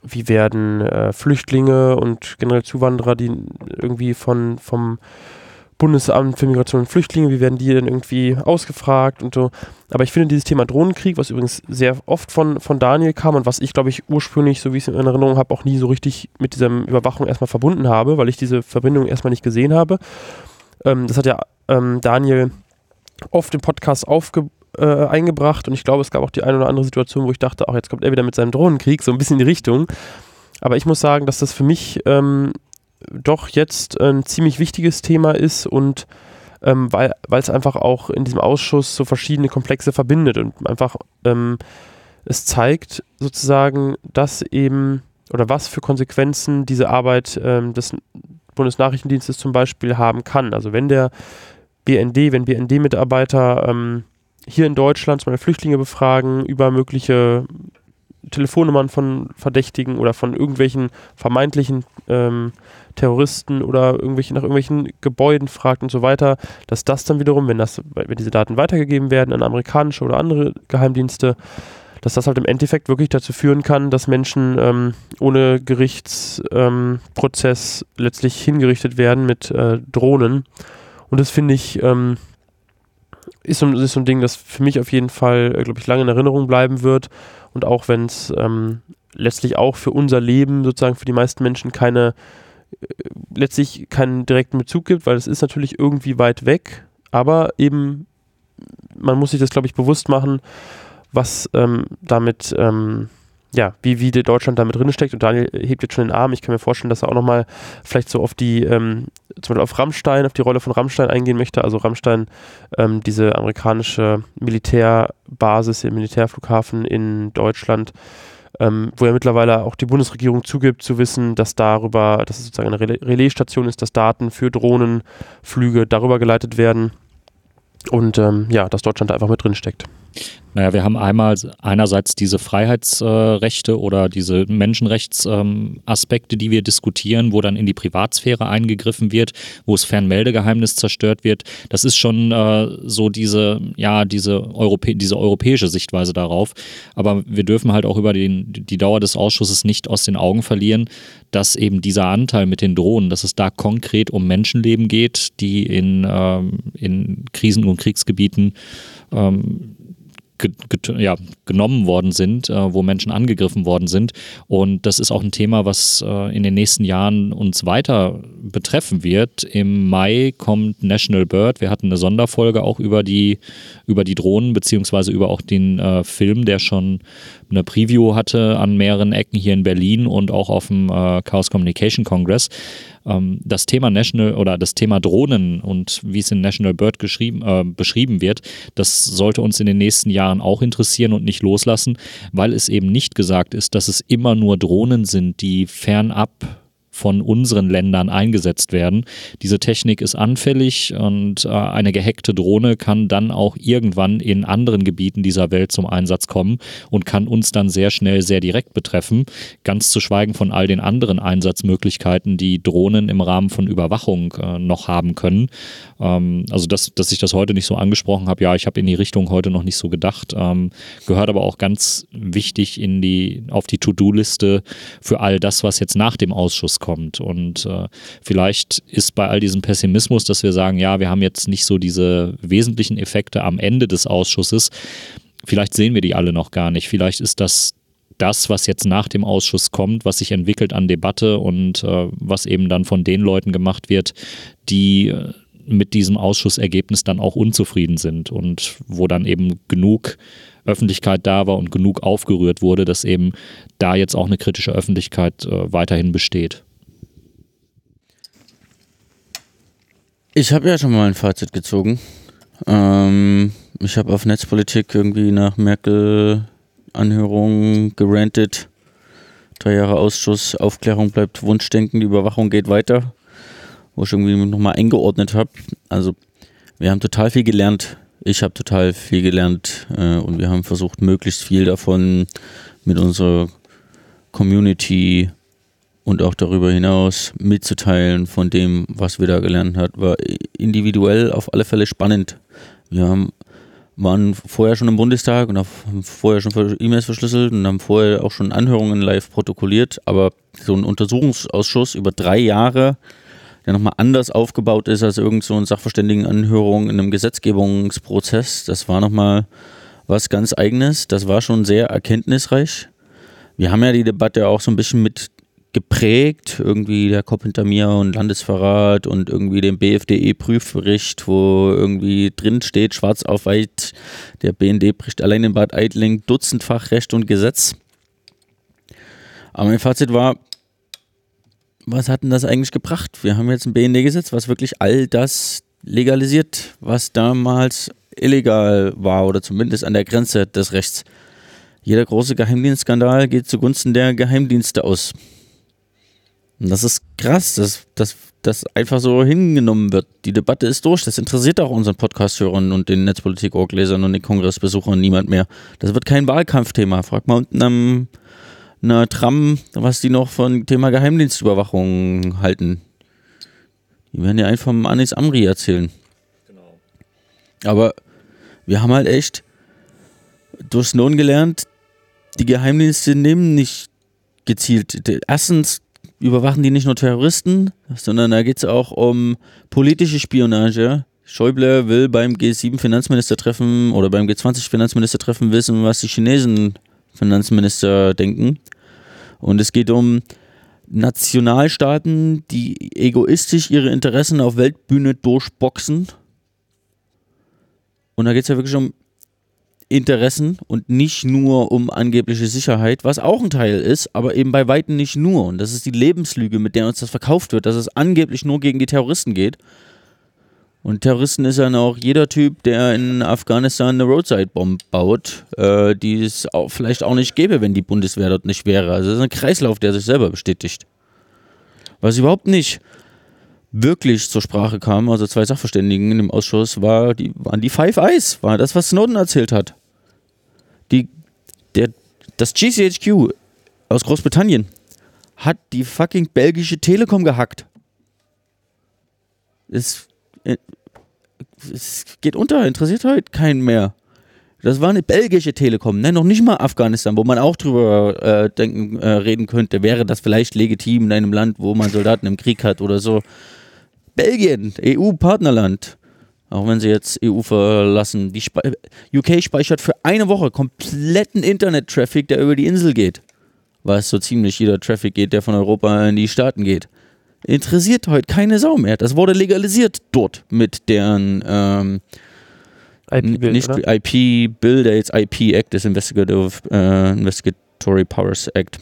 wie werden äh, Flüchtlinge und generell Zuwanderer, die irgendwie von, vom Bundesamt für Migration und Flüchtlinge, wie werden die denn irgendwie ausgefragt und so. Aber ich finde dieses Thema Drohnenkrieg, was übrigens sehr oft von, von Daniel kam und was ich, glaube ich, ursprünglich, so wie ich es in Erinnerung habe, auch nie so richtig mit dieser Überwachung erstmal verbunden habe, weil ich diese Verbindung erstmal nicht gesehen habe. Ähm, das hat ja ähm, Daniel oft im Podcast aufge, äh, eingebracht und ich glaube, es gab auch die eine oder andere Situation, wo ich dachte, auch jetzt kommt er wieder mit seinem Drohnenkrieg, so ein bisschen in die Richtung. Aber ich muss sagen, dass das für mich ähm, doch jetzt ein ziemlich wichtiges Thema ist und ähm, weil es einfach auch in diesem Ausschuss so verschiedene Komplexe verbindet und einfach ähm, es zeigt sozusagen, dass eben oder was für Konsequenzen diese Arbeit ähm, des Bundesnachrichtendienstes zum Beispiel haben kann. Also wenn der BND, wenn BND-Mitarbeiter ähm, hier in Deutschland zum Beispiel Flüchtlinge befragen über mögliche Telefonnummern von Verdächtigen oder von irgendwelchen vermeintlichen ähm, Terroristen oder irgendwelche, nach irgendwelchen Gebäuden fragt und so weiter, dass das dann wiederum, wenn, das, wenn diese Daten weitergegeben werden an amerikanische oder andere Geheimdienste, dass das halt im Endeffekt wirklich dazu führen kann, dass Menschen ähm, ohne Gerichtsprozess ähm, letztlich hingerichtet werden mit äh, Drohnen. Und das finde ich, ähm, ist, so, ist so ein Ding, das für mich auf jeden Fall, äh, glaube ich, lange in Erinnerung bleiben wird. Und auch wenn es ähm, letztlich auch für unser Leben sozusagen für die meisten Menschen keine, letztlich keinen direkten Bezug gibt, weil es ist natürlich irgendwie weit weg, aber eben, man muss sich das, glaube ich, bewusst machen, was ähm, damit, ähm, ja, wie, wie Deutschland damit drin steckt. Und Daniel hebt jetzt schon den Arm. Ich kann mir vorstellen, dass er auch nochmal vielleicht so auf die, ähm, zum Beispiel auf Rammstein, auf die Rolle von Rammstein eingehen möchte. Also Rammstein, ähm, diese amerikanische Militärbasis, der Militärflughafen in Deutschland, ähm, wo ja mittlerweile auch die Bundesregierung zugibt, zu wissen, dass darüber, dass es sozusagen eine Relaisstation ist, dass Daten für Drohnenflüge darüber geleitet werden. Und ähm, ja, dass Deutschland da einfach mit drin steckt. Naja, wir haben einmal einerseits diese Freiheitsrechte oder diese Menschenrechtsaspekte, die wir diskutieren, wo dann in die Privatsphäre eingegriffen wird, wo das Fernmeldegeheimnis zerstört wird. Das ist schon äh, so diese, ja, diese, Europä diese europäische Sichtweise darauf. Aber wir dürfen halt auch über den, die Dauer des Ausschusses nicht aus den Augen verlieren, dass eben dieser Anteil mit den Drohnen, dass es da konkret um Menschenleben geht, die in, ähm, in Krisen- und Kriegsgebieten ähm, ja, genommen worden sind, äh, wo Menschen angegriffen worden sind. Und das ist auch ein Thema, was äh, in den nächsten Jahren uns weiter betreffen wird. Im Mai kommt National Bird. Wir hatten eine Sonderfolge auch über die, über die Drohnen, beziehungsweise über auch den äh, Film, der schon eine Preview hatte an mehreren Ecken hier in Berlin und auch auf dem äh, Chaos Communication Congress. Ähm, das Thema National oder das Thema Drohnen und wie es in National Bird geschrieben, äh, beschrieben wird, das sollte uns in den nächsten Jahren auch interessieren und nicht loslassen, weil es eben nicht gesagt ist, dass es immer nur Drohnen sind, die fernab von unseren Ländern eingesetzt werden. Diese Technik ist anfällig und äh, eine gehackte Drohne kann dann auch irgendwann in anderen Gebieten dieser Welt zum Einsatz kommen und kann uns dann sehr schnell sehr direkt betreffen. Ganz zu schweigen von all den anderen Einsatzmöglichkeiten, die Drohnen im Rahmen von Überwachung äh, noch haben können. Ähm, also, dass, dass ich das heute nicht so angesprochen habe, ja, ich habe in die Richtung heute noch nicht so gedacht. Ähm, gehört aber auch ganz wichtig in die, auf die To-Do-Liste für all das, was jetzt nach dem Ausschuss kommt kommt. Und äh, vielleicht ist bei all diesem Pessimismus, dass wir sagen, ja, wir haben jetzt nicht so diese wesentlichen Effekte am Ende des Ausschusses, vielleicht sehen wir die alle noch gar nicht. Vielleicht ist das das, was jetzt nach dem Ausschuss kommt, was sich entwickelt an Debatte und äh, was eben dann von den Leuten gemacht wird, die äh, mit diesem Ausschussergebnis dann auch unzufrieden sind und wo dann eben genug Öffentlichkeit da war und genug aufgerührt wurde, dass eben da jetzt auch eine kritische Öffentlichkeit äh, weiterhin besteht. Ich habe ja schon mal ein Fazit gezogen. Ähm, ich habe auf Netzpolitik irgendwie nach Merkel-Anhörung gerantet. Drei Jahre Ausschuss, Aufklärung bleibt Wunschdenken, die Überwachung geht weiter. Wo ich irgendwie nochmal eingeordnet habe. Also, wir haben total viel gelernt. Ich habe total viel gelernt äh, und wir haben versucht, möglichst viel davon mit unserer Community und auch darüber hinaus mitzuteilen von dem, was wir da gelernt haben, war individuell auf alle Fälle spannend. Wir haben, waren vorher schon im Bundestag und haben vorher schon E-Mails verschlüsselt und haben vorher auch schon Anhörungen live protokolliert, aber so ein Untersuchungsausschuss über drei Jahre, der nochmal anders aufgebaut ist als irgend so eine Sachverständigenanhörung in einem Gesetzgebungsprozess, das war nochmal was ganz eigenes, das war schon sehr erkenntnisreich. Wir haben ja die Debatte auch so ein bisschen mit geprägt, irgendwie der Kopf hinter mir und Landesverrat und irgendwie den BFDE-Prüfbericht, wo irgendwie drin steht, schwarz auf weiß, der BND bricht allein in Bad Aidling dutzendfach Recht und Gesetz. Aber mein Fazit war, was hat denn das eigentlich gebracht? Wir haben jetzt ein BND-Gesetz, was wirklich all das legalisiert, was damals illegal war oder zumindest an der Grenze des Rechts. Jeder große Geheimdienstskandal geht zugunsten der Geheimdienste aus. Und das ist krass, dass das einfach so hingenommen wird. Die Debatte ist durch. Das interessiert auch unseren Podcast-Hörern und den Netzpolitik-Org-Lesern und den Kongressbesuchern niemand mehr. Das wird kein Wahlkampfthema. Frag mal unten am einer Tram, was die noch von Thema Geheimdienstüberwachung halten. Die werden ja einfach vom Anis Amri erzählen. Genau. Aber wir haben halt echt durch Snowden gelernt, die Geheimdienste nehmen nicht gezielt. Erstens überwachen die nicht nur Terroristen, sondern da geht es auch um politische Spionage. Schäuble will beim G7-Finanzministertreffen oder beim G20-Finanzministertreffen wissen, was die Chinesen Finanzminister denken. Und es geht um Nationalstaaten, die egoistisch ihre Interessen auf Weltbühne durchboxen. Und da geht es ja wirklich um Interessen und nicht nur um angebliche Sicherheit, was auch ein Teil ist, aber eben bei weitem nicht nur. Und das ist die Lebenslüge, mit der uns das verkauft wird, dass es angeblich nur gegen die Terroristen geht. Und Terroristen ist ja auch jeder Typ, der in Afghanistan eine Roadside-Bomb baut, äh, die es auch vielleicht auch nicht gäbe, wenn die Bundeswehr dort nicht wäre. Also das ist ein Kreislauf, der sich selber bestätigt. Was überhaupt nicht wirklich zur Sprache kam, also zwei Sachverständigen in dem Ausschuss, war die, waren die Five Eyes, war das, was Snowden erzählt hat. Das GCHQ aus Großbritannien hat die fucking belgische Telekom gehackt. Es, äh, es geht unter, interessiert heute keinen mehr. Das war eine belgische Telekom, ne? noch nicht mal Afghanistan, wo man auch drüber äh, denken, äh, reden könnte, wäre das vielleicht legitim in einem Land, wo man Soldaten im Krieg hat oder so. Belgien, EU-Partnerland, auch wenn sie jetzt EU verlassen, die Spe UK speichert für eine Woche kompletten Internet-Traffic, der über die Insel geht. Was so ziemlich jeder Traffic geht, der von Europa in die Staaten geht. Interessiert heute keine Sau mehr. Das wurde legalisiert dort mit deren ähm, IP-Bill, nicht IP-Bill, der jetzt IP Act ist, Investigative, äh, Investigatory Powers Act.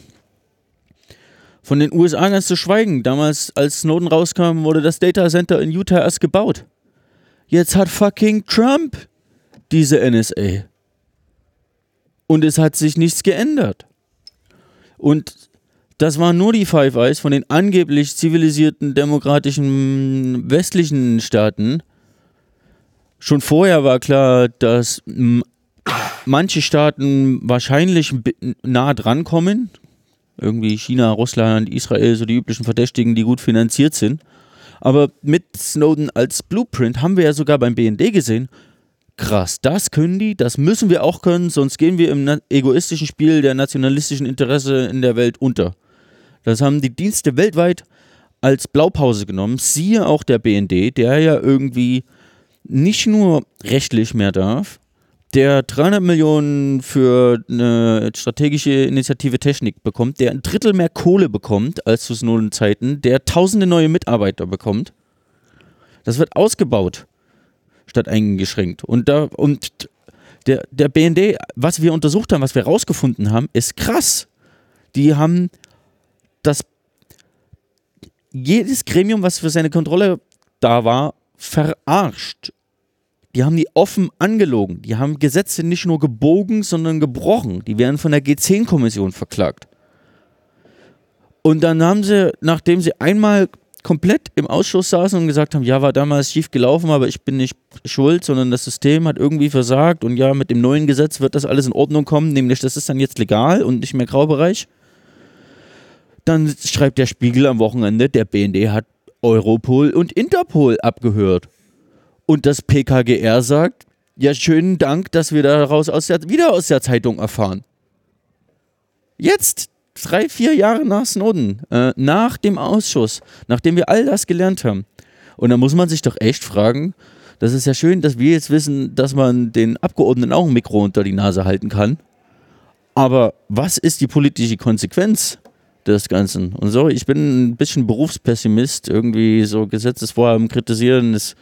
Von den USA ganz zu schweigen. Damals, als Snowden rauskam, wurde das Data Center in Utah erst gebaut. Jetzt hat fucking Trump diese NSA. Und es hat sich nichts geändert. Und das waren nur die Five Eyes von den angeblich zivilisierten, demokratischen westlichen Staaten. Schon vorher war klar, dass manche Staaten wahrscheinlich nah dran kommen, irgendwie China, Russland, Israel, so die üblichen Verdächtigen, die gut finanziert sind. Aber mit Snowden als Blueprint haben wir ja sogar beim BND gesehen, krass, das können die, das müssen wir auch können, sonst gehen wir im egoistischen Spiel der nationalistischen Interesse in der Welt unter. Das haben die Dienste weltweit als Blaupause genommen, siehe auch der BND, der ja irgendwie nicht nur rechtlich mehr darf, der 300 Millionen für eine strategische Initiative Technik bekommt, der ein Drittel mehr Kohle bekommt als zu Snowden-Zeiten, der tausende neue Mitarbeiter bekommt. Das wird ausgebaut statt eingeschränkt. Und, da, und der, der BND, was wir untersucht haben, was wir rausgefunden haben, ist krass. Die haben das jedes Gremium, was für seine Kontrolle da war, verarscht die haben die offen angelogen. Die haben Gesetze nicht nur gebogen, sondern gebrochen. Die werden von der G10-Kommission verklagt. Und dann haben sie, nachdem sie einmal komplett im Ausschuss saßen und gesagt haben, ja, war damals schief gelaufen, aber ich bin nicht schuld, sondern das System hat irgendwie versagt und ja, mit dem neuen Gesetz wird das alles in Ordnung kommen, nämlich das ist dann jetzt legal und nicht mehr Graubereich. Dann schreibt der Spiegel am Wochenende, der BND hat Europol und Interpol abgehört. Und das PKGR sagt, ja, schönen Dank, dass wir daraus aus der, wieder aus der Zeitung erfahren. Jetzt, drei, vier Jahre nach Snowden, äh, nach dem Ausschuss, nachdem wir all das gelernt haben. Und da muss man sich doch echt fragen, das ist ja schön, dass wir jetzt wissen, dass man den Abgeordneten auch ein Mikro unter die Nase halten kann. Aber was ist die politische Konsequenz des Ganzen? Und so, ich bin ein bisschen Berufspessimist, irgendwie so Gesetzesvorhaben kritisieren ist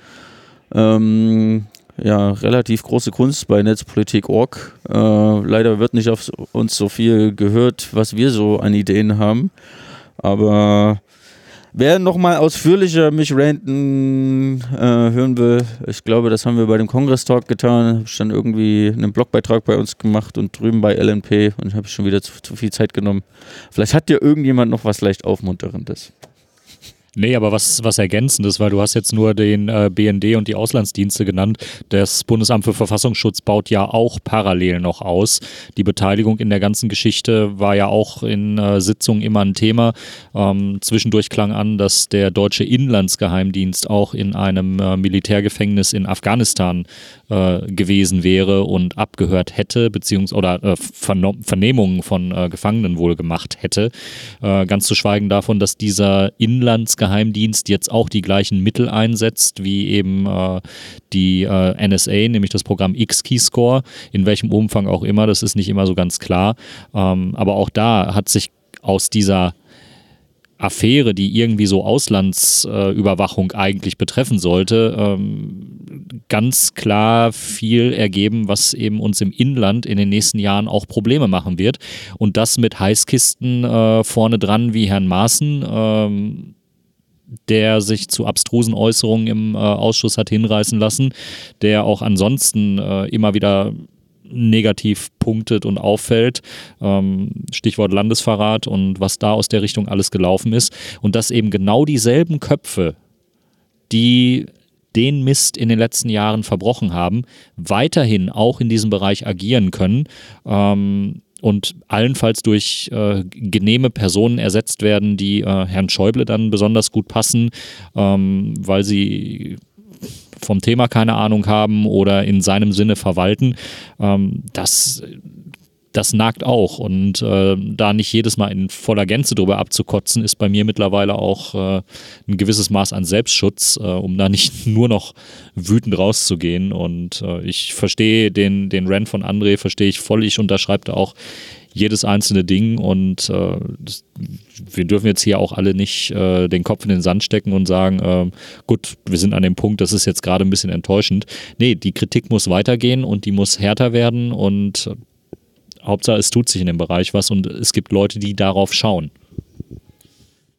ähm, ja, relativ große Kunst bei Netzpolitik.org. Äh, leider wird nicht auf uns so viel gehört, was wir so an Ideen haben. Aber wer nochmal ausführlicher mich ranten äh, hören will, ich glaube, das haben wir bei dem Kongress-Talk getan. Habe ich dann irgendwie einen Blogbeitrag bei uns gemacht und drüben bei LNP und habe schon wieder zu, zu viel Zeit genommen. Vielleicht hat ja irgendjemand noch was leicht Aufmunterndes. Nee, aber was, was Ergänzendes, weil du hast jetzt nur den äh, BND und die Auslandsdienste genannt. Das Bundesamt für Verfassungsschutz baut ja auch parallel noch aus. Die Beteiligung in der ganzen Geschichte war ja auch in äh, Sitzungen immer ein Thema. Ähm, zwischendurch klang an, dass der deutsche Inlandsgeheimdienst auch in einem äh, Militärgefängnis in Afghanistan äh, gewesen wäre und abgehört hätte, beziehungsweise oder äh, Vernehmungen von äh, Gefangenen wohl gemacht hätte. Ganz zu schweigen davon, dass dieser Inlandsgeheimdienst jetzt auch die gleichen Mittel einsetzt, wie eben äh, die äh, NSA, nämlich das Programm X-Keyscore, in welchem Umfang auch immer, das ist nicht immer so ganz klar. Ähm, aber auch da hat sich aus dieser Affäre, die irgendwie so Auslandsüberwachung äh, eigentlich betreffen sollte, ähm, ganz klar viel ergeben, was eben uns im Inland in den nächsten Jahren auch Probleme machen wird. Und das mit Heißkisten äh, vorne dran wie Herrn Maaßen. Ähm, der sich zu abstrusen Äußerungen im äh, Ausschuss hat hinreißen lassen, der auch ansonsten äh, immer wieder negativ punktet und auffällt. Ähm, Stichwort Landesverrat und was da aus der Richtung alles gelaufen ist. Und dass eben genau dieselben Köpfe, die den Mist in den letzten Jahren verbrochen haben, weiterhin auch in diesem Bereich agieren können. Ähm, und allenfalls durch äh, genehme Personen ersetzt werden, die äh, Herrn Schäuble dann besonders gut passen, ähm, weil sie vom Thema keine Ahnung haben oder in seinem Sinne verwalten, ähm, das, das nagt auch. Und äh, da nicht jedes Mal in voller Gänze drüber abzukotzen, ist bei mir mittlerweile auch äh, ein gewisses Maß an Selbstschutz, äh, um da nicht nur noch wütend rauszugehen. Und äh, ich verstehe den, den Rant von André, verstehe ich voll. Ich unterschreibe da auch jedes einzelne Ding und äh, das, wir dürfen jetzt hier auch alle nicht äh, den Kopf in den Sand stecken und sagen, äh, gut, wir sind an dem Punkt, das ist jetzt gerade ein bisschen enttäuschend. Nee, die Kritik muss weitergehen und die muss härter werden und Hauptsache es tut sich in dem Bereich was und es gibt Leute, die darauf schauen.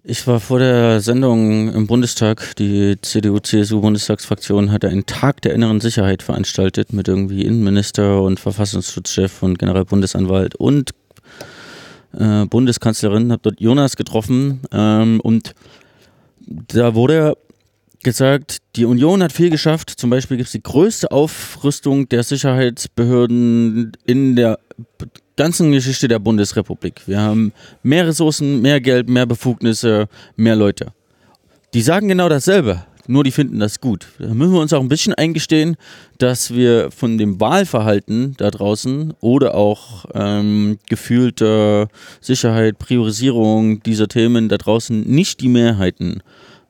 Ich war vor der Sendung im Bundestag. Die CDU-CSU-Bundestagsfraktion hatte einen Tag der inneren Sicherheit veranstaltet mit irgendwie Innenminister und Verfassungsschutzchef und Generalbundesanwalt und äh, Bundeskanzlerin, habe dort Jonas getroffen ähm, und da wurde gesagt, die Union hat viel geschafft. Zum Beispiel gibt es die größte Aufrüstung der Sicherheitsbehörden in der ganzen Geschichte der Bundesrepublik. Wir haben mehr Ressourcen, mehr Geld, mehr Befugnisse, mehr Leute. Die sagen genau dasselbe, nur die finden das gut. Da müssen wir uns auch ein bisschen eingestehen, dass wir von dem Wahlverhalten da draußen oder auch ähm, gefühlter Sicherheit, Priorisierung dieser Themen da draußen nicht die Mehrheiten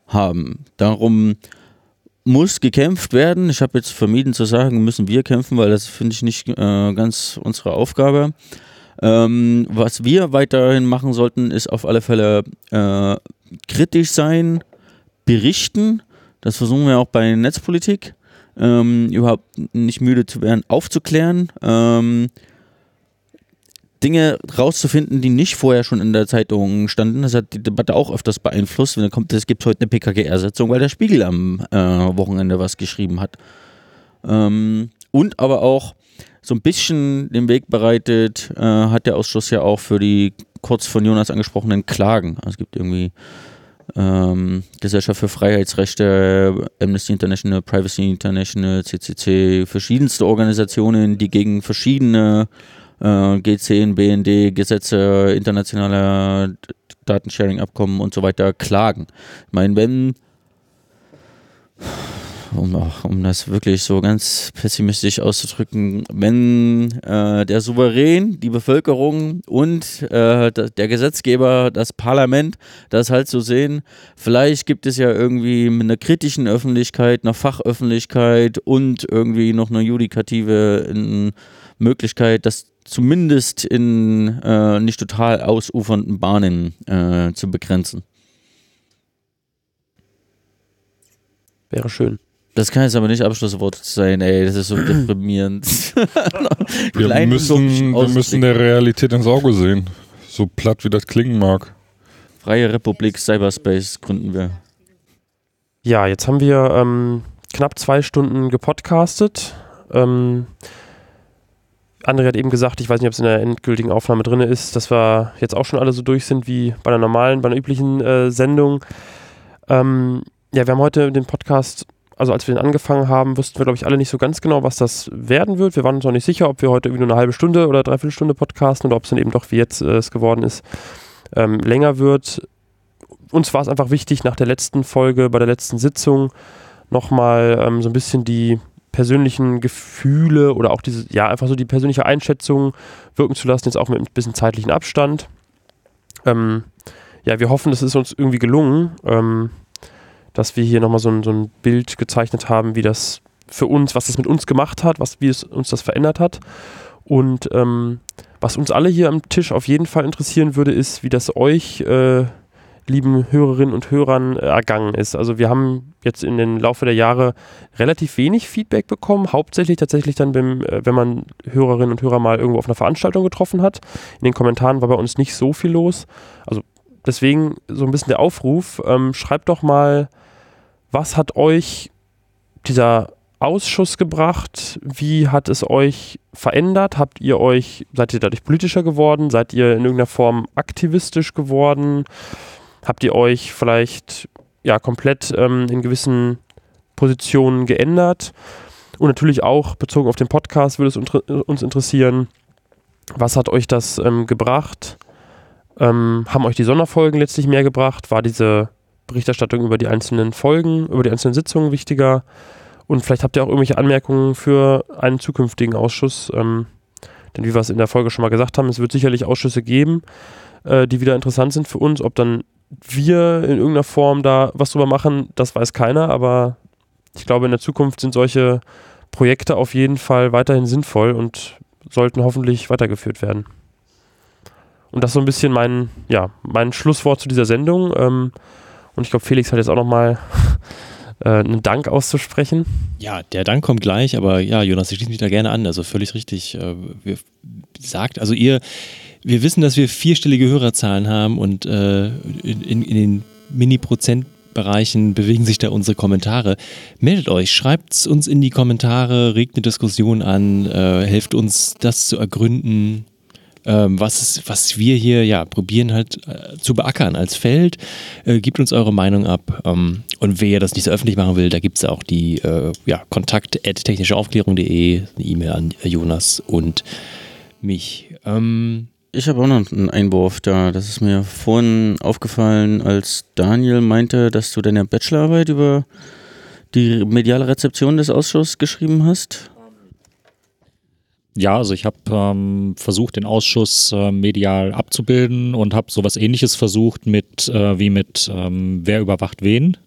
haben. Darum muss gekämpft werden. Ich habe jetzt vermieden zu sagen, müssen wir kämpfen, weil das finde ich nicht äh, ganz unsere Aufgabe. Ähm, was wir weiterhin machen sollten, ist auf alle Fälle äh, kritisch sein, berichten. Das versuchen wir auch bei Netzpolitik. Ähm, überhaupt nicht müde zu werden, aufzuklären. Ähm, Dinge rauszufinden, die nicht vorher schon in der Zeitung standen. Das hat die Debatte auch öfters beeinflusst. Wenn kommt, es gibt heute eine PKG-Ersetzung, weil der Spiegel am äh, Wochenende was geschrieben hat. Ähm, und aber auch so ein bisschen den Weg bereitet, äh, hat der Ausschuss ja auch für die kurz von Jonas angesprochenen Klagen. Also es gibt irgendwie ähm, Gesellschaft für Freiheitsrechte, Amnesty International, Privacy International, CCC, verschiedenste Organisationen, die gegen verschiedene G10, BND, Gesetze, internationale Datensharing-Abkommen und so weiter klagen. Ich meine, wenn, um, um das wirklich so ganz pessimistisch auszudrücken, wenn äh, der Souverän, die Bevölkerung und äh, der Gesetzgeber, das Parlament das halt so sehen, vielleicht gibt es ja irgendwie mit einer kritischen Öffentlichkeit, einer Fachöffentlichkeit und irgendwie noch eine judikative Möglichkeit, das zumindest in äh, nicht total ausufernden Bahnen äh, zu begrenzen. Wäre schön. Das kann jetzt aber nicht Abschlusswort sein, ey, das ist so deprimierend. wir, müssen, wir müssen der Realität ins Auge sehen. So platt wie das klingen mag. Freie Republik Cyberspace gründen wir. Ja, jetzt haben wir ähm, knapp zwei Stunden gepodcastet. Ähm, André hat eben gesagt, ich weiß nicht, ob es in der endgültigen Aufnahme drin ist, dass wir jetzt auch schon alle so durch sind wie bei einer normalen, bei einer üblichen äh, Sendung. Ähm, ja, wir haben heute den Podcast, also als wir den angefangen haben, wussten wir, glaube ich, alle nicht so ganz genau, was das werden wird. Wir waren uns noch nicht sicher, ob wir heute irgendwie nur eine halbe Stunde oder dreiviertel Stunde podcasten oder ob es dann eben doch, wie jetzt äh, es geworden ist, ähm, länger wird. Uns war es einfach wichtig, nach der letzten Folge, bei der letzten Sitzung, nochmal ähm, so ein bisschen die persönlichen Gefühle oder auch diese, ja, einfach so die persönliche Einschätzung wirken zu lassen, jetzt auch mit ein bisschen zeitlichen Abstand. Ähm, ja, wir hoffen, es ist uns irgendwie gelungen, ähm, dass wir hier nochmal so ein, so ein Bild gezeichnet haben, wie das für uns, was das mit uns gemacht hat, was, wie es uns das verändert hat. Und ähm, was uns alle hier am Tisch auf jeden Fall interessieren würde, ist, wie das euch äh, lieben Hörerinnen und Hörern äh, ergangen ist. Also wir haben jetzt in den Laufe der Jahre relativ wenig Feedback bekommen, hauptsächlich tatsächlich dann, beim, äh, wenn man Hörerinnen und Hörer mal irgendwo auf einer Veranstaltung getroffen hat. In den Kommentaren war bei uns nicht so viel los. Also deswegen so ein bisschen der Aufruf, ähm, schreibt doch mal, was hat euch dieser Ausschuss gebracht? Wie hat es euch verändert? Habt ihr euch, seid ihr dadurch politischer geworden? Seid ihr in irgendeiner Form aktivistisch geworden? Habt ihr euch vielleicht ja komplett ähm, in gewissen Positionen geändert? Und natürlich auch bezogen auf den Podcast würde es uns interessieren, was hat euch das ähm, gebracht? Ähm, haben euch die Sonderfolgen letztlich mehr gebracht? War diese Berichterstattung über die einzelnen Folgen, über die einzelnen Sitzungen wichtiger? Und vielleicht habt ihr auch irgendwelche Anmerkungen für einen zukünftigen Ausschuss. Ähm, denn wie wir es in der Folge schon mal gesagt haben, es wird sicherlich Ausschüsse geben, äh, die wieder interessant sind für uns. Ob dann wir in irgendeiner Form da was drüber machen, das weiß keiner, aber ich glaube, in der Zukunft sind solche Projekte auf jeden Fall weiterhin sinnvoll und sollten hoffentlich weitergeführt werden. Und das ist so ein bisschen mein, ja, mein Schlusswort zu dieser Sendung. Ähm, und ich glaube, Felix hat jetzt auch nochmal äh, einen Dank auszusprechen. Ja, der Dank kommt gleich, aber ja, Jonas, ich schließe mich da gerne an. Also völlig richtig. Äh, sagt, also ihr, wir wissen, dass wir vierstellige Hörerzahlen haben und äh, in, in, den Mini-Prozent-Bereichen bewegen sich da unsere Kommentare. Meldet euch, schreibt es uns in die Kommentare, regt eine Diskussion an, äh, helft uns, das zu ergründen, ähm, was, was wir hier ja probieren halt äh, zu beackern als Feld. Äh, gebt uns eure Meinung ab. Ähm, und wer das nicht so öffentlich machen will, da gibt es auch die äh, ja, kontakt technischeaufklärung.de, eine E-Mail an Jonas und mich. Ähm, ich habe auch noch einen Einwurf da. Das ist mir vorhin aufgefallen, als Daniel meinte, dass du deine Bachelorarbeit über die mediale Rezeption des Ausschusses geschrieben hast. Ja, also ich habe ähm, versucht, den Ausschuss äh, medial abzubilden und habe sowas ähnliches versucht mit äh, wie mit ähm, Wer überwacht wen.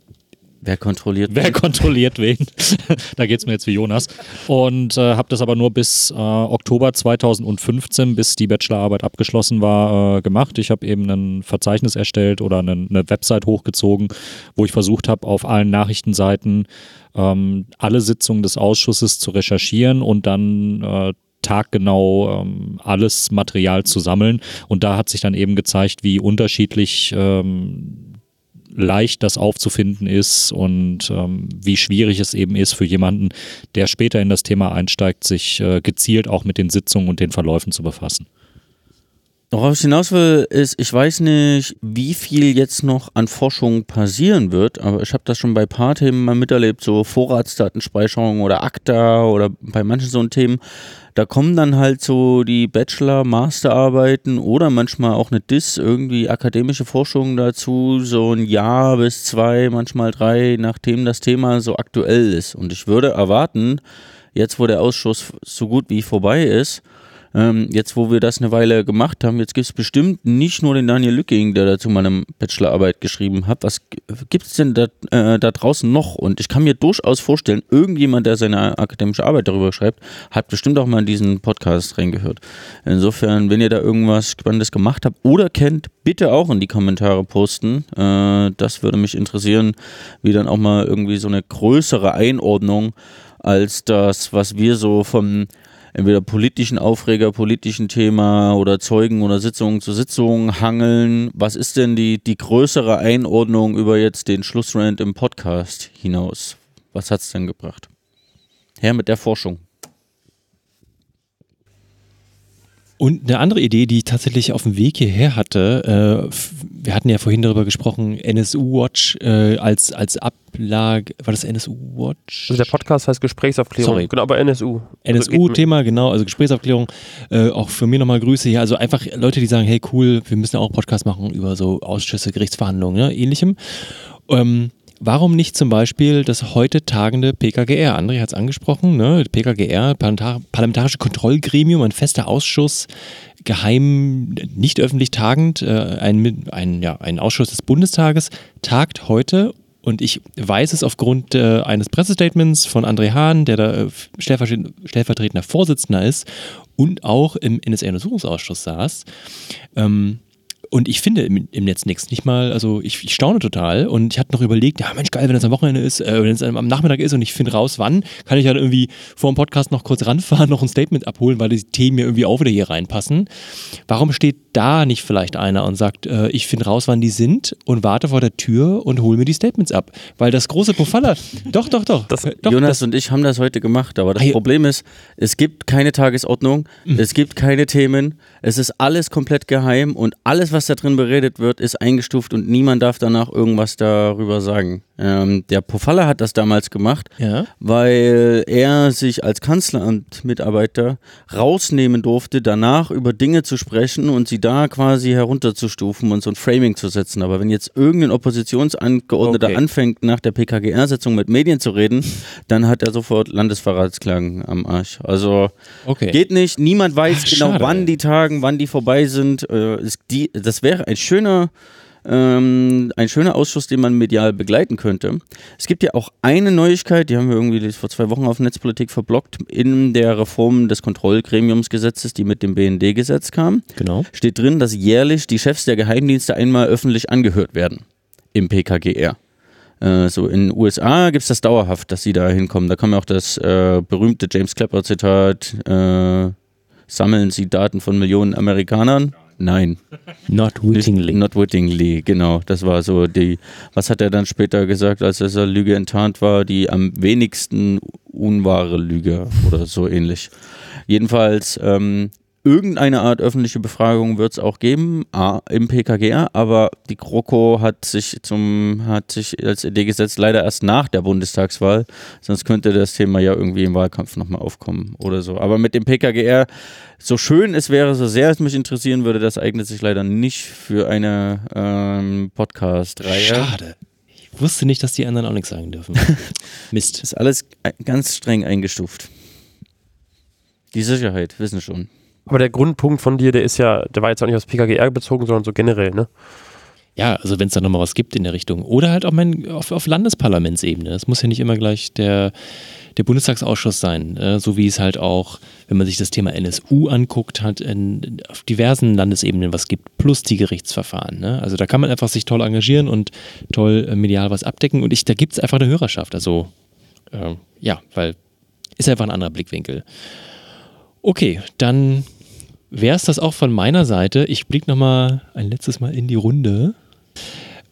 Wer kontrolliert wen? Wer kontrolliert wen? da geht es mir jetzt wie Jonas. Und äh, habe das aber nur bis äh, Oktober 2015, bis die Bachelorarbeit abgeschlossen war, äh, gemacht. Ich habe eben ein Verzeichnis erstellt oder eine, eine Website hochgezogen, wo ich versucht habe, auf allen Nachrichtenseiten ähm, alle Sitzungen des Ausschusses zu recherchieren und dann äh, taggenau ähm, alles Material zu sammeln. Und da hat sich dann eben gezeigt, wie unterschiedlich ähm, leicht das aufzufinden ist und ähm, wie schwierig es eben ist für jemanden, der später in das Thema einsteigt, sich äh, gezielt auch mit den Sitzungen und den Verläufen zu befassen. Worauf ich hinaus will, ist, ich weiß nicht, wie viel jetzt noch an Forschung passieren wird, aber ich habe das schon bei ein paar Themen mal miterlebt, so Vorratsdatenspeicherung oder ACTA oder bei manchen so Themen. Da kommen dann halt so die Bachelor-, Masterarbeiten oder manchmal auch eine DIS, irgendwie akademische Forschung dazu, so ein Jahr bis zwei, manchmal drei, nachdem das Thema so aktuell ist. Und ich würde erwarten, jetzt wo der Ausschuss so gut wie vorbei ist, ähm, jetzt, wo wir das eine Weile gemacht haben, jetzt gibt es bestimmt nicht nur den Daniel Lücking, der dazu meine Bachelorarbeit geschrieben hat. Was gibt es denn da, äh, da draußen noch? Und ich kann mir durchaus vorstellen, irgendjemand, der seine akademische Arbeit darüber schreibt, hat bestimmt auch mal in diesen Podcast reingehört. Insofern, wenn ihr da irgendwas Spannendes gemacht habt oder kennt, bitte auch in die Kommentare posten. Äh, das würde mich interessieren, wie dann auch mal irgendwie so eine größere Einordnung als das, was wir so vom entweder politischen Aufreger, politischen Thema oder Zeugen oder Sitzungen zu Sitzungen hangeln. Was ist denn die, die größere Einordnung über jetzt den Schlussrand im Podcast hinaus? Was hat es denn gebracht? Her mit der Forschung. Und eine andere Idee, die ich tatsächlich auf dem Weg hierher hatte, äh, wir hatten ja vorhin darüber gesprochen, NSU Watch äh, als, als Ablage, war das NSU Watch? Also der Podcast heißt Gesprächsaufklärung. Sorry. Genau, aber NSU. Also NSU-Thema, genau, also Gesprächsaufklärung. Äh, auch für mich nochmal Grüße hier. Also einfach Leute, die sagen, hey cool, wir müssen ja auch Podcast machen über so Ausschüsse, Gerichtsverhandlungen, ne, ähnlichem. Ähm, warum nicht zum Beispiel das heute tagende PKGR? André hat es angesprochen, ne? PKGR, Parlamentar Parlamentarische Kontrollgremium, ein fester Ausschuss, geheim, nicht öffentlich tagend, äh, ein, ein, ja, ein Ausschuss des Bundestages, tagt heute und ich weiß es aufgrund äh, eines Pressestatements von André Hahn, der da äh, stellvertret- stellvertretender Vorsitzender ist und auch im NSA-Untersuchungsausschuss saß. Ähm, und ich finde im, im Netz nichts. Nicht mal, also ich, ich staune total. Und ich hatte noch überlegt, ja Mensch, geil, wenn es am Wochenende ist, äh, wenn es am Nachmittag ist und ich finde raus, wann, kann ich halt irgendwie vor dem Podcast noch kurz ranfahren, noch ein Statement abholen, weil die Themen mir irgendwie auch wieder hier reinpassen. Warum steht da nicht vielleicht einer und sagt, äh, ich finde raus, wann die sind und warte vor der Tür und hole mir die Statements ab? Weil das große Pofalla, doch, doch, doch. Das- äh, doch Jonas und ich haben das heute gemacht, aber das ja. Problem ist, es gibt keine Tagesordnung, Mhm. es gibt keine Themen, es ist alles komplett geheim und alles, was da drin beredet wird, ist eingestuft und niemand darf danach irgendwas darüber sagen. Ähm, der Pofalla hat das damals gemacht, Ja. weil er sich als Kanzleramtmitarbeiter rausnehmen durfte, danach über Dinge zu sprechen und sie da quasi herunterzustufen und so ein Framing zu setzen. Aber wenn jetzt irgendein Oppositionsabgeordneter Okay. anfängt, nach der PKGR-Sitzung mit Medien zu reden, dann hat er sofort Landesverratsklagen am Arsch. Also Okay. geht nicht, niemand weiß Ach, genau, schade. wann die tagen, wann die vorbei sind. Äh, die, das wäre ein schöner ähm, ein schöner Ausschuss, den man medial begleiten könnte. Es gibt ja auch eine Neuigkeit, die haben wir irgendwie vor zwei Wochen auf Netzpolitik verblockt, in der Reform des Kontrollgremiumsgesetzes, die mit dem BND-Gesetz kam, Genau. steht drin, dass jährlich die Chefs der Geheimdienste einmal öffentlich angehört werden im PKGR. Äh, so in den USA gibt es das dauerhaft, dass sie da hinkommen. Da kam ja auch das äh, berühmte James Clapper-Zitat, äh, sammeln sie Daten von Millionen Amerikanern? Nein. Not wittingly. Not wittingly, genau. Das war so die, was hat er dann später gesagt, als er Lüge enttarnt war, die am wenigsten unwahre Lüge oder so ähnlich. Jedenfalls, ähm, irgendeine Art öffentliche Befragung wird es auch geben ah, im PKGR, aber die GroKo hat sich zum, hat sich als Idee gesetzt, leider erst nach der Bundestagswahl, sonst könnte das Thema ja irgendwie im Wahlkampf nochmal aufkommen oder so. Aber mit dem PKGR, so schön es wäre, so sehr es mich interessieren würde, das eignet sich leider nicht für eine ähm, Podcast-Reihe. Schade. Ich wusste nicht, dass die anderen auch nichts sagen dürfen. Mist. Ist alles e- ganz streng eingestuft. Die Sicherheit, wissen schon. Aber der Grundpunkt von dir, der ist ja, der war jetzt auch nicht aufs PKGR bezogen, sondern so generell, ne? Ja, also wenn es da nochmal was gibt in der Richtung. Oder halt auch mein, auf, auf Landesparlamentsebene. Es muss ja nicht immer gleich der, der Bundestagsausschuss sein. Äh, so wie es halt auch, wenn man sich das Thema NSU anguckt, halt in, auf diversen Landesebenen was gibt, plus die Gerichtsverfahren. Ne? Also da kann man einfach sich toll engagieren und toll äh, medial was abdecken. Und ich, da gibt es einfach eine Hörerschaft. Also äh, ja, weil ist einfach ein anderer Blickwinkel. Okay, dann wäre es das auch von meiner Seite. Ich blicke nochmal ein letztes Mal in die Runde.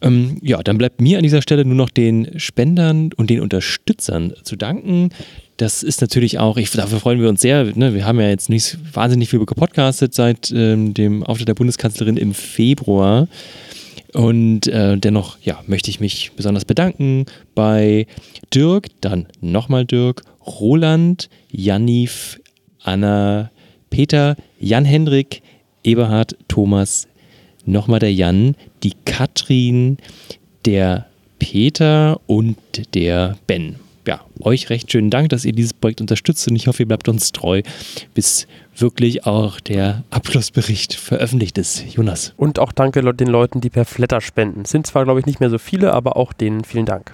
Ähm, ja, dann bleibt mir an dieser Stelle nur noch den Spendern und den Unterstützern zu danken. Das ist natürlich auch, ich, dafür freuen wir uns sehr. Ne? Wir haben ja jetzt nicht wahnsinnig viel gepodcastet seit ähm, dem Auftritt der Bundeskanzlerin im Februar. Und äh, dennoch, ja, möchte ich mich besonders bedanken bei Dirk, dann nochmal Dirk, Roland, Janif, Anna, Peter, Jan-Hendrik, Eberhard, Thomas, nochmal der Jan, die Katrin, der Peter und der Ben. Ja, euch recht schönen Dank, dass ihr dieses Projekt unterstützt und ich hoffe, ihr bleibt uns treu, bis wirklich auch der Abschlussbericht veröffentlicht ist. Jonas. Und auch danke den Leuten, die per Flatter spenden. Sind zwar, glaube ich, nicht mehr so viele, aber auch denen vielen Dank.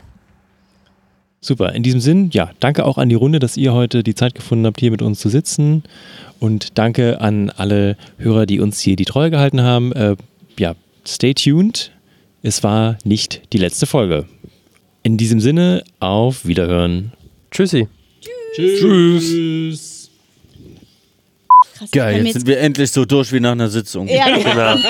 Super, in diesem Sinn, ja, danke auch an die Runde, dass ihr heute die Zeit gefunden habt, hier mit uns zu sitzen. Und danke an alle Hörer, die uns hier die Treue gehalten haben. Äh, ja, stay tuned. Es war nicht die letzte Folge. In diesem Sinne, auf Wiederhören. Tschüssi. Tschüss. krass. Geil, jetzt sind wir endlich so durch wie nach einer Sitzung. ja, Genau.